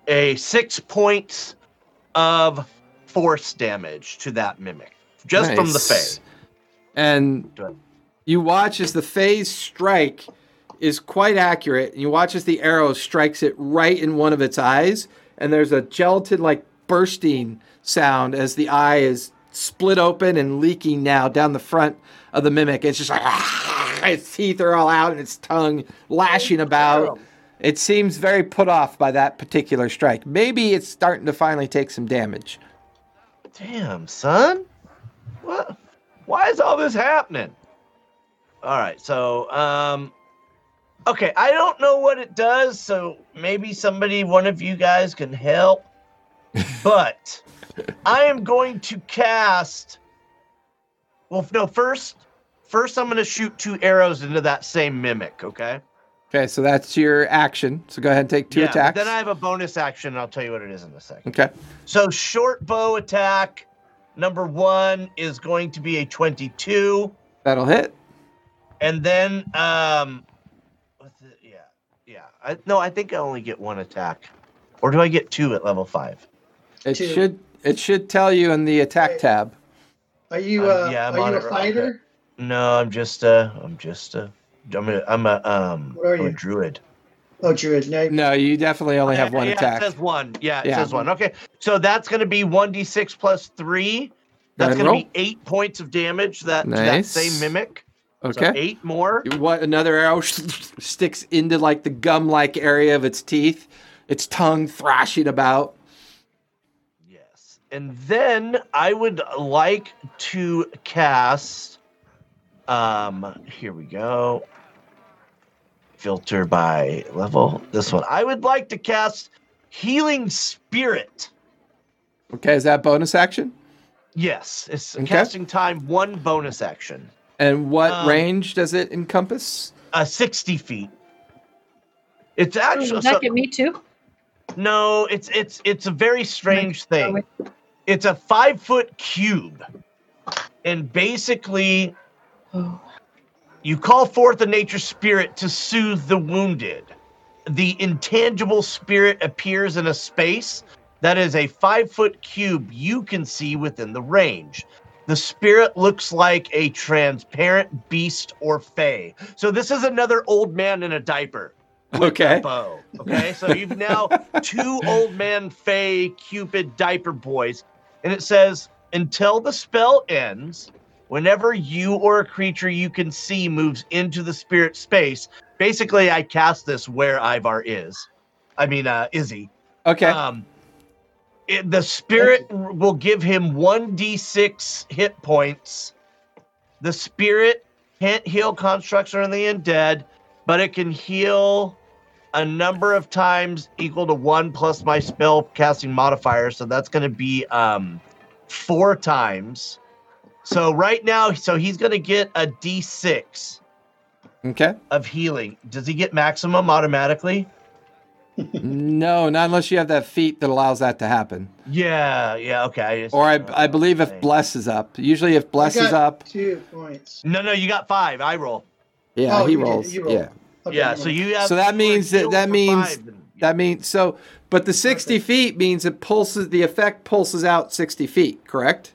Speaker 2: a six points of force damage to that mimic just from the
Speaker 1: Nice. And you watch as the phase strike is quite accurate. And you watch as the arrow strikes it right in one of its eyes. And there's a gelatin like bursting sound as the eye is split open and leaking now down the front of the mimic. It's just like ah, its teeth are all out and its tongue lashing about. It seems very put off by that particular strike. Maybe it's starting to finally take some damage.
Speaker 2: Damn, son. What? Why is all this happening? All right, so um okay, I don't know what it does, so maybe somebody one of you guys can help. but I am going to cast Well, no, first first I'm going to shoot two arrows into that same mimic, okay?
Speaker 1: Okay, so that's your action. So go ahead and take two
Speaker 2: yeah,
Speaker 1: attacks.
Speaker 2: Then I have a bonus action, and I'll tell you what it is in a second.
Speaker 1: okay.
Speaker 2: So short bow attack number one is going to be a 22,
Speaker 1: That'll hit.
Speaker 2: and then um, what's it? yeah, yeah. I, no, I think I only get one attack, or do I get two at level five?
Speaker 1: It
Speaker 4: Two.
Speaker 1: should it should tell you in the attack
Speaker 4: Right.
Speaker 1: tab.
Speaker 4: Are you
Speaker 2: Um,
Speaker 4: uh,
Speaker 2: yeah, I'm
Speaker 4: are
Speaker 2: on
Speaker 4: you
Speaker 2: it
Speaker 4: a
Speaker 2: right
Speaker 4: fighter?
Speaker 2: No, I'm just a, I'm just a, I'm a, I'm a, um,
Speaker 4: What are
Speaker 2: I'm a
Speaker 4: you?
Speaker 2: druid.
Speaker 4: Oh, Druid. No.
Speaker 1: No, you definitely only have one
Speaker 2: yeah,
Speaker 1: attack.
Speaker 2: It says one. Yeah, it
Speaker 1: Yeah.
Speaker 2: says one. Okay, so that's going to be one d six plus three. That's going
Speaker 1: and
Speaker 2: to be eight points of damage. That to that same mimic. So
Speaker 1: okay.
Speaker 2: eight more.
Speaker 1: what another arrow sticks into like the gum-like area of its teeth, its tongue thrashing about.
Speaker 2: Yes. And then I would like to cast um here we go. Filter by level. This one. I would like to cast Healing Spirit.
Speaker 1: Okay, is that bonus action?
Speaker 2: Yes, it's
Speaker 1: Okay.
Speaker 2: casting time one bonus action.
Speaker 1: And what
Speaker 2: Um,
Speaker 1: range does it encompass?
Speaker 2: Uh 60 feet. It's actually
Speaker 3: Does that
Speaker 2: so-
Speaker 3: get me too?
Speaker 2: no, it's it's it's a very strange thing. It's a five foot cube. And basically You call forth a nature spirit to soothe the wounded. The intangible spirit appears in a space that is a five foot cube you can see within the range. The spirit looks like a transparent beast or fey. So this is another old man in a diaper. with a
Speaker 1: Okay.
Speaker 2: Bow. Okay. So you've now two old man fey cupid diaper boys. And it says, until the spell ends, whenever you or a creature you can see moves into the spirit space, basically I cast this where Ivar is. I mean, uh, Izzy.
Speaker 1: Okay.
Speaker 2: Um, it, the spirit will give him 1d6 hit points. The spirit can't heal constructs or the undead, but it can heal a number of times equal to one plus my spell casting modifier. So that's going to be um, four times. So right now, so he's going to get a d6
Speaker 1: okay.
Speaker 2: of healing. Does he get maximum automatically?
Speaker 1: No, not unless you have that feat that allows that to happen.
Speaker 2: Yeah, yeah, okay. I just-
Speaker 1: Or I, I believe if bless is up. Usually if bless
Speaker 4: I
Speaker 1: is up,
Speaker 4: Two points.
Speaker 2: No, no, you got five. I roll.
Speaker 1: yeah,
Speaker 4: Oh,
Speaker 1: he
Speaker 4: you did,
Speaker 1: rolls.
Speaker 4: you rolled.
Speaker 1: Yeah.
Speaker 4: Okay,
Speaker 2: yeah, so you have.
Speaker 1: So that means that- that means
Speaker 2: five, and-
Speaker 1: That means so but the 60 feet means it pulses the effect pulses out 60 feet, correct?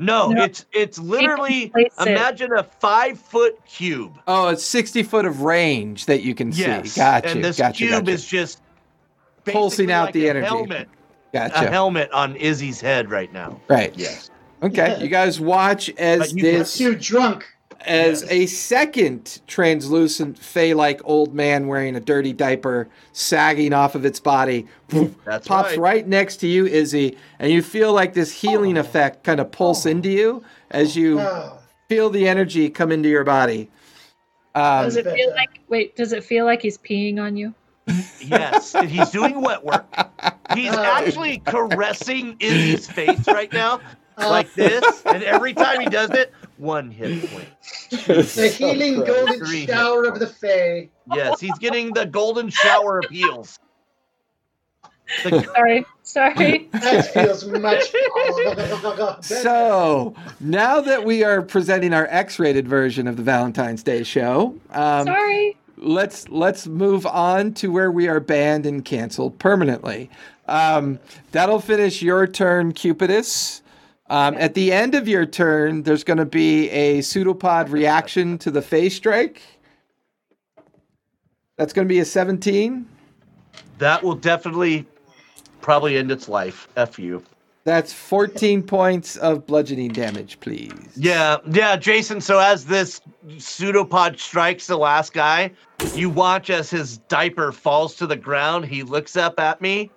Speaker 2: no,
Speaker 3: No.
Speaker 2: it's it's literally
Speaker 3: place it.
Speaker 2: imagine a five foot cube.
Speaker 1: Oh, it's 60 foot of range that you can
Speaker 2: Yes,
Speaker 1: see. Gotcha.
Speaker 2: and this
Speaker 1: gotcha,
Speaker 2: cube
Speaker 1: gotcha.
Speaker 2: is just
Speaker 1: Pulsing out
Speaker 2: like
Speaker 1: the
Speaker 2: a
Speaker 1: energy.
Speaker 2: Helmet
Speaker 1: Gotcha.
Speaker 2: helmet on Izzy's head right now.
Speaker 1: Right.
Speaker 2: Yes.
Speaker 1: Okay. You guys watch as
Speaker 2: But you
Speaker 1: this
Speaker 4: Too drunk.
Speaker 1: as
Speaker 2: Yes.
Speaker 1: a second translucent fey-like old man wearing a dirty diaper sagging off of its body poof,
Speaker 2: That's
Speaker 1: pops
Speaker 2: right.
Speaker 1: right. next to you, Izzy, and you feel like this healing
Speaker 2: Oh.
Speaker 1: effect kind of pulse into you as you
Speaker 4: Oh,
Speaker 1: feel the energy come into your body. Um,
Speaker 3: Does it feel like wait? Does it feel like he's peeing on you?
Speaker 2: Yes, he's doing wet work. He's
Speaker 4: Oh.
Speaker 2: actually caressing Izzy's face right now,
Speaker 4: uh,
Speaker 2: like this, and every time he does it, one hit point.
Speaker 4: the
Speaker 1: so
Speaker 4: healing
Speaker 1: gross.
Speaker 4: golden
Speaker 2: Three
Speaker 4: shower of the Fey.
Speaker 2: Yes, he's getting the golden shower of heals. The-
Speaker 3: Sorry, sorry.
Speaker 4: That feels much better.
Speaker 1: So now that we are presenting our X-rated version of the Valentine's Day show, um,
Speaker 3: sorry.
Speaker 1: Let's let's move on to where we are banned and canceled permanently. Um, that'll finish your turn, Cupidus. Um, at the end of your turn, there's going to be a pseudopod reaction to the phase strike. That's going to be a 17.
Speaker 2: that will definitely probably end its life. F you.
Speaker 1: That's 14 points of bludgeoning damage, please.
Speaker 2: Yeah, yeah, Jason. So as this pseudopod strikes the last guy, you watch as his diaper falls to the ground. He looks up at me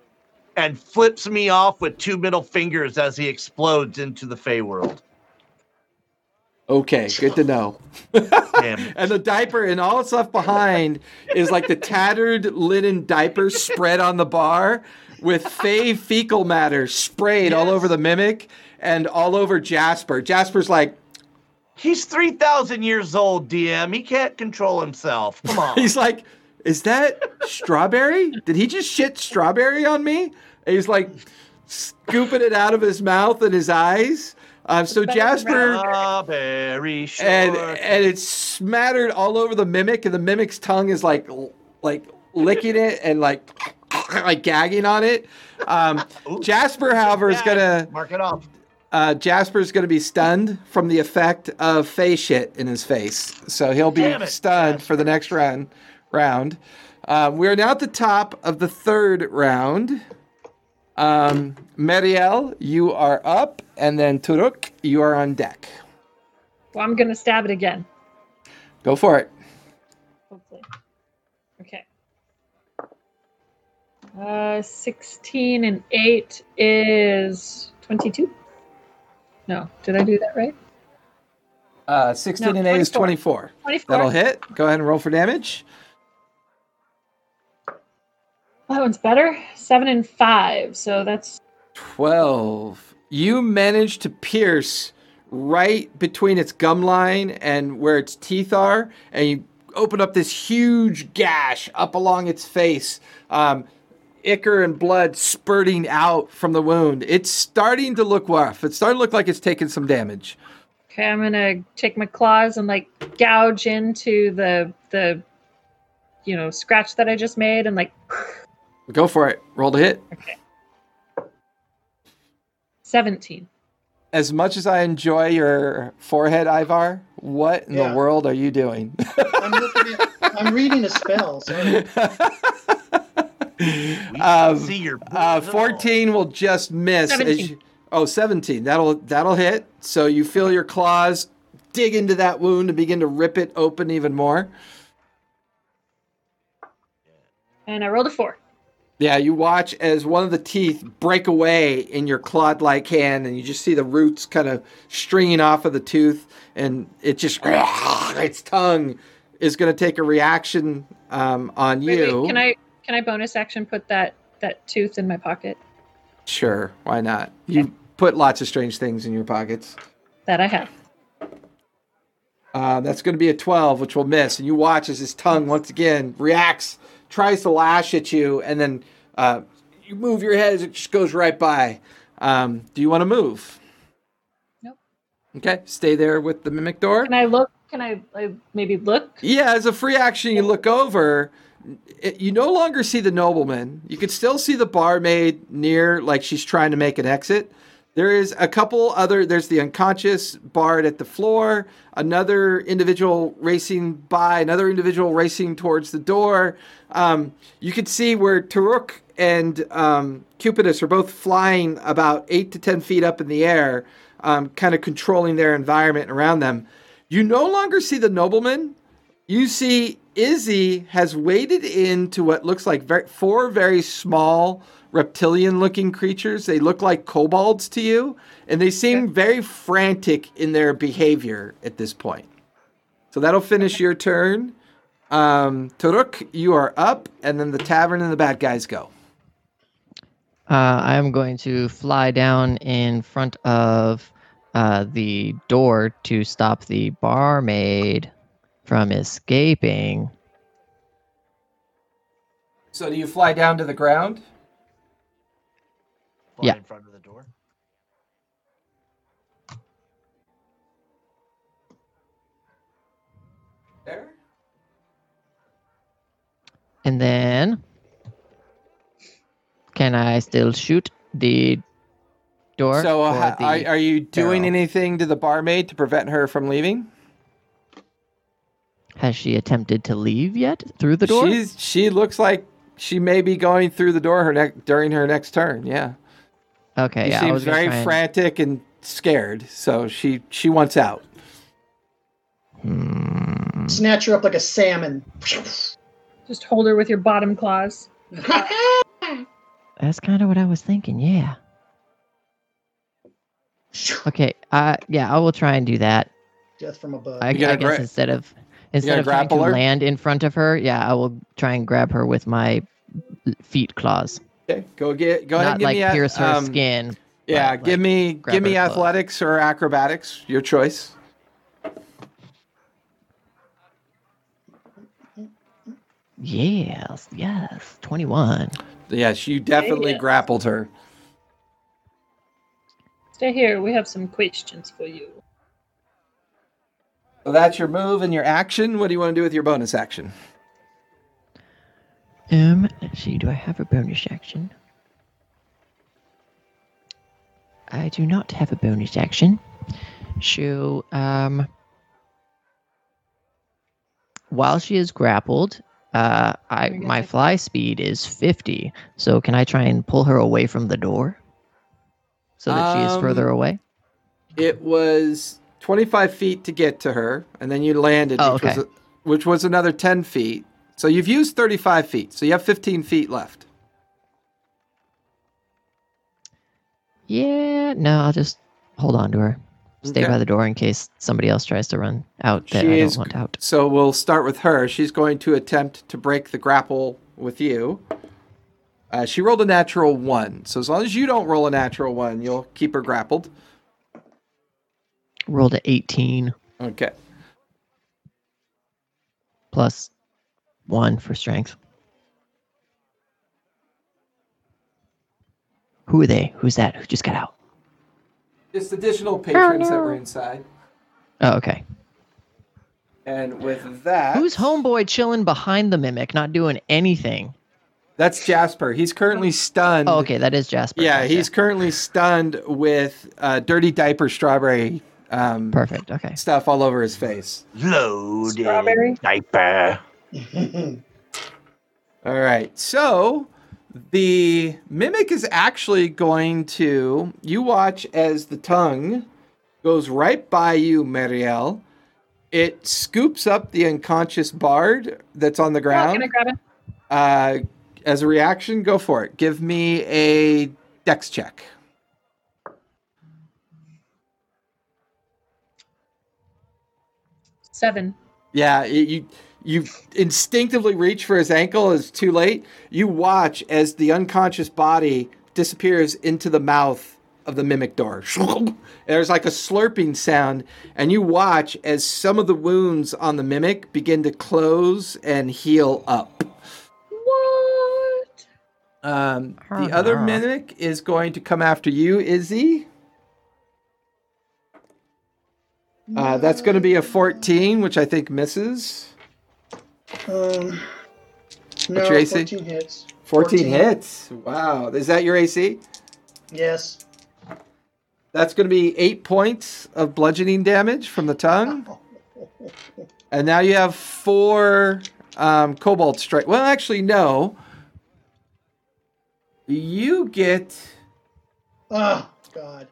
Speaker 2: and flips me off with two middle fingers as he explodes into the Fey world.
Speaker 1: Okay, good to know. And the diaper and all it's left behind is like the tattered linen diaper spread on the bar with fey fecal matter sprayed all over the mimic and all over Jasper. Jasper's like,
Speaker 2: He's 3,000 years old, DM. He can't control himself. Come on.
Speaker 1: he's like, is that strawberry? Did he just shit strawberry on me? And he's like scooping it out of his mouth and his eyes. Um, so Jasper.
Speaker 2: Strawberry short.
Speaker 1: and and it's smattered all over the mimic, and the mimic's tongue is like like licking it and like like gagging on it. Um, Jasper, however, is gonna
Speaker 2: mark it off.
Speaker 1: uh, Jasper's gonna be stunned from the effect of face shit in his face, so he'll be
Speaker 2: it,
Speaker 1: stunned for the next round. Round. Um, we are now at the top of the third round. Um, Marielle, you are up, and then Toruk, you are on deck.
Speaker 3: Well, I'm gonna stab it again.
Speaker 1: Go for it.
Speaker 3: Uh, 16 and 8 is 22. No, did I do that right?
Speaker 1: Uh, 16
Speaker 3: No,
Speaker 1: and 8 is
Speaker 3: 24.
Speaker 1: 24.
Speaker 3: 24.
Speaker 1: That'll hit. Go ahead and roll for damage.
Speaker 3: That one's better. 7 and 5. So that's
Speaker 1: 12. You manage to pierce right between its gum line and where its teeth are, and you open up this huge gash up along its face. Um, ichor and blood spurting out from the wound. It's starting to look rough. It's starting to look like it's taken some damage.
Speaker 3: okay. I'm gonna take my claws and like gouge into the the you know scratch that I just made and like
Speaker 1: Go for it. Roll to hit. Okay.
Speaker 3: 17.
Speaker 1: As much as I enjoy your forehead, Ivar, what in
Speaker 4: Yeah.
Speaker 1: the world are you doing?
Speaker 4: I'm, looking at, I'm reading a spell. Sorry.
Speaker 2: We
Speaker 1: Um,
Speaker 2: see your
Speaker 1: Uh,
Speaker 2: boobs at all.
Speaker 1: 14 will just miss. as
Speaker 3: 17.
Speaker 1: you- oh, 17. That'll that'll hit. So you feel your claws dig into that wound and begin to rip it open even more.
Speaker 3: And I rolled a 4.
Speaker 1: Yeah, you watch as one of the teeth break away in your clawed-like hand, and you just see the roots kind of stringing off of the tooth, and it just its tongue is going to take a reaction um, on
Speaker 3: Wait, wait,
Speaker 1: you.
Speaker 3: can I can I bonus action put that that tooth in my pocket?
Speaker 1: Sure, why not? You put lots of strange things in your pockets.
Speaker 3: That I have.
Speaker 1: Uh, that's going to be a 12, which will miss. And you watch as his tongue once again reacts, tries to lash at you, and then uh, you move your head as it just goes right by. Um, do you want to move?
Speaker 3: Nope.
Speaker 1: Okay, stay there with the mimic door.
Speaker 3: Can I look? Can I, I maybe look?
Speaker 1: Yeah, as a free action, you look over. It, you no longer see the nobleman. You can still see the barmaid near, like she's trying to make an exit, There is a couple other. There's the unconscious bard at the floor. Another individual racing by. Another individual racing towards the door. Um, you can see where Toruk and um, Cupidus are both flying about eight to ten feet up in the air, um, kind of controlling their environment around them. You no longer see the nobleman. You see Izzy has waded into what looks like very, four very small reptilian looking creatures. They look like kobolds to you, and they seem very frantic in their behavior at this point. So that'll finish your turn. Um, Toruk, you are up, and then the tavern and the bad guys go.
Speaker 5: Uh, I'm going to fly down in front of uh, the door to stop the barmaid from escaping.
Speaker 1: So do you fly down to the ground?
Speaker 2: Fly
Speaker 5: Yeah.
Speaker 2: in front of the door.
Speaker 1: There.
Speaker 5: And then, can I still shoot the door?
Speaker 1: So uh,
Speaker 5: the-
Speaker 1: are, are you doing
Speaker 5: barrel.
Speaker 1: anything to the barmaid to prevent her from leaving?
Speaker 5: Has she attempted to leave yet through the door?
Speaker 1: She's she looks like she may be going through the door her neck during her next turn. Yeah.
Speaker 5: okay,
Speaker 1: She
Speaker 5: yeah. I
Speaker 1: seems
Speaker 5: was
Speaker 1: very
Speaker 5: try and-
Speaker 1: frantic and scared, so she she wants out.
Speaker 5: Hmm.
Speaker 4: Snatch her up like a salmon.
Speaker 3: Just hold her with your bottom claws.
Speaker 5: That's kind of what I was thinking. Yeah. Okay. Uh, yeah, I will try and do that.
Speaker 4: Death from above.
Speaker 5: I, I guess
Speaker 1: gonna
Speaker 5: instead of instead of trying to
Speaker 1: her?
Speaker 5: land in front of her, yeah, I will try and grab her with my feet claws.
Speaker 1: Okay, go get go ahead
Speaker 5: Not
Speaker 1: and give
Speaker 5: like
Speaker 1: me a,
Speaker 5: pierce her
Speaker 1: um,
Speaker 5: skin.
Speaker 1: Yeah,
Speaker 5: but,
Speaker 1: give
Speaker 5: like,
Speaker 1: me give me
Speaker 5: her clothes.
Speaker 1: athletics or acrobatics, your choice.
Speaker 5: Yes, yes, twenty-one.
Speaker 1: Yes, you definitely
Speaker 3: Yes.
Speaker 1: grappled her.
Speaker 3: Stay here. We have some questions for you.
Speaker 1: So that's your move and your action. What do you want to do with your bonus action?
Speaker 5: Um, let's see. Do I have a bonus action? I do not have a bonus action. So, um, while she is grappled, uh, I
Speaker 3: I
Speaker 5: my fly speed is fifty. So, can I try and pull her away from the door, so that she is further
Speaker 1: Um,
Speaker 5: away?
Speaker 1: It was 25 feet to get to her, and then you landed,
Speaker 5: Oh,
Speaker 1: which, was a- which was another 10 feet. So you've used 35 feet. So you have 15 feet left.
Speaker 5: Yeah. No, I'll just hold on to her. Stay
Speaker 1: Okay.
Speaker 5: by the door in case somebody else tries to run out that
Speaker 1: She
Speaker 5: I
Speaker 1: is-
Speaker 5: don't want out.
Speaker 1: So we'll start with her. She's going to attempt to break the grapple with you. Uh, she rolled a natural one. So as long as you don't roll a natural one, you'll keep her grappled.
Speaker 5: Rolled a eighteen.
Speaker 1: Okay.
Speaker 5: plus one for strength. Who are they? Who's that? Who just got out?
Speaker 1: Just additional patrons that were inside.
Speaker 5: Oh, okay.
Speaker 1: And with that,
Speaker 5: Who's homeboy chilling behind the mimic, not doing anything?
Speaker 1: That's Jasper. He's currently stunned.
Speaker 5: Oh, okay, that is Jasper.
Speaker 1: Yeah,
Speaker 5: Gotcha.
Speaker 1: he's currently stunned with uh, dirty diaper strawberry um,
Speaker 5: perfect. Okay.
Speaker 1: stuff all over his face.
Speaker 2: Loaded
Speaker 3: Strawberry?
Speaker 2: diaper.
Speaker 1: All right. So the mimic is actually going to. You watch as the tongue goes right by you, Marielle. It scoops up the unconscious bard that's on the ground.
Speaker 3: can I grab it?
Speaker 1: Uh, as a reaction, go for it. Give me a dex check.
Speaker 3: Seven.
Speaker 1: Yeah, you you instinctively reach for his ankle. It's too late. You watch as the unconscious body disappears into the mouth of the mimic door. There's like a slurping sound, and you watch as some of the wounds on the mimic begin to close and heal up.
Speaker 3: What?
Speaker 1: Um, the other mimic is going to come after you, Izzy. Uh, that's going to be a 14, which I think misses.
Speaker 4: Um, no,
Speaker 1: your AC?
Speaker 4: 14 hits.
Speaker 1: 14,
Speaker 4: 14.
Speaker 1: hits. Wow. Is that your AC?
Speaker 4: Yes.
Speaker 1: That's going to be eight points of bludgeoning damage from the tongue. And now you have four um, cobalt strike. Well, actually, no. You get.
Speaker 4: Oh God.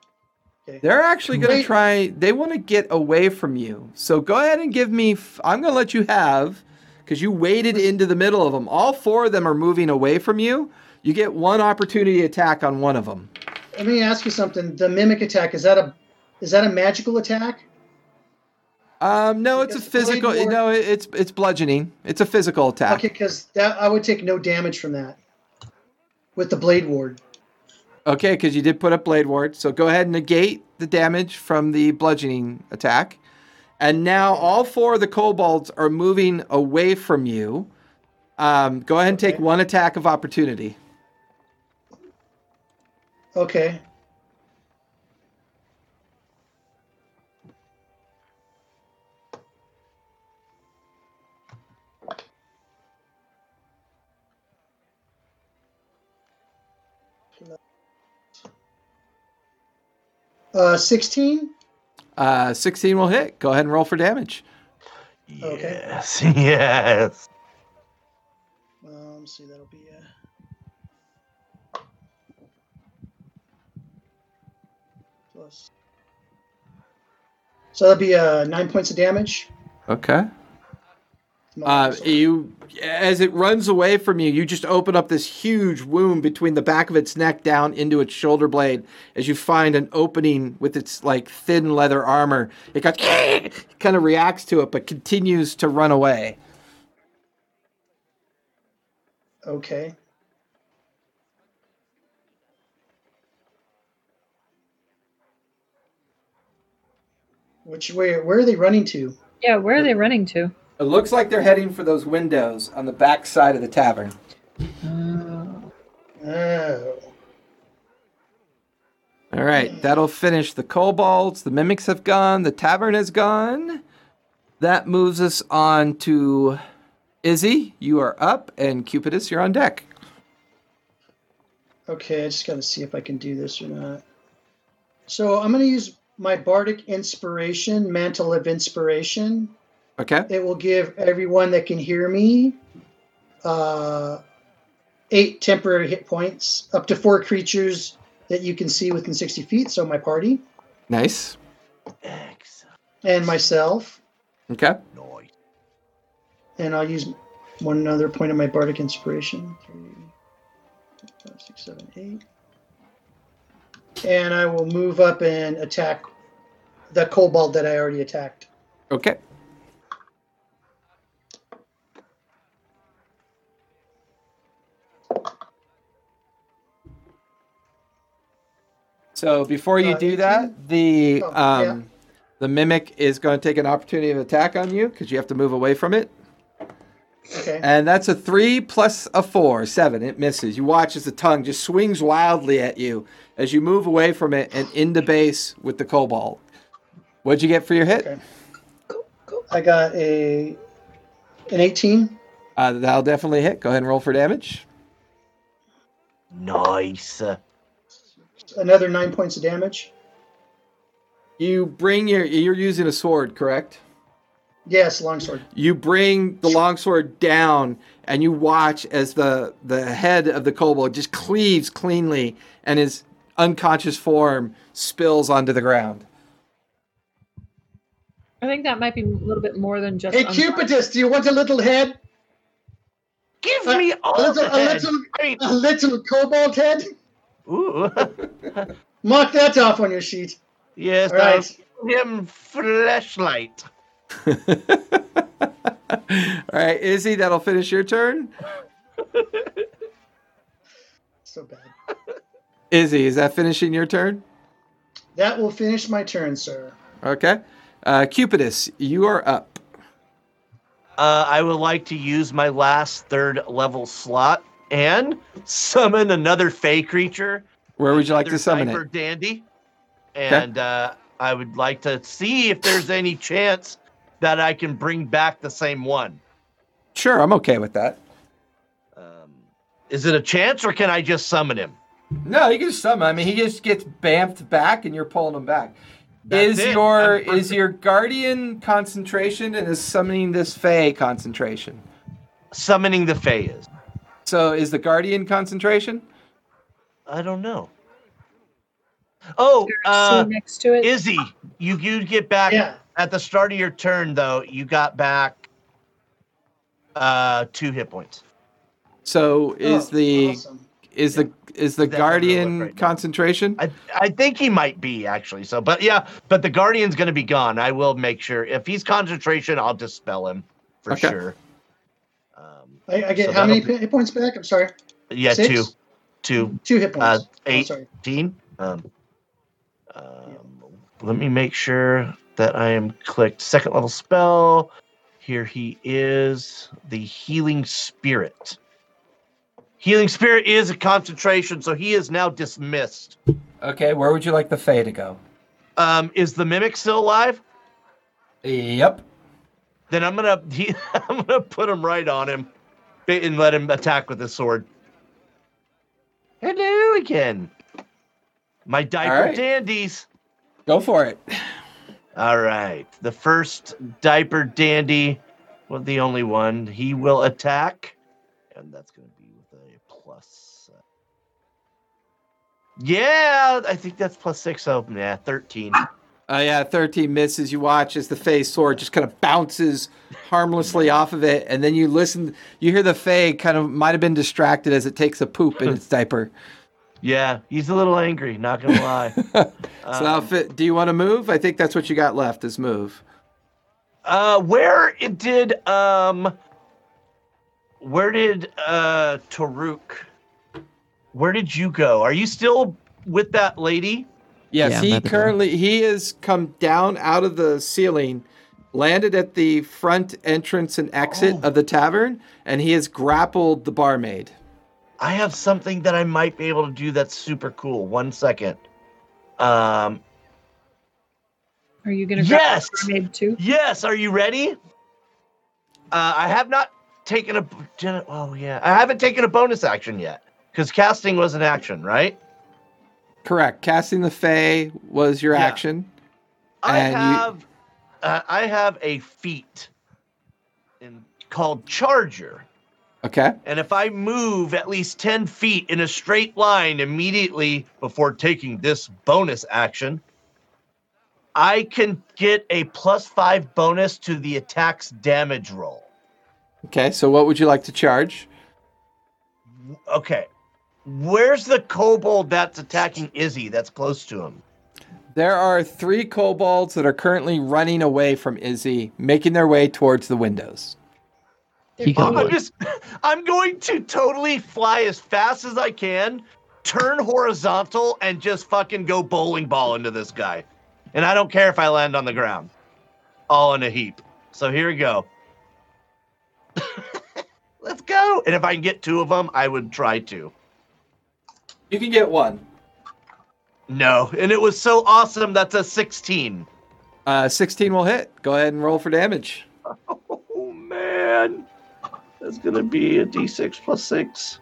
Speaker 1: They're actually going to try. They want to get away from you. So go ahead and give me. f- I'm going to let you have, because you waded into the middle of them. All four of them are moving away from you. You get one opportunity attack on one of them.
Speaker 4: Let me ask you something. The mimic attack is that a is that a magical attack?
Speaker 1: Um, no, it's a
Speaker 4: Because blade
Speaker 1: physical.
Speaker 4: ward-
Speaker 1: No, it's it's bludgeoning. It's a physical attack.
Speaker 4: Okay, because that I would take no damage from that with the blade ward.
Speaker 1: Okay, because you did put up blade ward. So go ahead and negate the damage from the bludgeoning attack. And now all four of the kobolds are moving away from you. Um, go ahead and take
Speaker 4: Okay.
Speaker 1: one attack of opportunity.
Speaker 4: Okay. Uh, 16?
Speaker 1: Uh, 16 will hit. Go ahead and roll for damage.
Speaker 4: Okay.
Speaker 2: Yes, yes.
Speaker 4: Um, see, that'll be uh, plus. So that'll be uh, nine points of damage.
Speaker 1: Okay. Uh, you, as it runs away from you, you just open up this huge wound between the back of its neck down into its shoulder blade. As you find an opening with its like thin leather armor, it got kind of reacts to it, but continues to run away.
Speaker 4: Okay. Which way? Where are they running to?
Speaker 3: Yeah, where are they running to?
Speaker 1: It looks like they're heading for those windows on the back side of the tavern.
Speaker 3: Oh.
Speaker 4: Oh.
Speaker 1: All right, that'll finish the kobolds. The mimics have gone. The tavern is gone. That moves us on to Izzy. You are up, and Cupidus, you're on deck.
Speaker 4: Okay, I just got to see if I can do this or not. So I'm going to use my bardic inspiration, mantle of inspiration.
Speaker 1: Okay.
Speaker 4: It will give everyone that can hear me uh, eight temporary hit points, up to four creatures that you can see within 60 feet. So my party
Speaker 1: Nice.
Speaker 2: Excellent.
Speaker 4: and myself.
Speaker 1: Okay.
Speaker 2: Nice.
Speaker 4: And I'll use one other point of my bardic inspiration. Three, five, six, seven, eight. And I will move up and attack the kobold that I already attacked.
Speaker 1: Okay. So before you
Speaker 4: Uh,
Speaker 1: do
Speaker 4: 18?
Speaker 1: that, the
Speaker 4: Oh,
Speaker 1: um,
Speaker 4: yeah.
Speaker 1: the mimic is going to take an opportunity of attack on you because you have to move away from it,
Speaker 4: Okay.
Speaker 1: and that's a three plus a four, seven. It misses. You watch as the tongue just swings wildly at you as you move away from it and into base with the kobold. What'd you get for your hit?
Speaker 4: Okay. I got a an 18.
Speaker 1: Uh, that'll definitely hit. Go ahead and roll for damage.
Speaker 2: Nice.
Speaker 4: Another nine points of damage.
Speaker 1: You bring your you're using a sword, correct?
Speaker 4: Yes, longsword.
Speaker 1: You bring the longsword down and you watch as the the head of the kobold just cleaves cleanly and his unconscious form spills onto the ground.
Speaker 3: I think that might be a little bit more than just.
Speaker 4: Hey,
Speaker 3: unconscious.
Speaker 4: Cupidus, do you want a little head?
Speaker 2: Give
Speaker 4: Uh,
Speaker 2: me
Speaker 4: A
Speaker 2: all
Speaker 4: little,
Speaker 2: the
Speaker 4: a
Speaker 2: head.
Speaker 4: little,
Speaker 2: I mean,
Speaker 4: a little kobold head?
Speaker 2: Ooh.
Speaker 4: Mark that off on your sheet.
Speaker 2: yes,
Speaker 4: All right.
Speaker 2: Him flashlight.
Speaker 1: All right, Izzy, that'll finish your turn.
Speaker 4: So bad.
Speaker 1: Izzy, is that finishing your turn?
Speaker 4: That will finish my turn, sir.
Speaker 1: Okay. Uh, Cupidus, you are up.
Speaker 2: Uh, I would like to use my last third level slot and summon another Fey creature.
Speaker 1: Where would you like to summon
Speaker 2: Cypher
Speaker 1: it?
Speaker 2: Dandy. And uh, I would like to see if there's any chance that I can bring back the same one.
Speaker 1: Sure, I'm okay with that.
Speaker 2: Um, is it a chance or can I just summon him?
Speaker 1: No, you can summon. I mean, he just gets bamfed back, and you're pulling him back.
Speaker 2: That's
Speaker 1: is
Speaker 2: it.
Speaker 1: your is your guardian concentration and is summoning this Fey concentration?
Speaker 2: Summoning the Fey is.
Speaker 1: So is the guardian concentration?
Speaker 2: I don't know. Oh,
Speaker 3: There's
Speaker 2: uh,
Speaker 3: next to it.
Speaker 2: Izzy, you you get back
Speaker 4: Yeah.
Speaker 2: at the start of your turn though. You got back uh two hit points.
Speaker 1: So is
Speaker 4: Oh,
Speaker 1: the
Speaker 4: awesome.
Speaker 1: is the is the
Speaker 2: That
Speaker 1: guardian
Speaker 2: right
Speaker 1: concentration?
Speaker 2: I I think he might be actually. So, but yeah, but the guardian's gonna be gone. I will make sure if he's concentration, I'll dispel him for
Speaker 1: Okay.
Speaker 2: sure.
Speaker 4: I, I get
Speaker 2: So
Speaker 4: how many
Speaker 2: that'll
Speaker 4: hit points back? I'm sorry.
Speaker 2: yeah,
Speaker 4: Six?
Speaker 2: two, two.
Speaker 4: Two hit
Speaker 2: Uh,
Speaker 4: points. Oh,
Speaker 2: eight.
Speaker 4: sorry.
Speaker 2: 15. Um, um, let me make sure that I am clicked. Second level spell. Here he is, the healing spirit. Healing spirit is a concentration, so he is now dismissed.
Speaker 1: Okay, where would you like the Fey to go?
Speaker 2: Um, is the mimic still alive?
Speaker 1: Yep.
Speaker 2: Then I'm gonna he, I'm gonna put him right on him, and let him attack with his sword. Hello again, my diaper
Speaker 1: right.
Speaker 2: dandies.
Speaker 1: Go for it.
Speaker 2: All right. The first diaper dandy, well, the only one, he will attack. And that's going to be with a plus. Uh, yeah, I think that's plus six. So, yeah, 13.
Speaker 1: Oh yeah, 13 misses. You watch as the Fey sword just kind of bounces harmlessly off of it, and then you listen. You hear the Fey kind of might have been distracted as it takes a poop in its diaper.
Speaker 2: Yeah, he's a little angry, not going to lie.
Speaker 1: So now, fit, do you want to move? I think that's what you got left is move.
Speaker 2: Uh, where it did, um, where did, uh, Toruk, where did you go? Are you still with that lady?
Speaker 1: Yes,
Speaker 5: Yeah,
Speaker 1: he
Speaker 5: at the
Speaker 1: currently he has come down out of the ceiling, landed at the front entrance and exit
Speaker 2: Oh.
Speaker 1: of the tavern, and he has grappled the barmaid.
Speaker 2: I have something that I might be able to do that's super cool. One second. Um,
Speaker 3: Are you going to
Speaker 2: Yes!
Speaker 3: grab the mermaid too?
Speaker 2: yes, are you ready? Uh, I have not taken a. Oh yeah, I haven't taken a bonus action yet because casting was an action, right?
Speaker 1: Correct. Casting the Fey was your
Speaker 2: Yeah.
Speaker 1: action.
Speaker 2: I
Speaker 1: And you-
Speaker 2: have, uh, I have a feat in, called Charger.
Speaker 1: Okay.
Speaker 2: And if I move at least 10 feet in a straight line immediately before taking this bonus action, I can get a plus five bonus to the attack's damage roll.
Speaker 1: Okay. So what would you like to charge?
Speaker 2: Okay. Where's the kobold that's attacking Izzy that's close to him?
Speaker 1: There are three kobolds that are currently running away from Izzy, making their way towards the windows.
Speaker 5: He
Speaker 2: I'm just, I'm going to totally fly as fast as I can, turn horizontal, and just fucking go bowling ball into this guy. And I don't care if I land on the ground, all in a heap. So here we go. Let's go. And if I can get two of them, I would try to.
Speaker 1: You can get one.
Speaker 2: No. And it was so awesome. That's a 16.
Speaker 1: Uh, 16 will hit. Go ahead and roll for damage.
Speaker 2: Oh, man. That's going to be a d6 plus 6.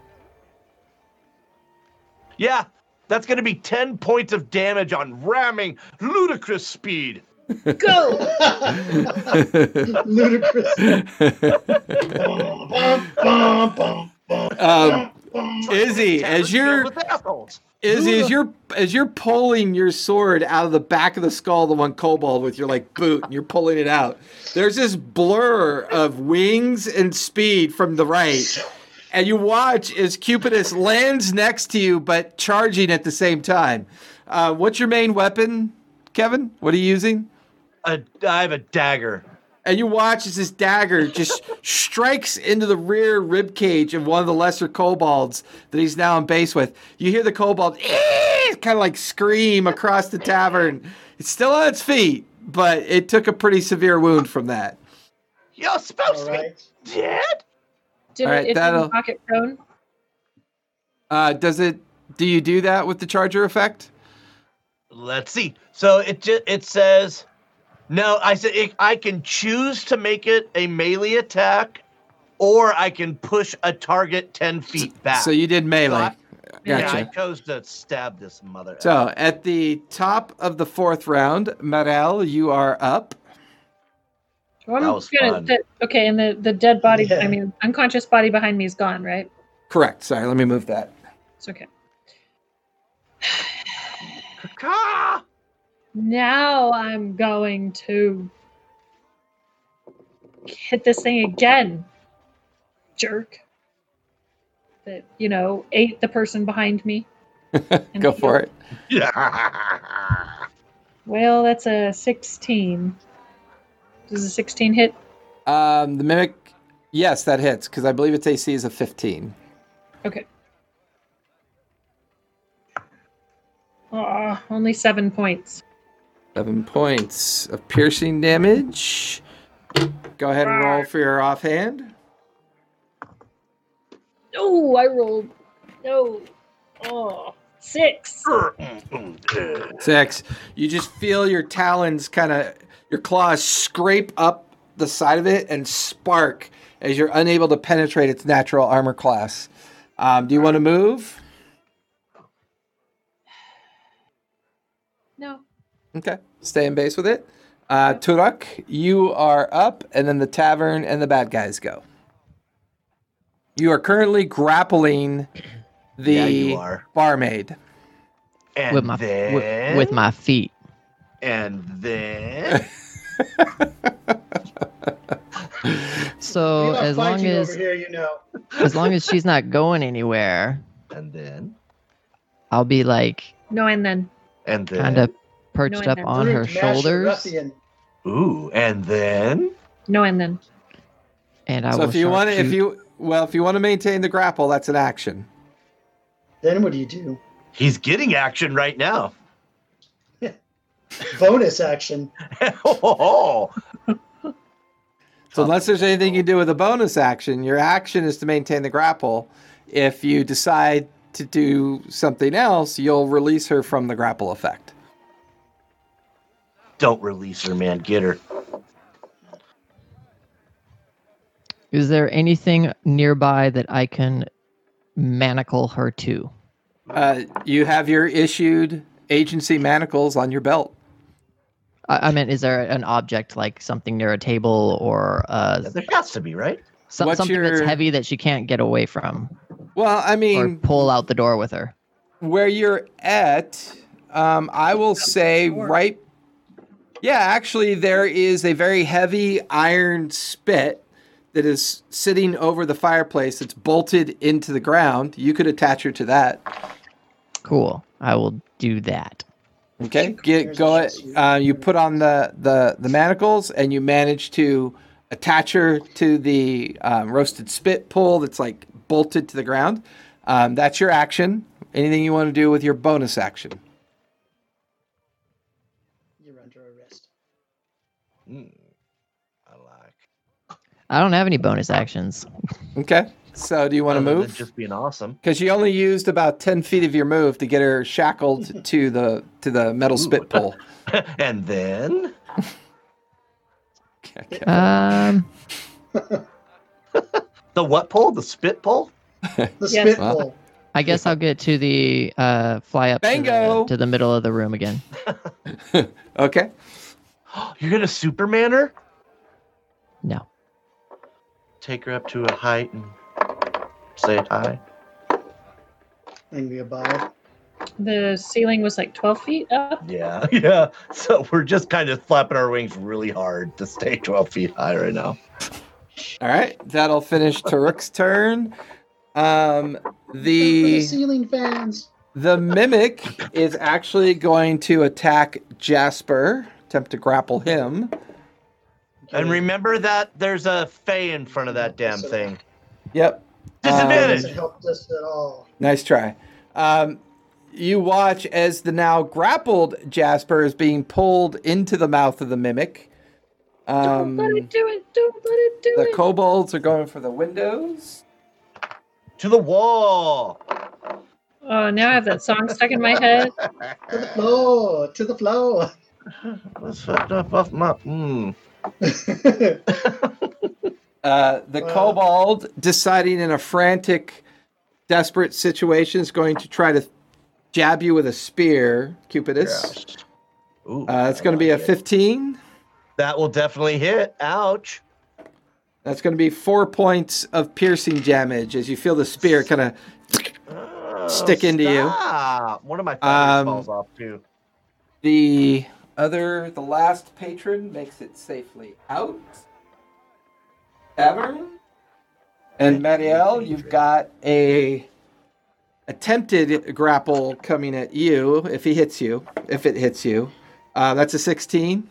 Speaker 2: Yeah, that's going to be 10 points of damage on ramming ludicrous speed.
Speaker 3: Go!
Speaker 4: Ludicrous. Bum, bum, bum, bum,
Speaker 1: Um,
Speaker 4: bum.
Speaker 1: Izzy, as you're. Izzy, as you're as you're pulling your sword out of the back of the skull of the one kobold with your like boot, and you're pulling it out. There's this blur of wings and speed from the right, and you watch as Cupidus lands next to you, but charging at the same time. Uh, what's your main weapon, Kevin? What are you using?
Speaker 2: A, I have a dagger.
Speaker 1: And you watch as this dagger just strikes into the rear rib cage of one of the lesser kobolds that he's now in base with. You hear the kobold kind of like scream across the tavern. It's still on its feet, but it took a pretty severe wound from that.
Speaker 2: You're supposed
Speaker 4: All
Speaker 2: to be dead.
Speaker 3: Did
Speaker 1: All right,
Speaker 3: it, it
Speaker 1: that'll-
Speaker 3: pocket prone?
Speaker 1: Uh, does it? Do you do that with the charger effect?
Speaker 2: Let's see. So it just it says no. I said it, I can choose to make it a melee attack, or I can push a target ten feet back.
Speaker 1: So you did melee.
Speaker 2: Yeah,
Speaker 1: Gotcha.
Speaker 2: I chose to stab this mother.
Speaker 1: So at the top of the fourth round, Marielle, you are up.
Speaker 3: Well,
Speaker 2: That was
Speaker 3: gonna-
Speaker 2: fun.
Speaker 3: the- okay, and the the dead body.
Speaker 4: Yeah.
Speaker 3: I mean, unconscious body behind me is gone, right?
Speaker 1: Correct. Sorry, let me move that.
Speaker 3: It's okay.
Speaker 2: Ah!
Speaker 3: Now I'm going to hit this thing again. Jerk. That, you know, ate the person behind me.
Speaker 1: Go for it.
Speaker 2: Yeah.
Speaker 3: Well, that's a 16. Does a 16 hit?
Speaker 1: Um, the mimic, yes, that hits because I believe its AC is a 15.
Speaker 3: Okay. Aw, only seven points.
Speaker 1: Seven points of piercing damage. Go ahead and roll for your offhand.
Speaker 3: Oh, I rolled. No. Oh, six.
Speaker 1: Six. You just feel your talons kind of, your claws scrape up the side of it and spark as you're unable to penetrate its natural armor class. Um, do you want to move?
Speaker 3: No.
Speaker 1: Okay. Stay in base with it. Uh, Toruk, you are up, and then the tavern and the bad guys go. You are currently grappling the
Speaker 2: yeah, you are.
Speaker 1: barmaid.
Speaker 2: And
Speaker 5: with my
Speaker 2: then,
Speaker 5: with, with my feet.
Speaker 2: and then
Speaker 5: So as long as
Speaker 4: here, you know.
Speaker 5: as long as she's not going anywhere,
Speaker 2: and then
Speaker 5: I'll be like
Speaker 3: No, and then.
Speaker 2: and then
Speaker 5: kind of perched
Speaker 3: No,
Speaker 5: up on her
Speaker 4: Brute, master,
Speaker 5: shoulders,
Speaker 4: ruffian.
Speaker 2: ooh, and then
Speaker 3: No, and then.
Speaker 5: and I
Speaker 1: so
Speaker 5: will
Speaker 1: if you want to, if you well, if you want to maintain the grapple, that's an action.
Speaker 4: Then what do you do?
Speaker 2: he's getting action right now.
Speaker 4: Bonus action.
Speaker 2: oh,
Speaker 1: So unless there's anything you do with a bonus action, your action is to maintain the grapple. If you decide to do something else, you'll release her from the grapple effect.
Speaker 2: Don't release her, man. Get her.
Speaker 5: is there anything nearby that I can manacle her to?
Speaker 1: Uh, you have your issued agency manacles on your belt.
Speaker 5: I, I meant, is there an object like something near a table or uh,
Speaker 2: There has to be, right?
Speaker 5: so-
Speaker 1: What's
Speaker 5: something that's heavy that she can't get away from
Speaker 1: Well, I
Speaker 5: or
Speaker 1: mean,
Speaker 5: pull out the door with her?
Speaker 1: where you're at, um, I will say right. Yeah, actually, there is a very heavy iron spit that is sitting over the fireplace. It's bolted into the ground. You could attach her to that.
Speaker 5: Cool. I will do that.
Speaker 1: Okay, get go. It, uh, you put on the, the the manacles, and you manage to attach her to the um, roasted spit pole that's like bolted to the ground. Um, that's your action. Anything you want to do with your bonus action?
Speaker 2: I
Speaker 5: don't have any bonus actions.
Speaker 1: Okay. So do you want to move?
Speaker 2: Just being awesome.
Speaker 1: Because you only used about ten feet of your move to get her shackled to the to the metal spit pole.
Speaker 2: and then
Speaker 1: Okay.
Speaker 5: Um,
Speaker 2: the what pole? The spit pole?
Speaker 4: The
Speaker 3: Yes.
Speaker 4: spit
Speaker 1: Well.
Speaker 4: pole.
Speaker 5: I guess I'll get to the uh, fly up to
Speaker 1: Bango!
Speaker 5: the, to the middle of the room again.
Speaker 1: Okay.
Speaker 2: You're gonna Superman her?
Speaker 5: No.
Speaker 2: Take her up to a height and say hi.
Speaker 4: And we abide.
Speaker 3: The ceiling was like 12 feet up.
Speaker 2: Yeah, yeah. So we're just kind of flapping our wings really hard to stay 12 feet high right now.
Speaker 1: All right. That'll finish Toruk's turn. Um, the
Speaker 4: the ceiling fans.
Speaker 1: The mimic is actually going to attack Jasper, attempt to grapple him.
Speaker 2: And remember that there's a Fey in front of that damn thing.
Speaker 1: Yep.
Speaker 2: Disadvantage.
Speaker 4: Doesn't us at all.
Speaker 1: Nice try. Um, you watch as the now grappled Jasper is being pulled into the mouth of the mimic. Um,
Speaker 3: Don't let it do it. Don't let it do
Speaker 1: the
Speaker 3: it.
Speaker 1: kobolds are going for the windows.
Speaker 2: To the wall.
Speaker 3: oh, now I have that song stuck in my head.
Speaker 4: To the floor. To the floor.
Speaker 2: Let's fucked up off my. Mm.
Speaker 1: Uh, the
Speaker 4: Wow.
Speaker 1: kobold deciding in a frantic desperate situation is going to try to jab you with a spear, Cupidus.
Speaker 2: Ooh,
Speaker 1: Uh, it's going to be a 15.
Speaker 2: That will definitely hit. Ouch.
Speaker 1: That's going to be four points of piercing damage as you feel the spear kind of.
Speaker 2: Oh,
Speaker 1: Stick into you.
Speaker 2: stop. One of my feathers
Speaker 1: Um,
Speaker 2: falls off too.
Speaker 1: The other, the last patron makes it safely out. Tavern. And Marielle, you've got a attempted grapple coming at you if he hits you, if it hits you. Uh, that's a 16.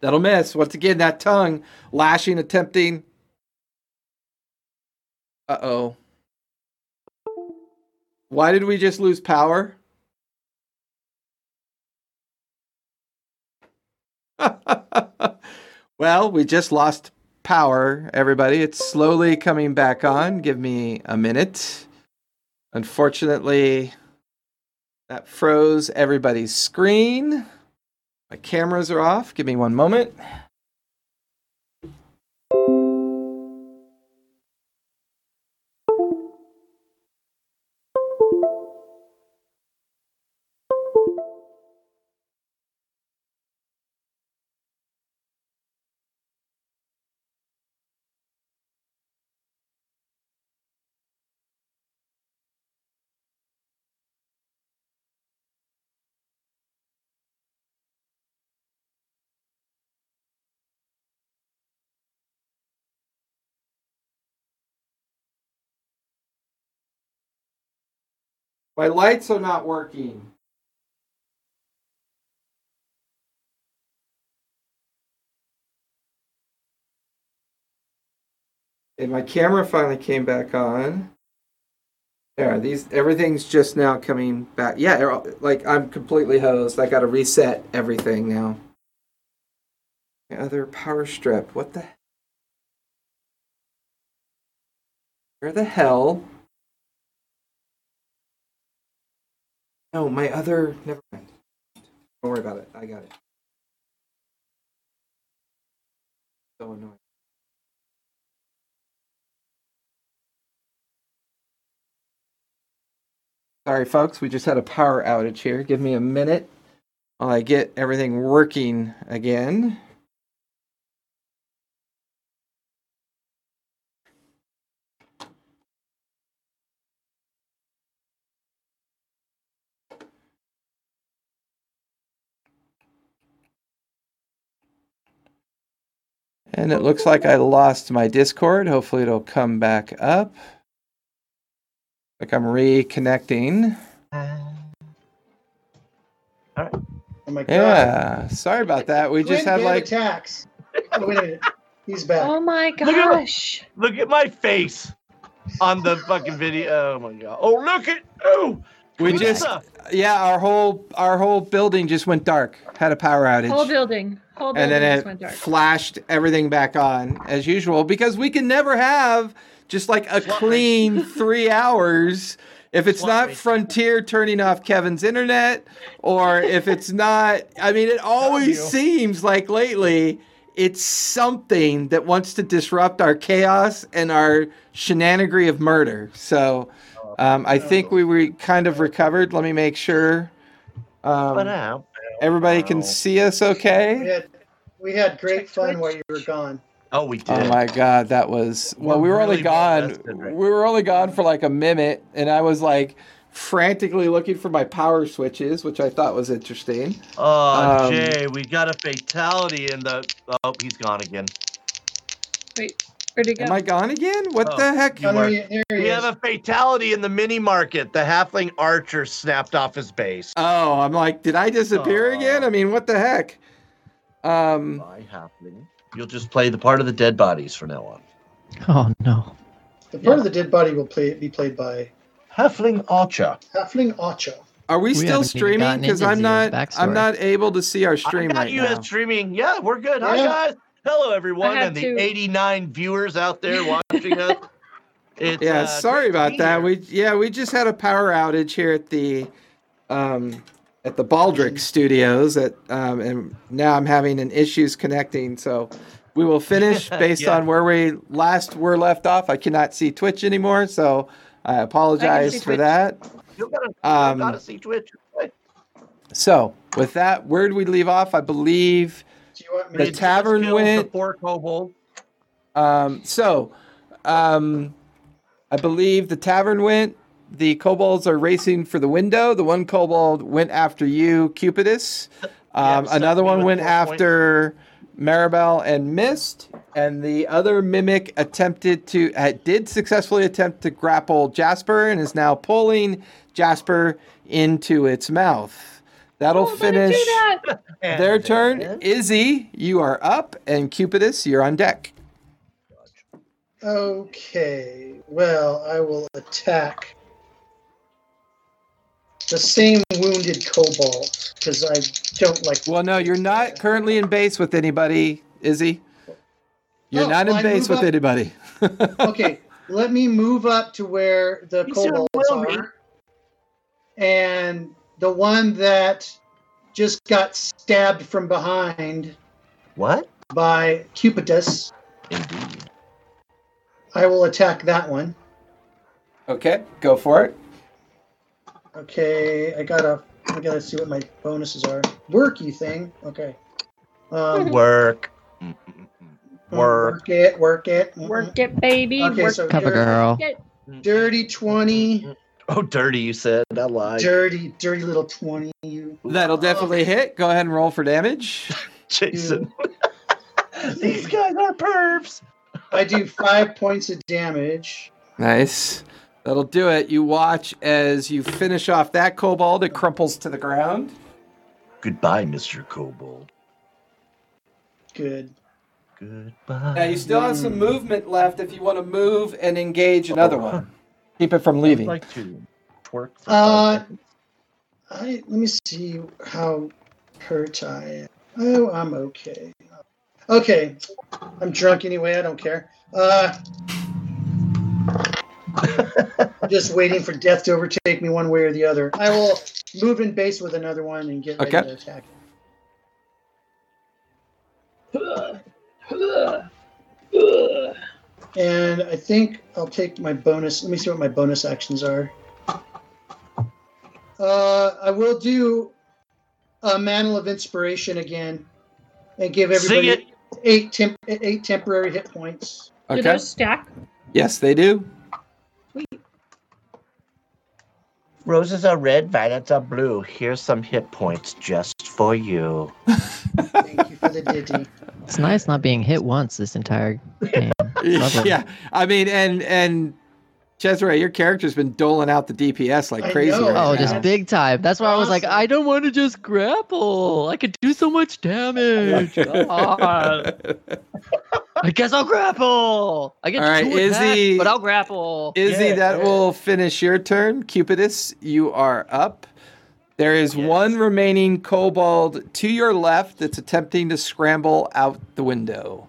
Speaker 1: That'll miss. Once again, that tongue lashing, attempting. Uh oh. Why did we just lose power? well, we just lost power, everybody. It's slowly coming back on. Give me a minute. Unfortunately, that froze everybody's screen. My cameras are off. Give me one moment. My lights are not working. And my camera finally came back on. There, these everything's just now coming back. Yeah, like I'm completely hosed. I got to reset everything now. My other power strip. What the? Where the hell? No, my other. Never mind. Don't worry about it. I got it. So annoying. Sorry, folks. We just had a power outage here. Give me a minute while I get everything working again. And it looks like I lost my Discord. Hopefully, it'll come back up. Like I'm reconnecting.
Speaker 4: Oh my god.
Speaker 1: Yeah, sorry about that. We just had like
Speaker 4: attacks. Oh, wait a minute. He's back.
Speaker 3: Oh my
Speaker 2: at him.
Speaker 3: gosh.
Speaker 2: Look at my face on the fucking video. Oh my god. Oh look at oh.
Speaker 1: we
Speaker 2: Pizza.
Speaker 1: just yeah our whole our whole building just went dark. Had a power outage.
Speaker 3: Whole building. Whole
Speaker 1: and then it
Speaker 3: went dark.
Speaker 1: flashed everything back on as usual because we can never have just like a
Speaker 2: Swap
Speaker 1: clean three hours if it's
Speaker 2: Swap
Speaker 1: not
Speaker 2: meet.
Speaker 1: frontier turning off kevin's internet or if it's not i mean it always seems like lately it's something that wants to disrupt our chaos and our shenanigery of murder. So um, i think we were kind of recovered. Let me make sure. Um,
Speaker 2: Ba-dam.
Speaker 1: everybody can see us
Speaker 4: We
Speaker 1: okay
Speaker 4: had, we had great
Speaker 3: Check
Speaker 4: fun while you were gone.
Speaker 2: Oh, we did.
Speaker 1: Oh my god, that was well.
Speaker 2: We're
Speaker 1: we were only gone.
Speaker 2: right
Speaker 1: We were only gone for like a minute, and I was like frantically looking for my power switches, which I thought was interesting.
Speaker 2: Oh,
Speaker 1: Um,
Speaker 2: Jay, we got a fatality in the. Oh, he's gone again.
Speaker 3: Wait, where'd he go?
Speaker 1: Am I gone again? What
Speaker 2: Oh.
Speaker 1: the heck?
Speaker 2: You
Speaker 4: Oh, there he, there he
Speaker 2: We
Speaker 4: is.
Speaker 2: have a fatality in the mini market. The halfling archer snapped off his base.
Speaker 1: Oh, I'm like, did I disappear
Speaker 2: Aw.
Speaker 1: again? I mean, what the heck? Um,
Speaker 2: My halfling. You'll just play the part of the dead bodies from now on.
Speaker 5: Oh no.
Speaker 4: the part of the dead body will play, be played by
Speaker 2: Halfling archer.
Speaker 4: Halfling Acho.
Speaker 1: are we,
Speaker 5: We
Speaker 1: still streaming? Because I'm
Speaker 5: Zero's
Speaker 1: not. I'm not able to see our stream
Speaker 2: I
Speaker 1: stream
Speaker 2: got
Speaker 1: right
Speaker 2: you
Speaker 1: now.
Speaker 2: as streaming. Yeah, we're good. Hi guys. Hello everyone, and the
Speaker 3: to-
Speaker 2: 89 viewers out there watching us. It's,
Speaker 1: yeah,
Speaker 2: uh,
Speaker 1: sorry about that.
Speaker 2: here.
Speaker 1: We yeah, we just had a power outage here at the um at the Baldric Studios at um and now I'm having an issues connecting, so we will finish based
Speaker 2: Yeah.
Speaker 1: on where we last were left off. I cannot see Twitch anymore, so I apologize
Speaker 3: see
Speaker 1: for
Speaker 3: Twitch.
Speaker 1: that.
Speaker 2: You gotta, you
Speaker 1: Um,
Speaker 2: gotta see Twitch.
Speaker 1: So, with that, where did we leave off? I believe.
Speaker 4: Do you want me
Speaker 1: The tavern went-
Speaker 2: The four kobold.
Speaker 1: Um, so, um, I believe the tavern went. The kobolds are racing for the window. The one kobold went after you, Cupidus. Um,
Speaker 2: Yeah,
Speaker 1: another one went after Marielle and missed. And the other mimic attempted to, uh, did successfully attempt to grapple Jasper and is now pulling Jasper into its mouth. That'll
Speaker 3: Oh, let him do
Speaker 1: finish
Speaker 3: that.
Speaker 2: And
Speaker 1: their turn. Izzy, you are up, and Cupidus, you're on deck.
Speaker 4: Okay. Well, I will attack the same wounded kobold because I don't like.
Speaker 1: Well, no, you're not currently in base with anybody, Izzy. You're
Speaker 4: Oh,
Speaker 1: not in
Speaker 4: well,
Speaker 1: base with
Speaker 4: up-
Speaker 1: anybody.
Speaker 4: okay, let me move up to where the
Speaker 2: You soon
Speaker 4: kobolds are, and the one that just got stabbed from behind
Speaker 2: What?
Speaker 4: by Cupidus,
Speaker 2: Indeed.
Speaker 4: I will attack that one.
Speaker 1: okay, go for it.
Speaker 4: Okay, I gotta, I gotta see what my bonuses are. Worky thing. Okay. Um,
Speaker 2: Work. Work.
Speaker 4: Work it, work it. mm-mm.
Speaker 3: Work it, baby.
Speaker 4: Okay,
Speaker 3: work
Speaker 4: so
Speaker 5: Cover
Speaker 4: dirty,
Speaker 5: girl.
Speaker 4: dirty twenty,
Speaker 2: Oh, dirty, you said. I lied.
Speaker 4: dirty, dirty little twenty. You.
Speaker 1: That'll definitely hit. Go ahead and roll for damage.
Speaker 2: Jason. These guys are pervs.
Speaker 4: I do five points of damage.
Speaker 1: Nice. That'll do it. You watch as you finish off that kobold. It crumples to the ground.
Speaker 2: Goodbye, Mr. Kobold.
Speaker 4: Good.
Speaker 2: Goodbye.
Speaker 1: Now you still have some movement left if you want to move and engage another oh, one. Keep it from
Speaker 2: I'd
Speaker 1: leaving.
Speaker 2: like to twerk for
Speaker 4: Uh. I let me see how hurt I am. Oh, I'm okay. Okay, I'm drunk anyway. I don't care. Uh, I'm just waiting for death to overtake me one way or the other. I will move in base with another one and get ready
Speaker 1: Okay.
Speaker 4: to attack. And I think I'll take my bonus. Let me see what my bonus actions are. Uh, I will do a mantle of inspiration again, and give everybody eight temp- eight temporary hit points.
Speaker 1: Okay.
Speaker 3: Do those stack?
Speaker 1: Yes, they do.
Speaker 2: Roses are red, violets are blue. Here's some hit points just for you.
Speaker 4: Thank you for the ditty.
Speaker 5: It's nice not being hit once this entire game.
Speaker 1: Yeah, I mean, and and Cesare, your character's been doling out the DPS like crazy. right
Speaker 5: Oh,
Speaker 1: now.
Speaker 5: just big time. That's why I was like, I don't want to just grapple. I could do so much damage. Ah. God. I guess I'll grapple. I get
Speaker 1: All right,
Speaker 5: two attacks,
Speaker 1: Izzy-
Speaker 5: but I'll grapple.
Speaker 1: Izzy,
Speaker 2: Yeah,
Speaker 1: that
Speaker 2: yeah.
Speaker 1: will finish your turn. Cupidus, you are up. There is
Speaker 2: Yes.
Speaker 1: one remaining kobold to your left that's attempting to scramble out the window.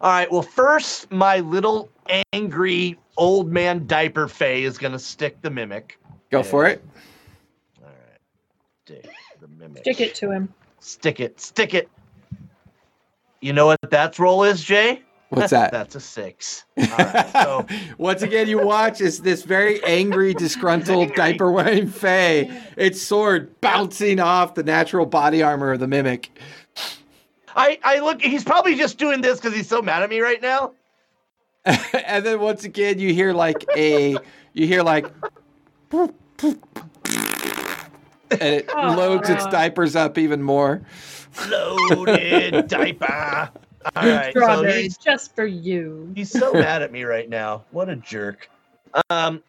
Speaker 2: All right. Well, first, my little angry old man diaper Fey is gonna stick the mimic.
Speaker 1: Go for it.
Speaker 2: All right. Stick the mimic.
Speaker 3: Stick it to him.
Speaker 2: Stick it. Stick it. You know what that's roll is, Jay?
Speaker 1: What's that?
Speaker 2: That's a six. Right. So
Speaker 1: Once again, you watch as this very angry, disgruntled, diaper wearing Fey, its sword bouncing off the natural body armor of the mimic.
Speaker 2: I, I look. He's probably just doing this because he's so mad at me right now.
Speaker 1: and then once again, you hear like a, you hear like, and it loads its diapers up even more.
Speaker 2: Loaded diaper. All right. So he's
Speaker 3: just for you.
Speaker 2: He's so mad at me right now. What a jerk. Um,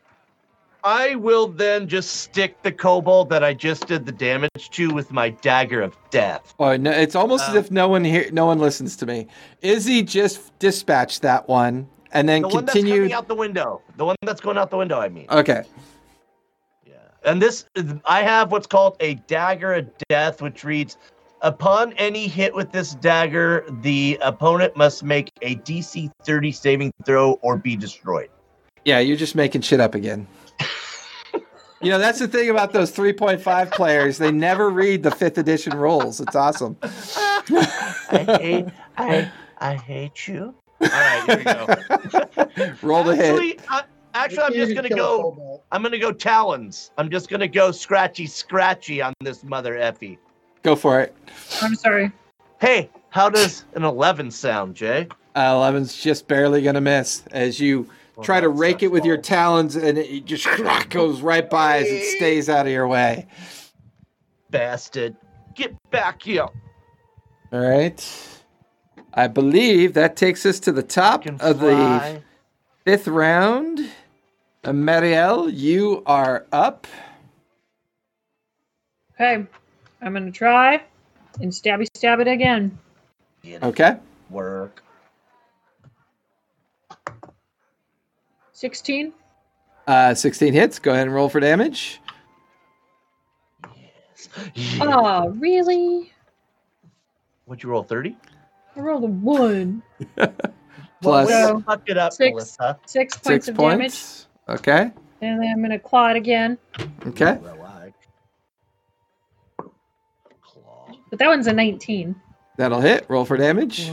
Speaker 2: I will then just stick the kobold that I just did the damage to with my dagger of death.
Speaker 1: Oh no! It's almost as
Speaker 2: Uh,
Speaker 1: if no one here, no one listens to me. Izzy just dispatched that one and then
Speaker 2: The one that's coming out the window. The one that's going out the window. I mean.
Speaker 1: Okay.
Speaker 2: Yeah. And this, I have what's called a dagger of death, which reads, "Upon any hit with this dagger, the opponent must make a DC 30 saving throw or be destroyed."
Speaker 1: Yeah, you're just making shit up again. you know, that's the thing about those 3.5 players. They never read the fifth edition rules. It's awesome.
Speaker 2: I hate, I, I hate you. All right, here we go.
Speaker 1: Roll the hit.
Speaker 2: I, Actually, I'm just gonna go. I'm gonna go talons. I'm just gonna go scratchy scratchy on this mother effie.
Speaker 1: Go for it.
Speaker 3: I'm sorry.
Speaker 2: Hey, how does an 11 sound, Jay?
Speaker 1: Uh, 11's just barely gonna miss as you
Speaker 2: Well,
Speaker 1: try to rake it with your talons, and it just goes right by as it stays out of your way.
Speaker 2: bastard. Get back here.
Speaker 1: All right. I believe that takes us to the top of the fifth round. Uh, Marielle, you are up.
Speaker 3: Okay, I'm gonna try and stabby stab it again.
Speaker 2: Get.
Speaker 1: Okay.
Speaker 2: Work.
Speaker 3: 16.
Speaker 1: Uh, 16 hits. Go ahead and roll for damage.
Speaker 2: Yes. Yeah.
Speaker 3: Oh, really?
Speaker 2: What'd you roll? 30?
Speaker 3: I rolled a one.
Speaker 1: Plus
Speaker 3: So,
Speaker 2: Fuck it up,
Speaker 3: six.
Speaker 2: Melissa.
Speaker 3: Six points
Speaker 1: six
Speaker 3: of damage,
Speaker 1: points. Okay.
Speaker 3: and then I'm gonna claw it again.
Speaker 1: Okay.
Speaker 2: Claw.
Speaker 3: But that one's a 19.
Speaker 1: That'll hit. Roll for damage.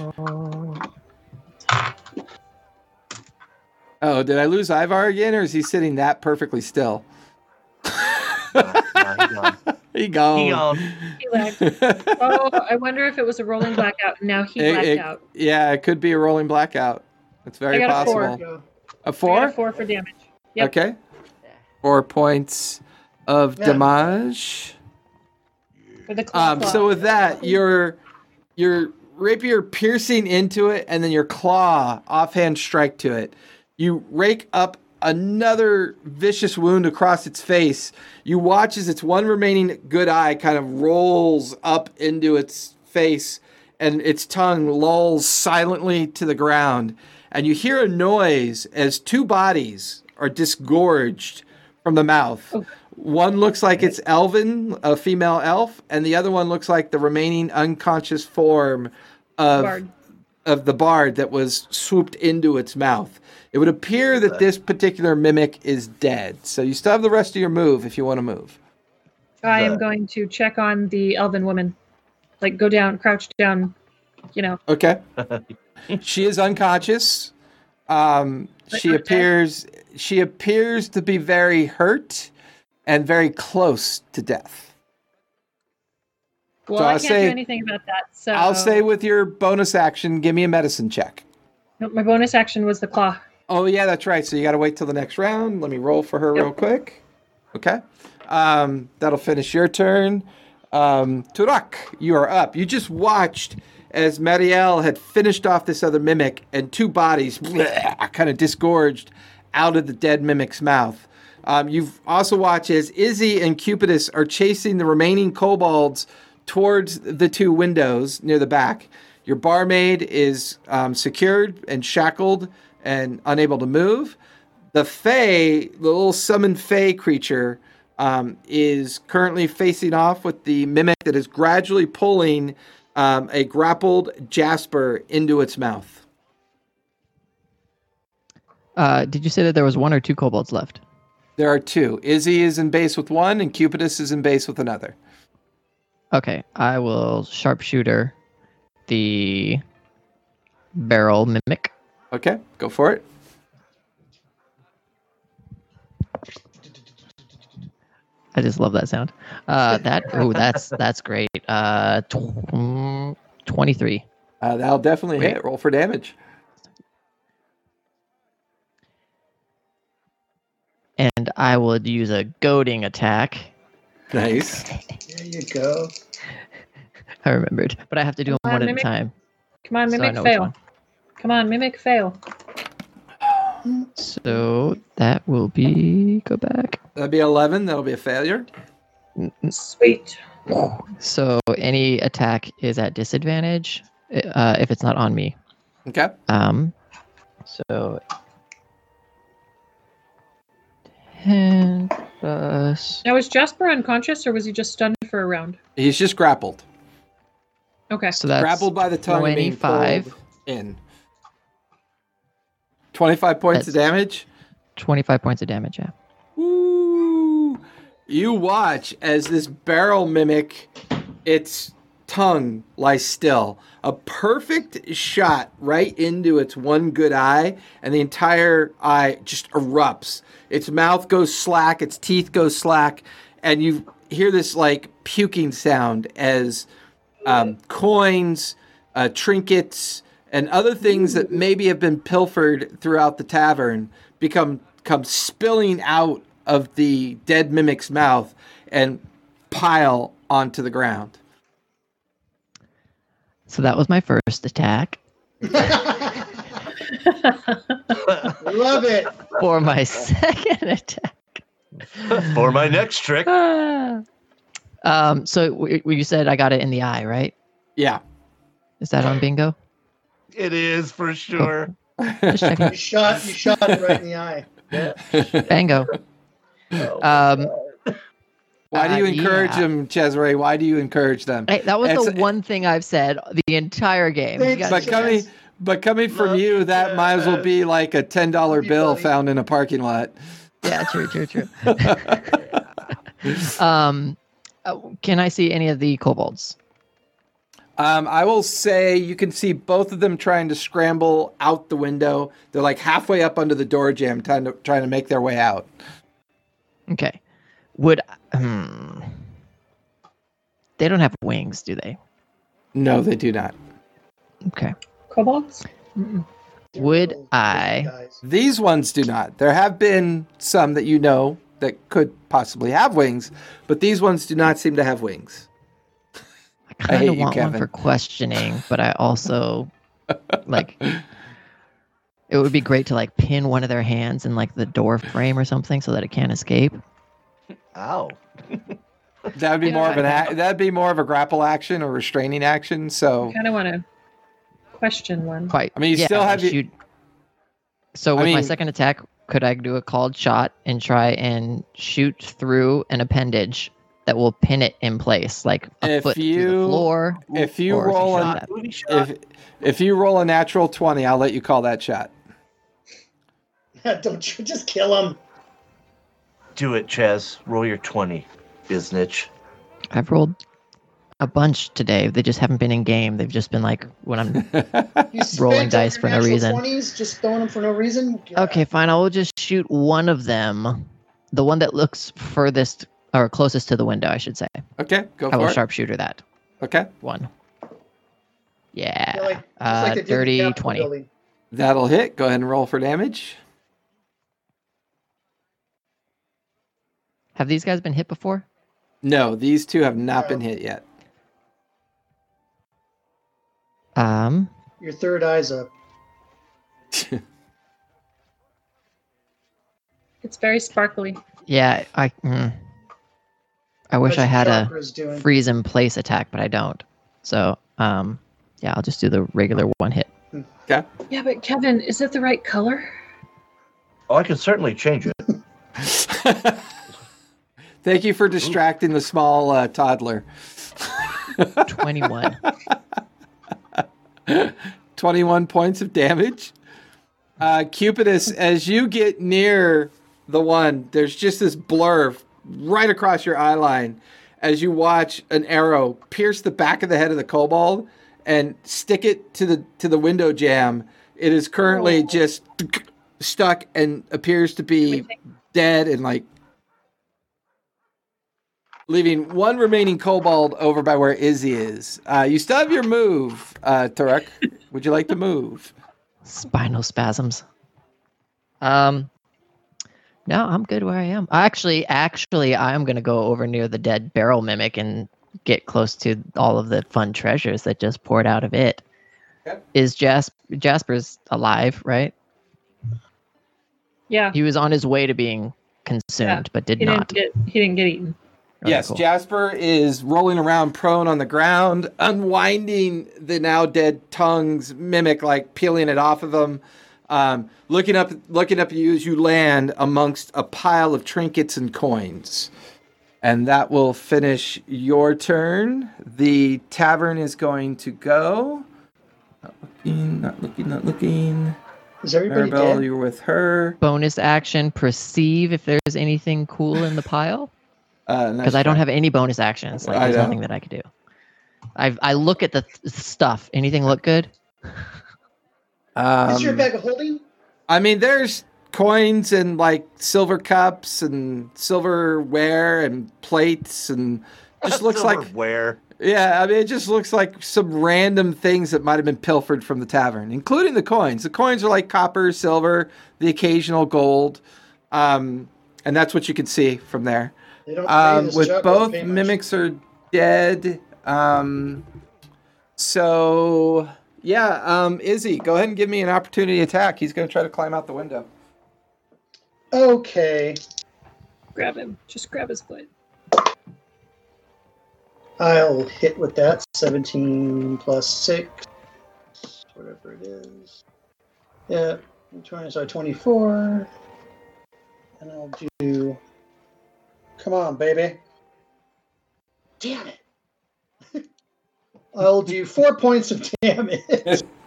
Speaker 1: Oh, did I lose Ivar again, or is he sitting that perfectly still?
Speaker 2: Nah, nah, he gone.
Speaker 1: he gone.
Speaker 2: He gone.
Speaker 3: He lagged. oh, I wonder if it was a rolling blackout. and Now he
Speaker 1: It-
Speaker 3: blacked
Speaker 1: it-
Speaker 3: out.
Speaker 1: Yeah, it could be a rolling blackout. It's very
Speaker 3: I got a
Speaker 1: possible.
Speaker 3: four.
Speaker 4: Go.
Speaker 1: A
Speaker 3: I
Speaker 1: four?
Speaker 3: got a four for damage. Yep.
Speaker 1: Okay. Four points of
Speaker 4: Yeah.
Speaker 1: damage.
Speaker 3: For the claw.
Speaker 1: Um, so with that, your your rapier piercing into it, and then your claw offhand strike to it. You rake up another vicious wound across its face. You watch as its one remaining good eye kind of rolls up into its face, and its tongue lolls silently to the ground. And you hear a noise as two bodies are disgorged from the mouth. One looks like it's Elven, a female elf, and the other one looks like the remaining unconscious form of
Speaker 3: Bard.
Speaker 1: of the bard that was swooped into its mouth. It would appear that this particular mimic is dead. So you still have the rest of your move if you want to move.
Speaker 3: I am going to check on the elven woman. Like go down, crouch down, you know.
Speaker 1: Okay. she is unconscious. Um, she appears she appears to be very hurt and very close to death.
Speaker 3: Well,
Speaker 1: So
Speaker 3: I can't
Speaker 1: say-
Speaker 3: do anything about that. So
Speaker 1: I'll say with your bonus action, give me a medicine check.
Speaker 3: No, my bonus action was the claw.
Speaker 1: Oh yeah, that's right. So you got to wait till the next round. Let me roll for her
Speaker 3: Yep.
Speaker 1: real quick. Okay, um, that'll finish your turn. Um, Toruk, you are up. You just watched as Marielle had finished off this other mimic, and two bodies kind of disgorged out of the dead mimic's mouth. Um, you've also watched as Izzy and Cupidus are chasing the remaining kobolds towards the two windows near the back. Your barmaid is um, secured and shackled and unable to move. The Fey, the little summoned Fey creature, um, is currently facing off with the mimic that is gradually pulling um, a grappled Jasper into its mouth.
Speaker 5: Uh, did you say that there was one or two kobolds left?
Speaker 1: There are two. Izzy is in base with one, and Cupidus is in base with another.
Speaker 5: Okay, I will sharpshooter the barrel mimic.
Speaker 1: Okay, go for it.
Speaker 5: I just love that sound. Uh, that oh, that's that's great. Uh, tw- twenty-three.
Speaker 1: Uh, that'll definitely
Speaker 5: Wait.
Speaker 1: hit. Roll for damage.
Speaker 5: And I would use a goading attack.
Speaker 1: Nice.
Speaker 4: There you go.
Speaker 5: I remembered, but I have to do them
Speaker 3: on,
Speaker 5: one at a time.
Speaker 3: Come on, mimic
Speaker 5: know which
Speaker 3: fail. Come on, mimic fail.
Speaker 5: So that will be go back.
Speaker 1: That'd be 11. That'll be a failure.
Speaker 3: Sweet.
Speaker 5: So any attack is at disadvantage uh, if it's not on me.
Speaker 1: Okay.
Speaker 5: Um, so ten plus.
Speaker 3: Now, was Jasper unconscious or was he just stunned for a round?
Speaker 1: He's just grappled.
Speaker 3: Okay.
Speaker 5: So that's
Speaker 1: grappled by the tongue and being
Speaker 5: 25.
Speaker 1: in. 25 points of damage.
Speaker 5: twenty-five points of damage. Yeah.
Speaker 1: You watch as this barrel mimic, its tongue lies still. A perfect shot right into its one good eye, and the entire eye just erupts. Its mouth goes slack, its teeth go slack, and you hear this like puking sound as um, coins, uh, trinkets, and other things that maybe have been pilfered throughout the tavern become come spilling out of the dead mimic's mouth and pile onto the ground.
Speaker 5: So that was my first attack.
Speaker 4: Love it.
Speaker 5: For my second attack.
Speaker 2: For my next trick.
Speaker 5: Um, so w- w- you said I got it in the eye, right?
Speaker 1: Yeah.
Speaker 5: Is that on bingo?
Speaker 2: It is for sure.
Speaker 5: Just checking.
Speaker 4: You shot you shot it right in the eye.
Speaker 5: Bango.
Speaker 2: Oh,
Speaker 5: Um,
Speaker 1: Why do you
Speaker 5: Uh,
Speaker 1: encourage
Speaker 5: yeah.
Speaker 1: them, Cesare? Why do you encourage them?
Speaker 5: Hey, that was the one thing I've said the entire game. You
Speaker 4: Thanks,
Speaker 5: guys
Speaker 1: But coming, but coming from you, that might as well be like a ten dollar bill
Speaker 4: buddy.
Speaker 1: found in a parking lot.
Speaker 5: yeah, true, true, true. um, uh, can I see any of the kobolds?
Speaker 1: Um, I will say you can see both of them trying to scramble out the window. They're like halfway up under the door jamb, trying to trying to make their way out.
Speaker 5: Okay. Would hmm. They don't have wings, do they?
Speaker 1: No, they do not.
Speaker 5: Okay.
Speaker 3: Kobolds? Mm-mm.
Speaker 5: Would I-
Speaker 1: These ones do not. There have been some that you know that could possibly have wings, but these ones do not seem to have wings.
Speaker 5: I kind
Speaker 1: hate
Speaker 5: of
Speaker 1: you,
Speaker 5: want one for questioning, but I also like it would be great to like pin one of their hands in like the door frame or something so that it can't escape.
Speaker 2: Ow.
Speaker 1: That would be
Speaker 3: Yeah,
Speaker 1: more of an
Speaker 3: I
Speaker 1: a- that'd be more of a grapple action or restraining action. So
Speaker 3: I kind of want to question one.
Speaker 5: Quite.
Speaker 1: I mean, you still have you-
Speaker 5: shoot. So
Speaker 1: I
Speaker 5: with my second attack, could I do a called shot and try and shoot through an appendage that will pin it in place, like a
Speaker 1: If
Speaker 5: foot through
Speaker 1: you-
Speaker 5: the floor?
Speaker 1: if you roll
Speaker 5: something
Speaker 1: an-
Speaker 5: like that?
Speaker 2: Booty shot.
Speaker 1: if if you roll a natural twenty, I'll let you call that shot.
Speaker 4: Don't you just kill him.
Speaker 2: Do it, Chaz. Roll your 20, Biznitch.
Speaker 5: I've rolled a bunch today. They just haven't been in game. They've just been like when I'm Rolling dice for no reason.
Speaker 4: 20s, just throwing them for no reason. Yeah.
Speaker 5: Okay, fine. I will just shoot one of them. The one that looks furthest or closest to the window, I should say.
Speaker 1: okay, go for it.
Speaker 5: I will
Speaker 1: it.
Speaker 5: sharpshooter that
Speaker 1: Okay,
Speaker 5: one. Yeah.
Speaker 4: Yeah, like,
Speaker 5: uh,
Speaker 4: like they did the
Speaker 5: dirty 20.
Speaker 4: building.
Speaker 1: that'll hit. Go ahead and roll for damage.
Speaker 5: Have these guys been hit before?
Speaker 1: No, these two have not
Speaker 4: No.
Speaker 1: been hit yet.
Speaker 5: Um,
Speaker 4: Your third eye's up.
Speaker 3: It's very sparkly.
Speaker 5: yeah, I. Mm, I wish I had a
Speaker 4: doing.
Speaker 5: freeze in place attack, but I don't. So, um, yeah, I'll just do the regular one hit.
Speaker 1: Yeah.
Speaker 3: Yeah, but Kevin, is it the right color?
Speaker 2: Oh, I can certainly change it.
Speaker 1: Thank you for distracting the small uh, toddler.
Speaker 5: Twenty-one.
Speaker 1: 21 points of damage. Uh, Cupidus, as you get near the one, there's just this blur right across your eye line as you watch an arrow pierce the back of the head of the kobold and stick it to the to the window jamb. It is currently
Speaker 3: Oh.
Speaker 1: just stuck and appears to be dead and like leaving one remaining kobold over by where Izzy is. Uh, you still have your move, uh, Toruk. Would you like to move?
Speaker 5: Spinal spasms. Um, no, I'm good where I am. Actually, actually, I'm gonna go over near the dead barrel mimic and get close to all of the fun treasures that just poured out of it.
Speaker 1: Okay.
Speaker 5: Is Jas- Jasper's alive? Right?
Speaker 3: Yeah,
Speaker 5: He was on his way to being consumed, but did
Speaker 3: he
Speaker 5: not.
Speaker 3: didn't get he didn't get eaten.
Speaker 5: Okay,
Speaker 1: yes,
Speaker 5: cool.
Speaker 1: Jasper is rolling around prone on the ground, unwinding the now dead tongue's mimic, like peeling it off of him. Um, looking up, looking up at you as you land amongst a pile of trinkets and coins, and that will finish your turn. The tavern is going to go. Not looking, not looking, not looking.
Speaker 4: Is everybody
Speaker 1: Marielle,
Speaker 4: dead?
Speaker 1: you're with her.
Speaker 5: Bonus action: perceive if there's anything cool in the pile.
Speaker 1: Uh,
Speaker 5: Because I don't have any bonus actions. Like there's nothing that I could do. I I look at the th- stuff. Anything look good?
Speaker 1: Um,
Speaker 4: Is your bag of holding?
Speaker 1: I mean, there's coins and like silver cups and silverware and plates and just looks like
Speaker 2: where.
Speaker 1: yeah. I mean, it just looks like some random things that might have been pilfered from the tavern, including the coins. The coins are like copper, silver, the occasional gold, um, and that's what you can see from there.
Speaker 4: They don't pay
Speaker 1: Um, with both
Speaker 4: don't pay much.
Speaker 1: mimics are dead. Um, so yeah, um, Izzy, go ahead and give me an opportunity attack. He's going to try to climb out the window.
Speaker 4: Okay,
Speaker 3: Grab him. Just grab his foot.
Speaker 4: I'll hit with that. 17 plus 6, whatever it is. Yeah, 20, so 24. And I'll do. Come on, baby. Damn it. I'll do four points of damage.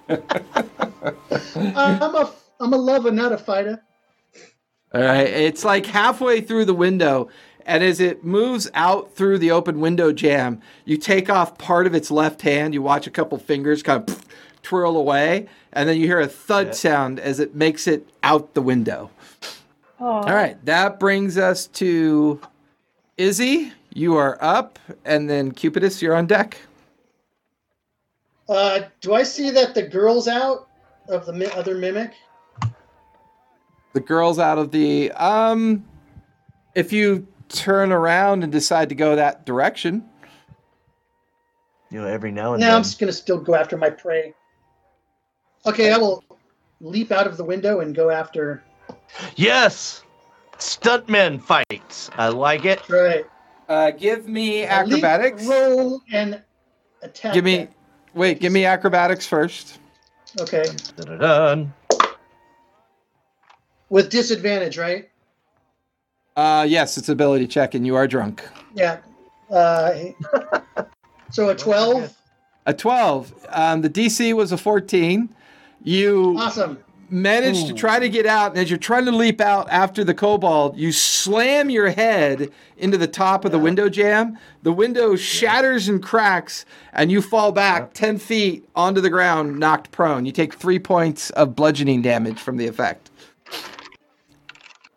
Speaker 4: I'm a I'm a lover, not a fighter.
Speaker 1: All right, it's like halfway through the window, and as it moves out through the open window jamb, you take off part of its left hand. You watch a couple fingers kind of twirl away, and then you hear a thud
Speaker 2: Yeah.
Speaker 1: sound as it makes it out the window.
Speaker 3: Oh,
Speaker 1: All right, that brings us to Izzy. You are up, and then Cupidus, you're on deck.
Speaker 4: Uh, do I see that the girl's out of the mi- other mimic?
Speaker 1: The girl's out of the um. If you turn around and decide to go that direction,
Speaker 2: You know, every now and
Speaker 4: No,
Speaker 2: then.
Speaker 4: I'm just gonna still go after my prey. Okay, I will leap out of the window and go after.
Speaker 2: Yes! Stuntmen fights. I like it.
Speaker 4: Right.
Speaker 1: uh, give me
Speaker 4: Leap,
Speaker 1: acrobatics.
Speaker 4: roll and attack.
Speaker 1: Give me,
Speaker 4: that.
Speaker 1: wait, give me acrobatics first.
Speaker 4: Okay,
Speaker 2: Dun-dun-dun.
Speaker 4: with disadvantage, right?
Speaker 1: Uh, yes, it's ability check, and you are drunk.
Speaker 4: Yeah. Uh, so a twelve.
Speaker 1: A 12. Um, the DC was a 14. You
Speaker 4: Awesome.
Speaker 1: Managed to try to get out, and as you're trying to leap out after the kobold, you slam your head into the top of the window jamb. The window shatters and cracks, and you fall back 10 feet onto the ground, knocked prone. You take three points of bludgeoning damage from the effect.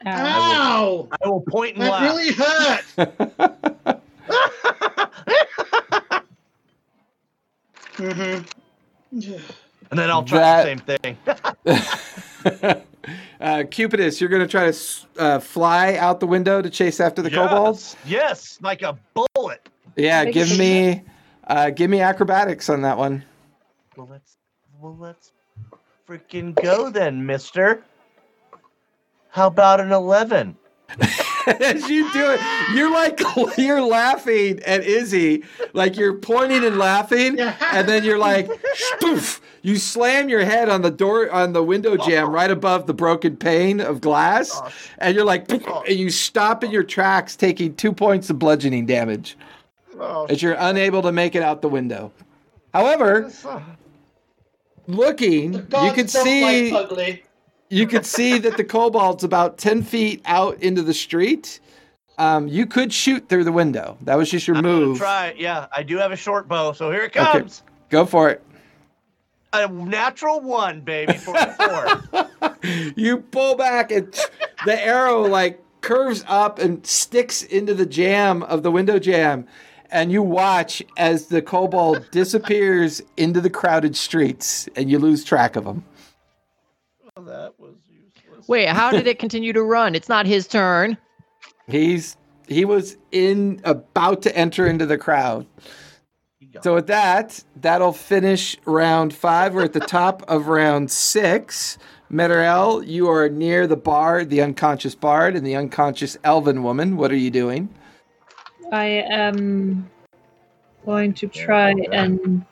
Speaker 3: ow.
Speaker 4: Ow!
Speaker 2: I will point and
Speaker 4: That
Speaker 2: laugh.
Speaker 4: really hurt. mm-hmm.
Speaker 2: and then I'll try
Speaker 1: That-
Speaker 2: the same thing.
Speaker 1: uh, Cupidus, you're going to try to uh, fly out the window to chase after the kobolds?
Speaker 2: Yes, like a bullet.
Speaker 1: Yeah, give me uh, give me acrobatics on that one.
Speaker 2: Well, let's well let's freaking go then, Mister. How about an eleven?
Speaker 1: As you do it, you're like you're laughing at Izzy, like you're pointing and laughing, and then you're like, poof! You slam your head on the door on the window jamb right above the broken pane of glass, and you're like, and you stop in your tracks, taking two points of bludgeoning damage
Speaker 2: Oh,
Speaker 1: as you're unable to make it out the window. However, looking, you could see. You could see that the kobold's about 10 feet out into the street. Um, you could shoot through the window. That was just your
Speaker 2: I'm
Speaker 1: move.
Speaker 2: try it. Yeah, I do have a short bow, so here it comes. Okay.
Speaker 1: Go for it.
Speaker 2: A natural one, baby, for a four.
Speaker 1: You pull back and the arrow like curves up and sticks into the jamb of the window jamb. And you watch as the cobalt disappears into the crowded streets and you lose track of him.
Speaker 2: Oh, that was useless.
Speaker 5: Wait, how did it continue to run? It's not his turn.
Speaker 1: He's he was in about to enter into the crowd. So with that, that'll finish round five. We're at the top of round six. Marielle, you are near the bard, the unconscious bard, and the unconscious elven woman. What are you doing?
Speaker 3: I am going to try and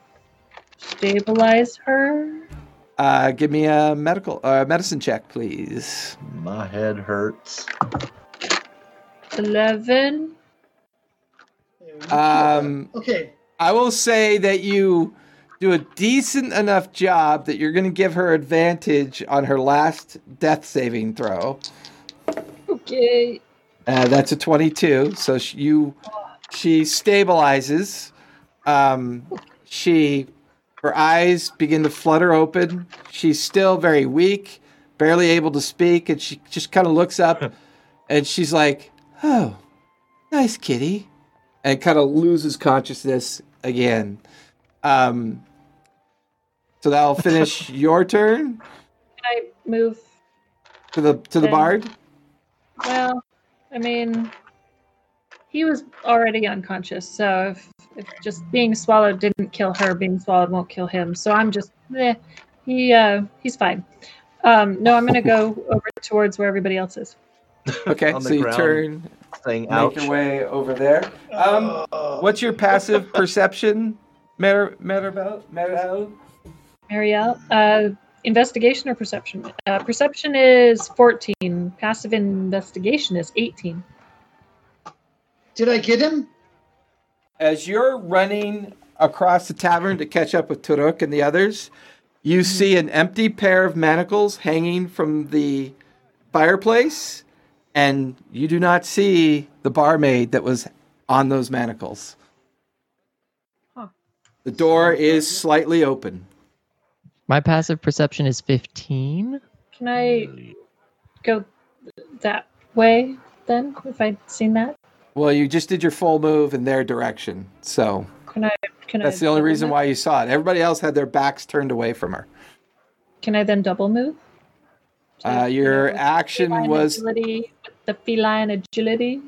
Speaker 3: stabilize her.
Speaker 1: Uh, give me a medical uh, medicine check, please.
Speaker 2: My head hurts.
Speaker 3: 11.
Speaker 1: Um,
Speaker 4: Okay.
Speaker 1: I will say that you do a decent enough job that you're going to give her advantage on her last death saving throw.
Speaker 3: Okay.
Speaker 1: Uh, that's a 22. So she, you, she stabilizes, Um, she, her eyes begin to flutter open. She's still very weak, barely able to speak, and she just kind of looks up, and she's like, "Oh, nice kitty," and kind of loses consciousness again. Um, so that'll finish your turn
Speaker 3: Can I move?
Speaker 1: to the to the
Speaker 3: Okay.
Speaker 1: bard.
Speaker 3: Well, I mean, he was already unconscious, so if, if just being swallowed didn't kill her, being swallowed won't kill him. So I'm just, eh, he uh, he's fine. Um, no, I'm gonna go over towards where everybody else is.
Speaker 1: Okay,
Speaker 2: On the
Speaker 1: so you
Speaker 2: ground.
Speaker 1: turn,
Speaker 2: Saying
Speaker 1: make your way over there. Um,
Speaker 4: Oh.
Speaker 1: what's your passive perception, Mer Maribel? Maribel?
Speaker 3: Marielle, uh, investigation or perception? Uh, perception is 14. Passive investigation is 18.
Speaker 4: Did I get him?
Speaker 1: As you're running across the tavern to catch up with Toruk and the others, you hmm. see an empty pair of manacles hanging from the fireplace, and you do not see the barmaid that was on those manacles.
Speaker 3: Huh.
Speaker 1: The door is slightly open.
Speaker 5: My passive perception is 15.
Speaker 3: Can I go that way then? If I'd seen that,
Speaker 1: Well, you just did your full move in their direction, so
Speaker 3: can I? Can
Speaker 1: that's
Speaker 3: I
Speaker 1: the only reason
Speaker 3: move?
Speaker 1: why you saw it. Everybody else had their backs turned away from her.
Speaker 3: Can I then double move?
Speaker 1: Uh, your
Speaker 3: know, the
Speaker 1: action was
Speaker 3: agility, the feline agility.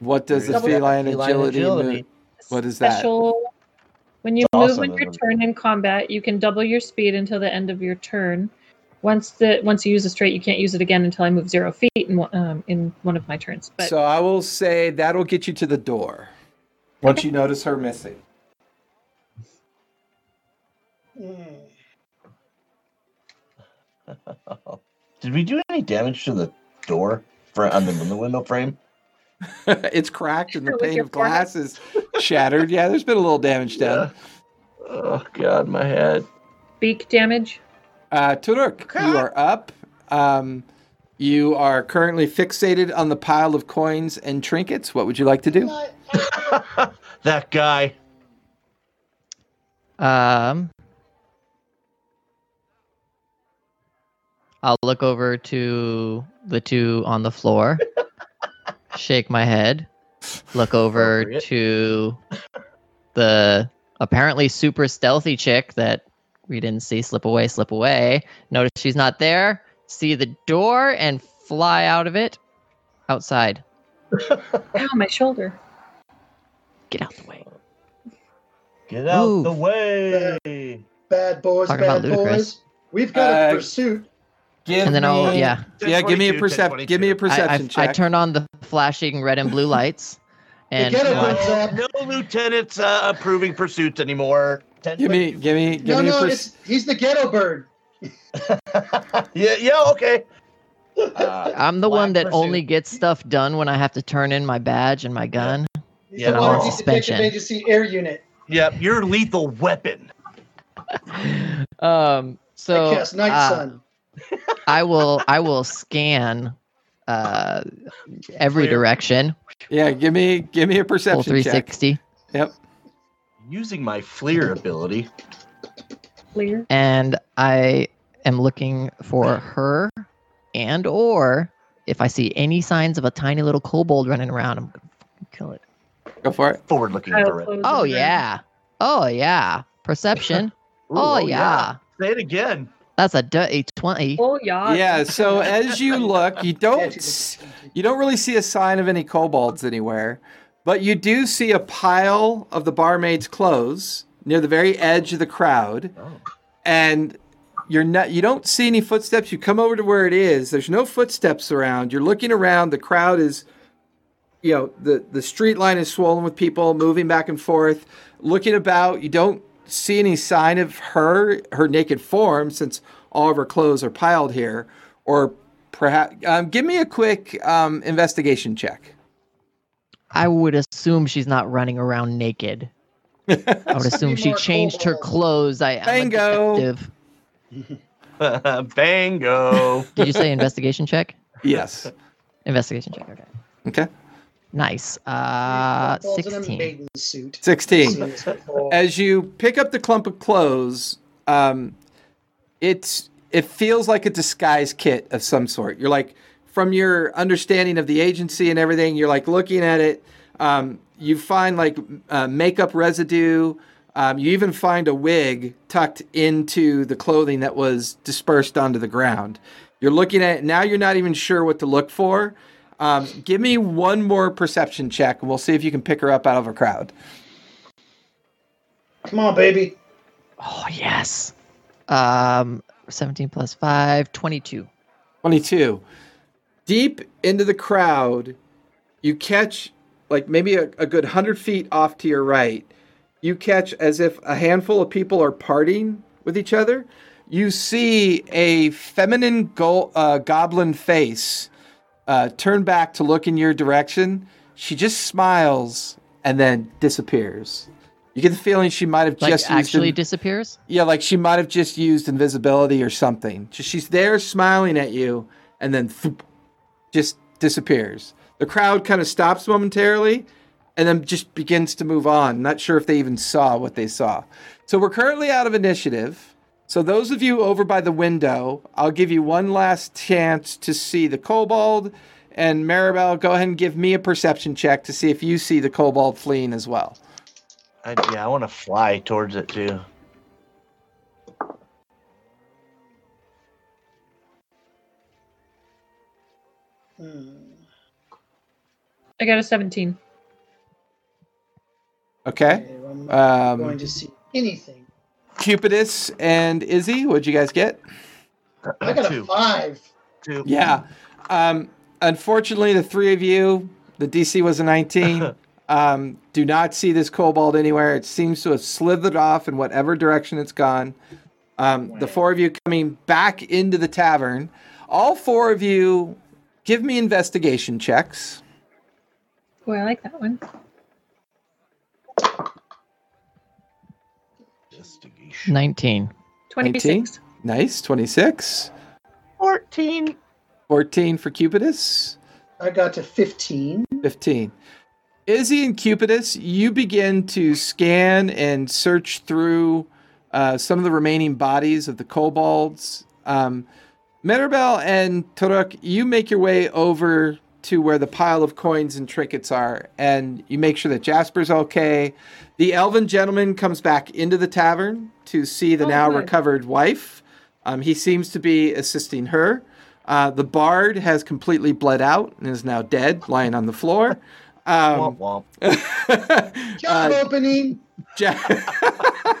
Speaker 1: what does the feline,
Speaker 2: Feline
Speaker 1: agility,
Speaker 2: agility.
Speaker 1: move? What is that?
Speaker 3: Special. When you
Speaker 2: It's
Speaker 3: move
Speaker 2: awesome,
Speaker 3: on your
Speaker 2: isn't it?
Speaker 3: turn in combat, you can double your speed until the end of your turn. Once the once you use a straight, you can't use it again until I move zero feet in one- um, in one of my turns. But
Speaker 1: So I will say that'll get you to the door once you notice her missing.
Speaker 2: Did we do any damage to the door for on the, the window frame?
Speaker 1: it's cracked and the pane of glass is shattered. Yeah, there's been a little damage done.
Speaker 2: Oh god, my head.
Speaker 3: beak damage.
Speaker 1: Uh, Toruk, you are up. Um, you are currently fixated on the pile of coins and trinkets. What would you like to do?
Speaker 2: that guy.
Speaker 5: Um, I'll look over to the two on the floor, shake my head, look over to the apparently super stealthy chick that we didn't see slip away, slip away. Notice she's not there. See the door and fly out of it outside.
Speaker 3: Ow, my shoulder.
Speaker 5: Get out the way.
Speaker 2: Get out
Speaker 5: Move.
Speaker 2: the way.
Speaker 4: Bad boys,
Speaker 5: Talking about
Speaker 4: bad
Speaker 5: ludicrous.
Speaker 4: boys. We've got a
Speaker 1: Uh,
Speaker 4: pursuit.
Speaker 1: Give
Speaker 5: And then I'll yeah.
Speaker 1: yeah. Give me a
Speaker 2: 1022,
Speaker 1: perception. Give me a
Speaker 2: 1022.
Speaker 5: I,
Speaker 1: perception
Speaker 5: I, I
Speaker 1: check.
Speaker 5: turn on the flashing red and blue lights, and
Speaker 4: get it,
Speaker 5: uh,
Speaker 2: No, no lieutenants uh, approving pursuits anymore. Ten-
Speaker 1: give me, give me, give
Speaker 4: No,
Speaker 1: me a
Speaker 4: no,
Speaker 1: per-
Speaker 4: it's, he's the ghetto bird.
Speaker 2: yeah, yeah, okay. Uh,
Speaker 5: I'm the one that
Speaker 2: pursuit.
Speaker 5: only gets stuff done when I have to turn in my badge and my gun.
Speaker 4: He's
Speaker 2: Yeah,
Speaker 4: the
Speaker 2: I'm
Speaker 4: one
Speaker 2: on
Speaker 4: with
Speaker 5: suspension.
Speaker 4: agency air unit.
Speaker 2: Yep, your lethal weapon.
Speaker 5: Um, so
Speaker 4: I Night
Speaker 5: uh,
Speaker 4: Sun.
Speaker 5: I will I will scan uh every
Speaker 2: Clear.
Speaker 5: direction,
Speaker 1: yeah. Give me, give me a
Speaker 5: full
Speaker 1: perception check.
Speaker 5: 360,
Speaker 1: Yep.
Speaker 2: Using my FLIR ability.
Speaker 3: Clear.
Speaker 5: and I am looking for her, and or if I see any signs of a tiny little kobold running around, I'm gonna kill it.
Speaker 1: Go for it.
Speaker 2: Forward looking for
Speaker 5: oh,
Speaker 3: it. Oh
Speaker 5: yeah, oh yeah, perception. oh, oh yeah.
Speaker 2: Say it again.
Speaker 5: that's a dirty twenty.
Speaker 3: Oh yeah.
Speaker 1: Yeah. So as you look, you don't.
Speaker 4: Fancy
Speaker 1: s-
Speaker 4: looking.
Speaker 1: You don't really see a sign of any kobolds anywhere, but you do see a pile of the barmaid's clothes near the very edge of the crowd,
Speaker 2: Oh.
Speaker 1: and you're not. You don't see any footsteps. You come over to where it is. There's no footsteps around. You're looking around. The crowd is, you know, the the street line is swollen with people moving back and forth, looking about. You don't see any sign of her her naked form since all of her clothes are piled here, or perhaps um, give me a quick um, investigation check.
Speaker 5: I would assume she's not running around naked. I would assume she changed her clothes. I, I'm a
Speaker 2: Bango.
Speaker 5: Did you say investigation check?
Speaker 1: yes.
Speaker 5: Investigation check. Okay.
Speaker 1: Okay.
Speaker 5: Nice. Uh,
Speaker 4: Falls in a
Speaker 5: 16.
Speaker 4: maiden suit.
Speaker 1: 16.
Speaker 4: Seen before.
Speaker 1: As you pick up the clump of clothes, um, it's it feels like a disguise kit of some sort. You're like, from your understanding of the agency and everything, you're like looking at it. Um, you find like uh, makeup residue. Um, you even find a wig tucked into the clothing that was dispersed onto the ground. You're looking at it now. You're not even sure what to look for. Um, give me one more perception check, and we'll see if you can pick her up out of a crowd.
Speaker 4: Come on, baby.
Speaker 5: Oh, yes. Um, 17 plus 5, 22.
Speaker 1: 22. Deep into the crowd, you catch, like maybe a, a good 100 feet off to your right, you catch as if a handful of people are parting with each other. You see a feminine go- uh, goblin face uh, turn back to look in your direction. She just smiles and then disappears. You get the feeling she might have
Speaker 5: Like,
Speaker 1: just used
Speaker 5: actually
Speaker 1: in-
Speaker 5: disappears?
Speaker 1: yeah, like she might have just used invisibility or something. She's there smiling at you, and then just disappears. The crowd kind of stops momentarily, and then just begins to move on. Not sure if they even saw what they saw. So we're currently out of initiative. So those of you over by the window, I'll give you one last chance to see the kobold. And Maribel, go ahead and give me a perception check to see if you see the kobold fleeing as well.
Speaker 2: I, yeah, I want to fly towards it too.
Speaker 4: Hmm.
Speaker 3: I got a 17.
Speaker 1: Okay.
Speaker 4: Okay, well, I'm not
Speaker 1: Um,
Speaker 4: going to see anything.
Speaker 1: Cupidus and Izzy, what'd you guys get?
Speaker 4: I got a
Speaker 2: two.
Speaker 4: five.
Speaker 2: Two.
Speaker 1: Yeah. Um, unfortunately, the three of you, the DC was a 19, um, do not see this kobold anywhere. It seems to have slithered off in whatever direction it's gone. Um, the four of you coming back into the tavern. All four of you give me investigation checks.
Speaker 3: Oh, I like that one.
Speaker 2: Investigation.
Speaker 5: 19.
Speaker 3: 26.
Speaker 1: Nice. 26.
Speaker 2: 14.
Speaker 1: 14 for Cupidus.
Speaker 4: I got to 15.
Speaker 1: 15. Izzy and Cupidus, you begin to scan and search through uh, some of the remaining bodies of the kobolds. Um, Mirabel and Toruk, you make your way over to where the pile of coins and trinkets are, and you make sure that Jasper's okay. The elven gentleman comes back into the tavern to see the
Speaker 3: Oh,
Speaker 1: now
Speaker 3: good.
Speaker 1: recovered wife. Um, he seems to be assisting her. Uh, the bard has completely bled out and is now dead, lying on the floor. Um,
Speaker 2: womp womp.
Speaker 4: Job
Speaker 1: uh,
Speaker 4: opening.
Speaker 1: Ja-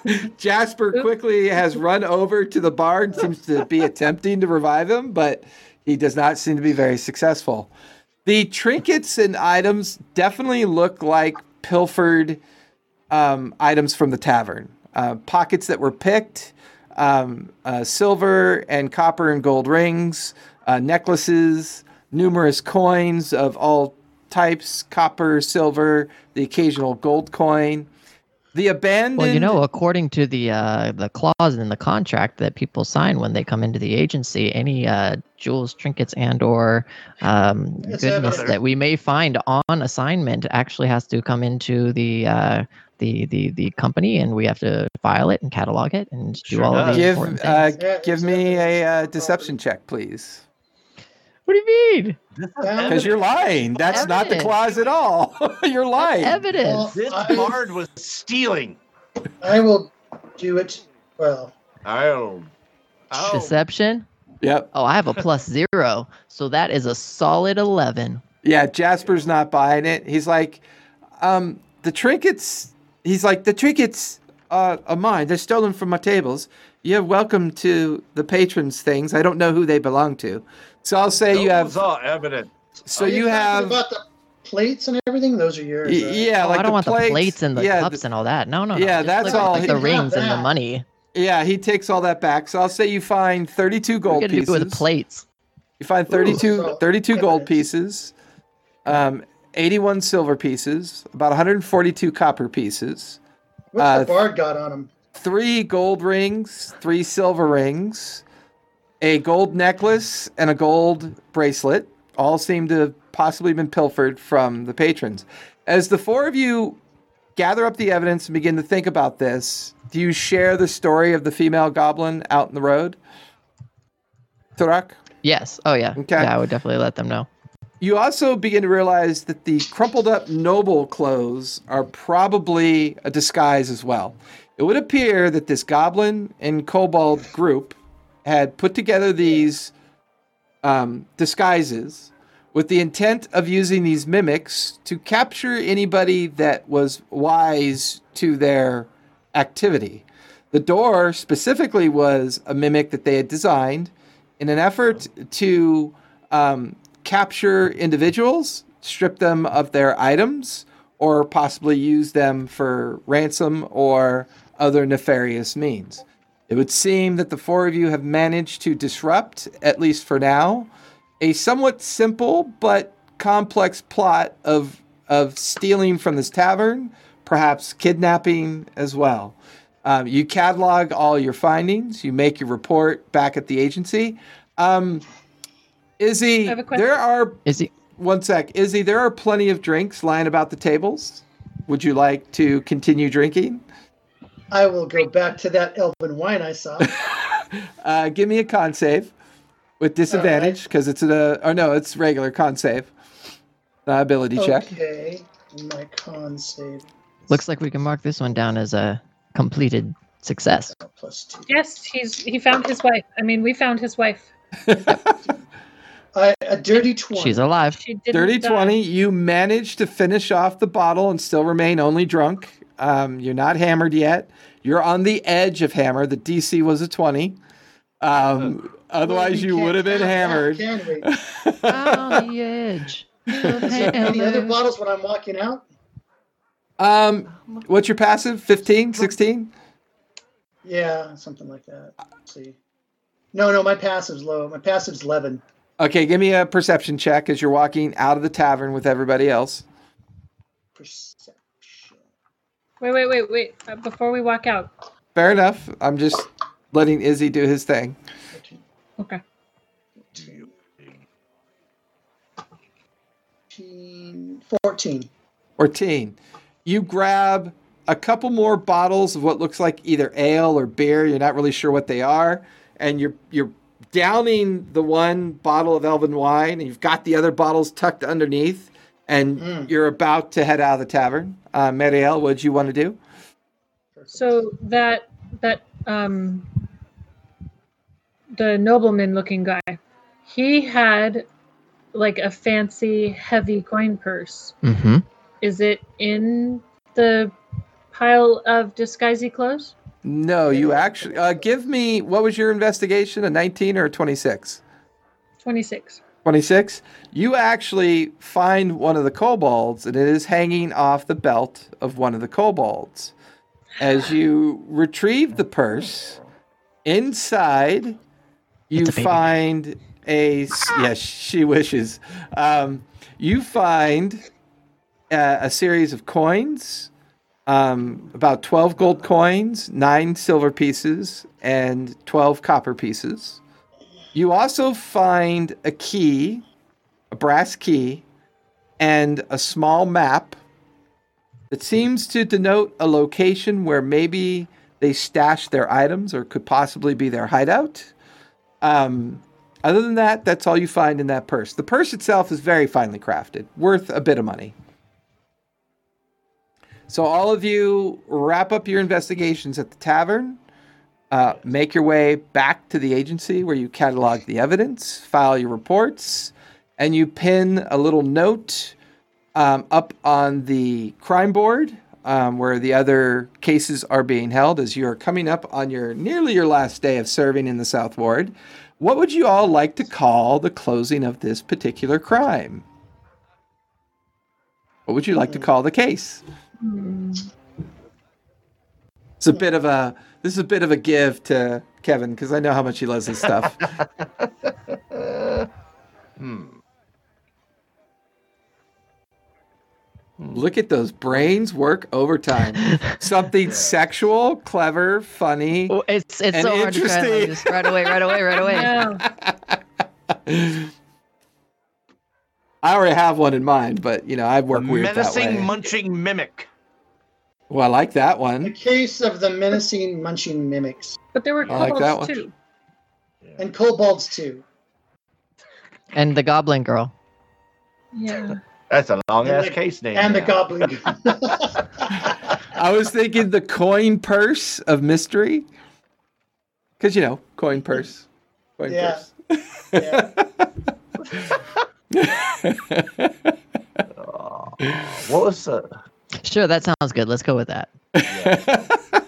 Speaker 1: Jasper quickly has run over to the bard, seems to be attempting to revive him, but he does not seem to be very successful. The trinkets and items definitely look like pilfered um, items from the tavern. Uh, pockets that were picked, um, uh, silver and copper and gold rings, uh, necklaces, numerous coins of all types copper, silver, the occasional gold coin. The abandoned.
Speaker 5: Well, you know, according to the uh, the clause in the contract that people sign when they come into the agency, any uh, jewels, trinkets, and or um,
Speaker 4: It's
Speaker 5: goodness that we may find on assignment actually has to come into the uh, the the the company, and we have to file it and catalog it and do
Speaker 2: Sure
Speaker 5: all of
Speaker 2: does.
Speaker 5: the
Speaker 1: give
Speaker 5: important
Speaker 1: uh,
Speaker 5: things.
Speaker 4: Yeah,
Speaker 1: give me a uh, deception check, please.
Speaker 5: What do you mean?
Speaker 4: Because
Speaker 1: Because you're lying. That's not the clause at all. you're lying.
Speaker 5: Evidence.
Speaker 4: Well,
Speaker 2: This
Speaker 4: I-
Speaker 2: bard was stealing.
Speaker 4: I will do it. Well,
Speaker 2: I'll
Speaker 5: Deception.
Speaker 1: Yep.
Speaker 5: Oh, I have a plus zero, so that is a solid eleven.
Speaker 1: Yeah, Jasper's not buying it. He's like, um, the trinkets. He's like, the trinkets uh, are mine. They're stolen from my tables. You're welcome to the patrons' things. I don't know who they belong to. So I'll say you have.
Speaker 2: Those are evident.
Speaker 1: So
Speaker 4: are
Speaker 1: you
Speaker 4: talking
Speaker 1: have.
Speaker 4: about the plates and everything. Those are yours.
Speaker 1: y-
Speaker 4: right?
Speaker 1: Yeah,
Speaker 5: oh,
Speaker 1: like
Speaker 5: I don't
Speaker 1: the
Speaker 5: want
Speaker 1: plates,
Speaker 5: the plates and the
Speaker 1: yeah,
Speaker 5: cups and all that. No, no, no.
Speaker 1: Yeah,
Speaker 5: Just
Speaker 1: that's
Speaker 5: like,
Speaker 1: all
Speaker 5: Like
Speaker 1: he-
Speaker 5: the rings and the money.
Speaker 1: Yeah, he takes all that back. So I'll say you find 32 gold
Speaker 5: gonna do
Speaker 1: pieces.
Speaker 5: it with plates.
Speaker 1: You find 32,
Speaker 4: so
Speaker 1: 32 gold pieces, um, 81 silver pieces, about 142 copper pieces,
Speaker 4: What's
Speaker 1: uh,
Speaker 4: the bard got on him?
Speaker 1: three gold rings, three silver rings, a gold necklace, and a gold bracelet, all seem to have possibly been pilfered from the patrons. As the four of you gather up the evidence and begin to think about this, do you share the story of the female goblin out in the road? Toruk?
Speaker 5: Yes. Oh yeah.
Speaker 1: Okay.
Speaker 5: Yeah, I would definitely let them know.
Speaker 1: You also begin to realize that the crumpled up noble clothes are probably a disguise as well. It would appear that this goblin and kobold group had put together these um, disguises with the intent of using these mimics to capture anybody that was wise to their activity. The door specifically was a mimic that they had designed in an effort to um, capture individuals, strip them of their items, or possibly use them for ransom or other nefarious means. It would seem that the four of you have managed to disrupt, at least for now, a somewhat simple but complex plot of of stealing from this tavern, perhaps kidnapping as well. Um, you catalog all your findings. You make your report back at the agency. Um, Izzy,
Speaker 3: I have a
Speaker 1: there are
Speaker 5: Is he?
Speaker 1: one sec. Izzy, there are plenty of drinks lying about the tables. Would you like to continue drinking?
Speaker 4: I will go back to that elven wine I saw.
Speaker 1: Uh, give me a con save with disadvantage because it's a or no, it's regular con save. Uh, ability check.
Speaker 4: Okay, my con save
Speaker 5: Looks like we can mark this one down as a completed success.
Speaker 4: plus two.
Speaker 3: Yes, he's he found his wife. I mean, we found his wife.
Speaker 4: I, a dirty twenty.
Speaker 5: She's alive.
Speaker 3: She did
Speaker 1: Dirty twenty. You managed to finish off the bottle and still remain only drunk. Um, you're not hammered yet. You're on the edge of hammer. The DC was a twenty. Um, otherwise, you would have been hammered.
Speaker 4: Can we?
Speaker 5: on the edge.
Speaker 4: Any other bottles when I'm walking out?
Speaker 1: Um, what's your passive? 15, 16?
Speaker 4: Yeah, something like that. Let's see. No, no, my passive's low. My passive's eleven.
Speaker 1: Okay, give me a perception check as you're walking out of the tavern with everybody else.
Speaker 4: Perception.
Speaker 3: Wait, wait, wait, wait. Uh, before we walk out.
Speaker 1: Fair enough. I'm just letting Izzy do his thing.
Speaker 3: Okay.
Speaker 4: 13, 14.
Speaker 1: 14. You grab a couple more bottles of what looks like either ale or beer. You're not really sure what they are, and you're you're downing the one bottle of elven wine, and you've got the other bottles tucked underneath, and
Speaker 4: Mm.
Speaker 1: you're about to head out of the tavern. Uh, Marielle, what did you want to do?
Speaker 3: So that that um the nobleman looking guy, he had like a fancy heavy coin purse.
Speaker 5: Mm-hmm.
Speaker 3: Is it in the pile of disguisey clothes?
Speaker 1: No, you actually uh, give me what was your investigation? A 19 or a 26?
Speaker 3: 26.
Speaker 1: 26. You actually find one of the kobolds, and it is hanging off the belt of one of the kobolds. As you retrieve the purse, inside you
Speaker 5: a
Speaker 1: find a yes, she wishes. Um, you find a, a series of coins, um, about twelve gold coins, nine silver pieces, and twelve copper pieces. You also find a key, a brass key, and a small map that seems to denote a location where maybe they stashed their items or could possibly be their hideout. Um, other than that, that's all you find in that purse. The purse itself is very finely crafted, worth a bit of money. So, all of you wrap up your investigations at the tavern. Uh, make your way back to the agency where you catalog the evidence, file your reports, and you pin a little note um, up on the crime board um, where the other cases are being held as you are coming up on your nearly your last day of serving in the South Ward. What would you all like to call the closing of this particular crime? What would you like to call the case?
Speaker 3: Hmm.
Speaker 1: It's a bit of a this is a bit of a give to Kevin because I know how much he loves this stuff.
Speaker 2: Hmm.
Speaker 1: Look at those brains work overtime. Something sexual, clever, funny.
Speaker 5: Oh, it's it's
Speaker 1: And
Speaker 5: so hard to try and like
Speaker 1: interesting.
Speaker 5: just right away, right away, right away.
Speaker 1: I already have one in mind, but you know I work
Speaker 2: The
Speaker 1: weird that
Speaker 2: menacing
Speaker 1: way.
Speaker 2: munching mimic.
Speaker 1: Well, I like that one.
Speaker 4: The case of the menacing munching mimics
Speaker 3: But there were
Speaker 1: I like that
Speaker 3: kobolds
Speaker 1: one.
Speaker 3: too.
Speaker 4: and kobolds too.
Speaker 5: And the Goblin Girl.
Speaker 3: Yeah.
Speaker 2: That's a long ass case name.
Speaker 4: And the
Speaker 2: now.
Speaker 4: goblin.
Speaker 1: I was thinking the coin purse of mystery, because you know coin purse, coin
Speaker 4: Yeah.
Speaker 1: purse.
Speaker 4: yeah.
Speaker 2: Oh, what was the?
Speaker 5: Sure, that sounds good. Let's go with that.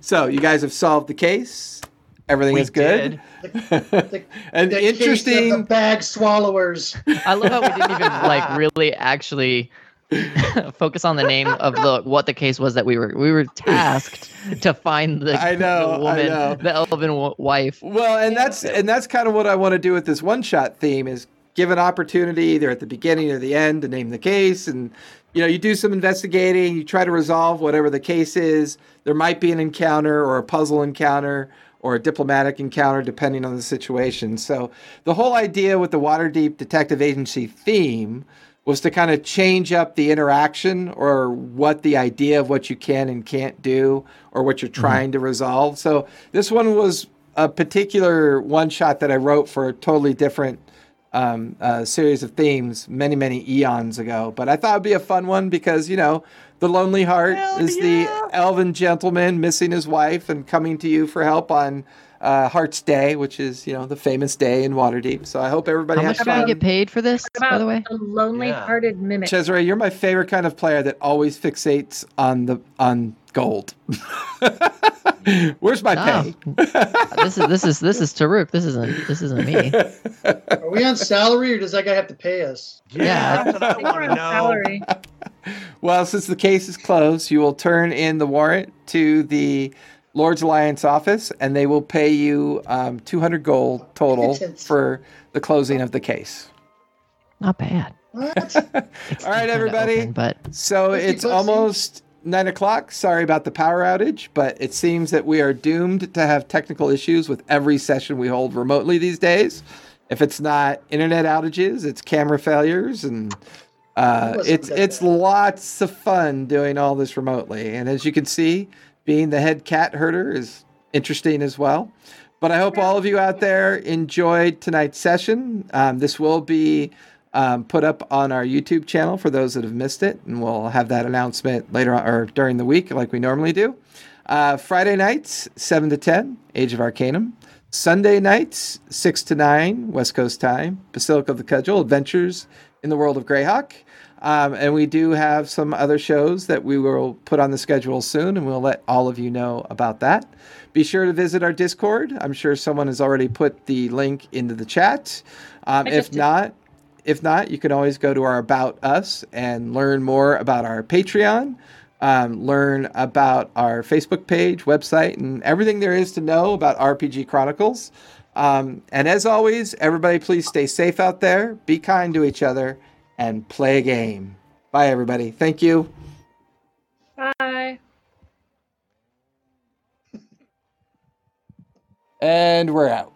Speaker 1: so you guys have solved the case. Everything
Speaker 2: We
Speaker 1: is good.
Speaker 4: The,
Speaker 1: and
Speaker 4: the case of the
Speaker 1: interesting.
Speaker 4: bag swallowers.
Speaker 5: I love how we didn't even like really actually focus on the name of the what the case was that we were we were tasked to find the,
Speaker 1: I know, I
Speaker 5: the woman
Speaker 1: know.
Speaker 5: the elven w- wife.
Speaker 1: Well, and that's and that's kind of what I want to do with this one shot theme is give an opportunity either at the beginning or the end to name the case and you know you do some investigating you try to resolve whatever the case is. There might be an encounter or a puzzle encounter or a diplomatic encounter depending on the situation. So the whole idea with the waterdeep detective agency theme was to kind of change up the interaction or what the idea of what you can and can't do or what you're mm-hmm. trying to resolve. So this one was a particular one shot that I wrote for a totally different um, uh, series of themes many, many eons ago. But I thought it'd be a fun one because, you know, the lonely heart
Speaker 2: Hell
Speaker 1: is
Speaker 2: yeah.
Speaker 1: the elven gentleman missing his wife and coming to you for help on uh, Heart's Day, which is, you know, the famous day in Waterdeep. So I hope everybody
Speaker 5: How
Speaker 1: has
Speaker 5: much do we
Speaker 1: fun.
Speaker 5: get paid for this, by the way?
Speaker 3: a lonely-hearted mimic.
Speaker 1: Cesare, you're my favorite kind of player that always fixates on the on gold. Where's my pay?
Speaker 5: this is this is this is Toruk. This isn't this isn't me.
Speaker 4: Are we on salary or does that guy have to pay us?
Speaker 5: Yeah.
Speaker 2: that's what I
Speaker 3: I think we're
Speaker 2: want to know.
Speaker 3: salary.
Speaker 1: Well, since the case is closed, you will turn in the warrant to the Lord's Alliance office, and they will pay you um, 200 gold total for the closing of the case.
Speaker 5: Not bad.
Speaker 4: What?
Speaker 1: All right, everybody.
Speaker 5: open, but
Speaker 1: So it's
Speaker 4: bucks
Speaker 1: almost nine o'clock. Sorry about the power outage, but it seems that we are doomed to have technical issues with every session we hold remotely these days. If it's not internet outages, it's camera failures, and uh, it's it's
Speaker 4: bad.
Speaker 1: lots of fun doing all this remotely. And as you can see, being the head cat herder is interesting as well. But I hope all of you out there enjoyed tonight's session. Um, this will be um, put up on our YouTube channel for those that have missed it, and we'll have that announcement later on or during the week, like we normally do. Uh, Friday nights, seven to ten, Age of Arcanum. Sunday nights, six to nine, West Coast time, Basilica of the Cudgel, Adventures in the World of Greyhawk. Um, and we do have some other shows that we will put on the schedule soon, and we'll let all of you know about that. Be sure to visit our Discord. I'm sure someone has already put the link into the chat. Um, if not, if not, you can always go to our About Us and learn more about our Patreon, um, learn about our Facebook page, website, and everything there is to know about RPG Chronicles. Um, and as always, everybody, please stay safe out there, be kind to each other, and play a game. Bye, everybody. Thank you.
Speaker 3: Bye.
Speaker 1: And we're out.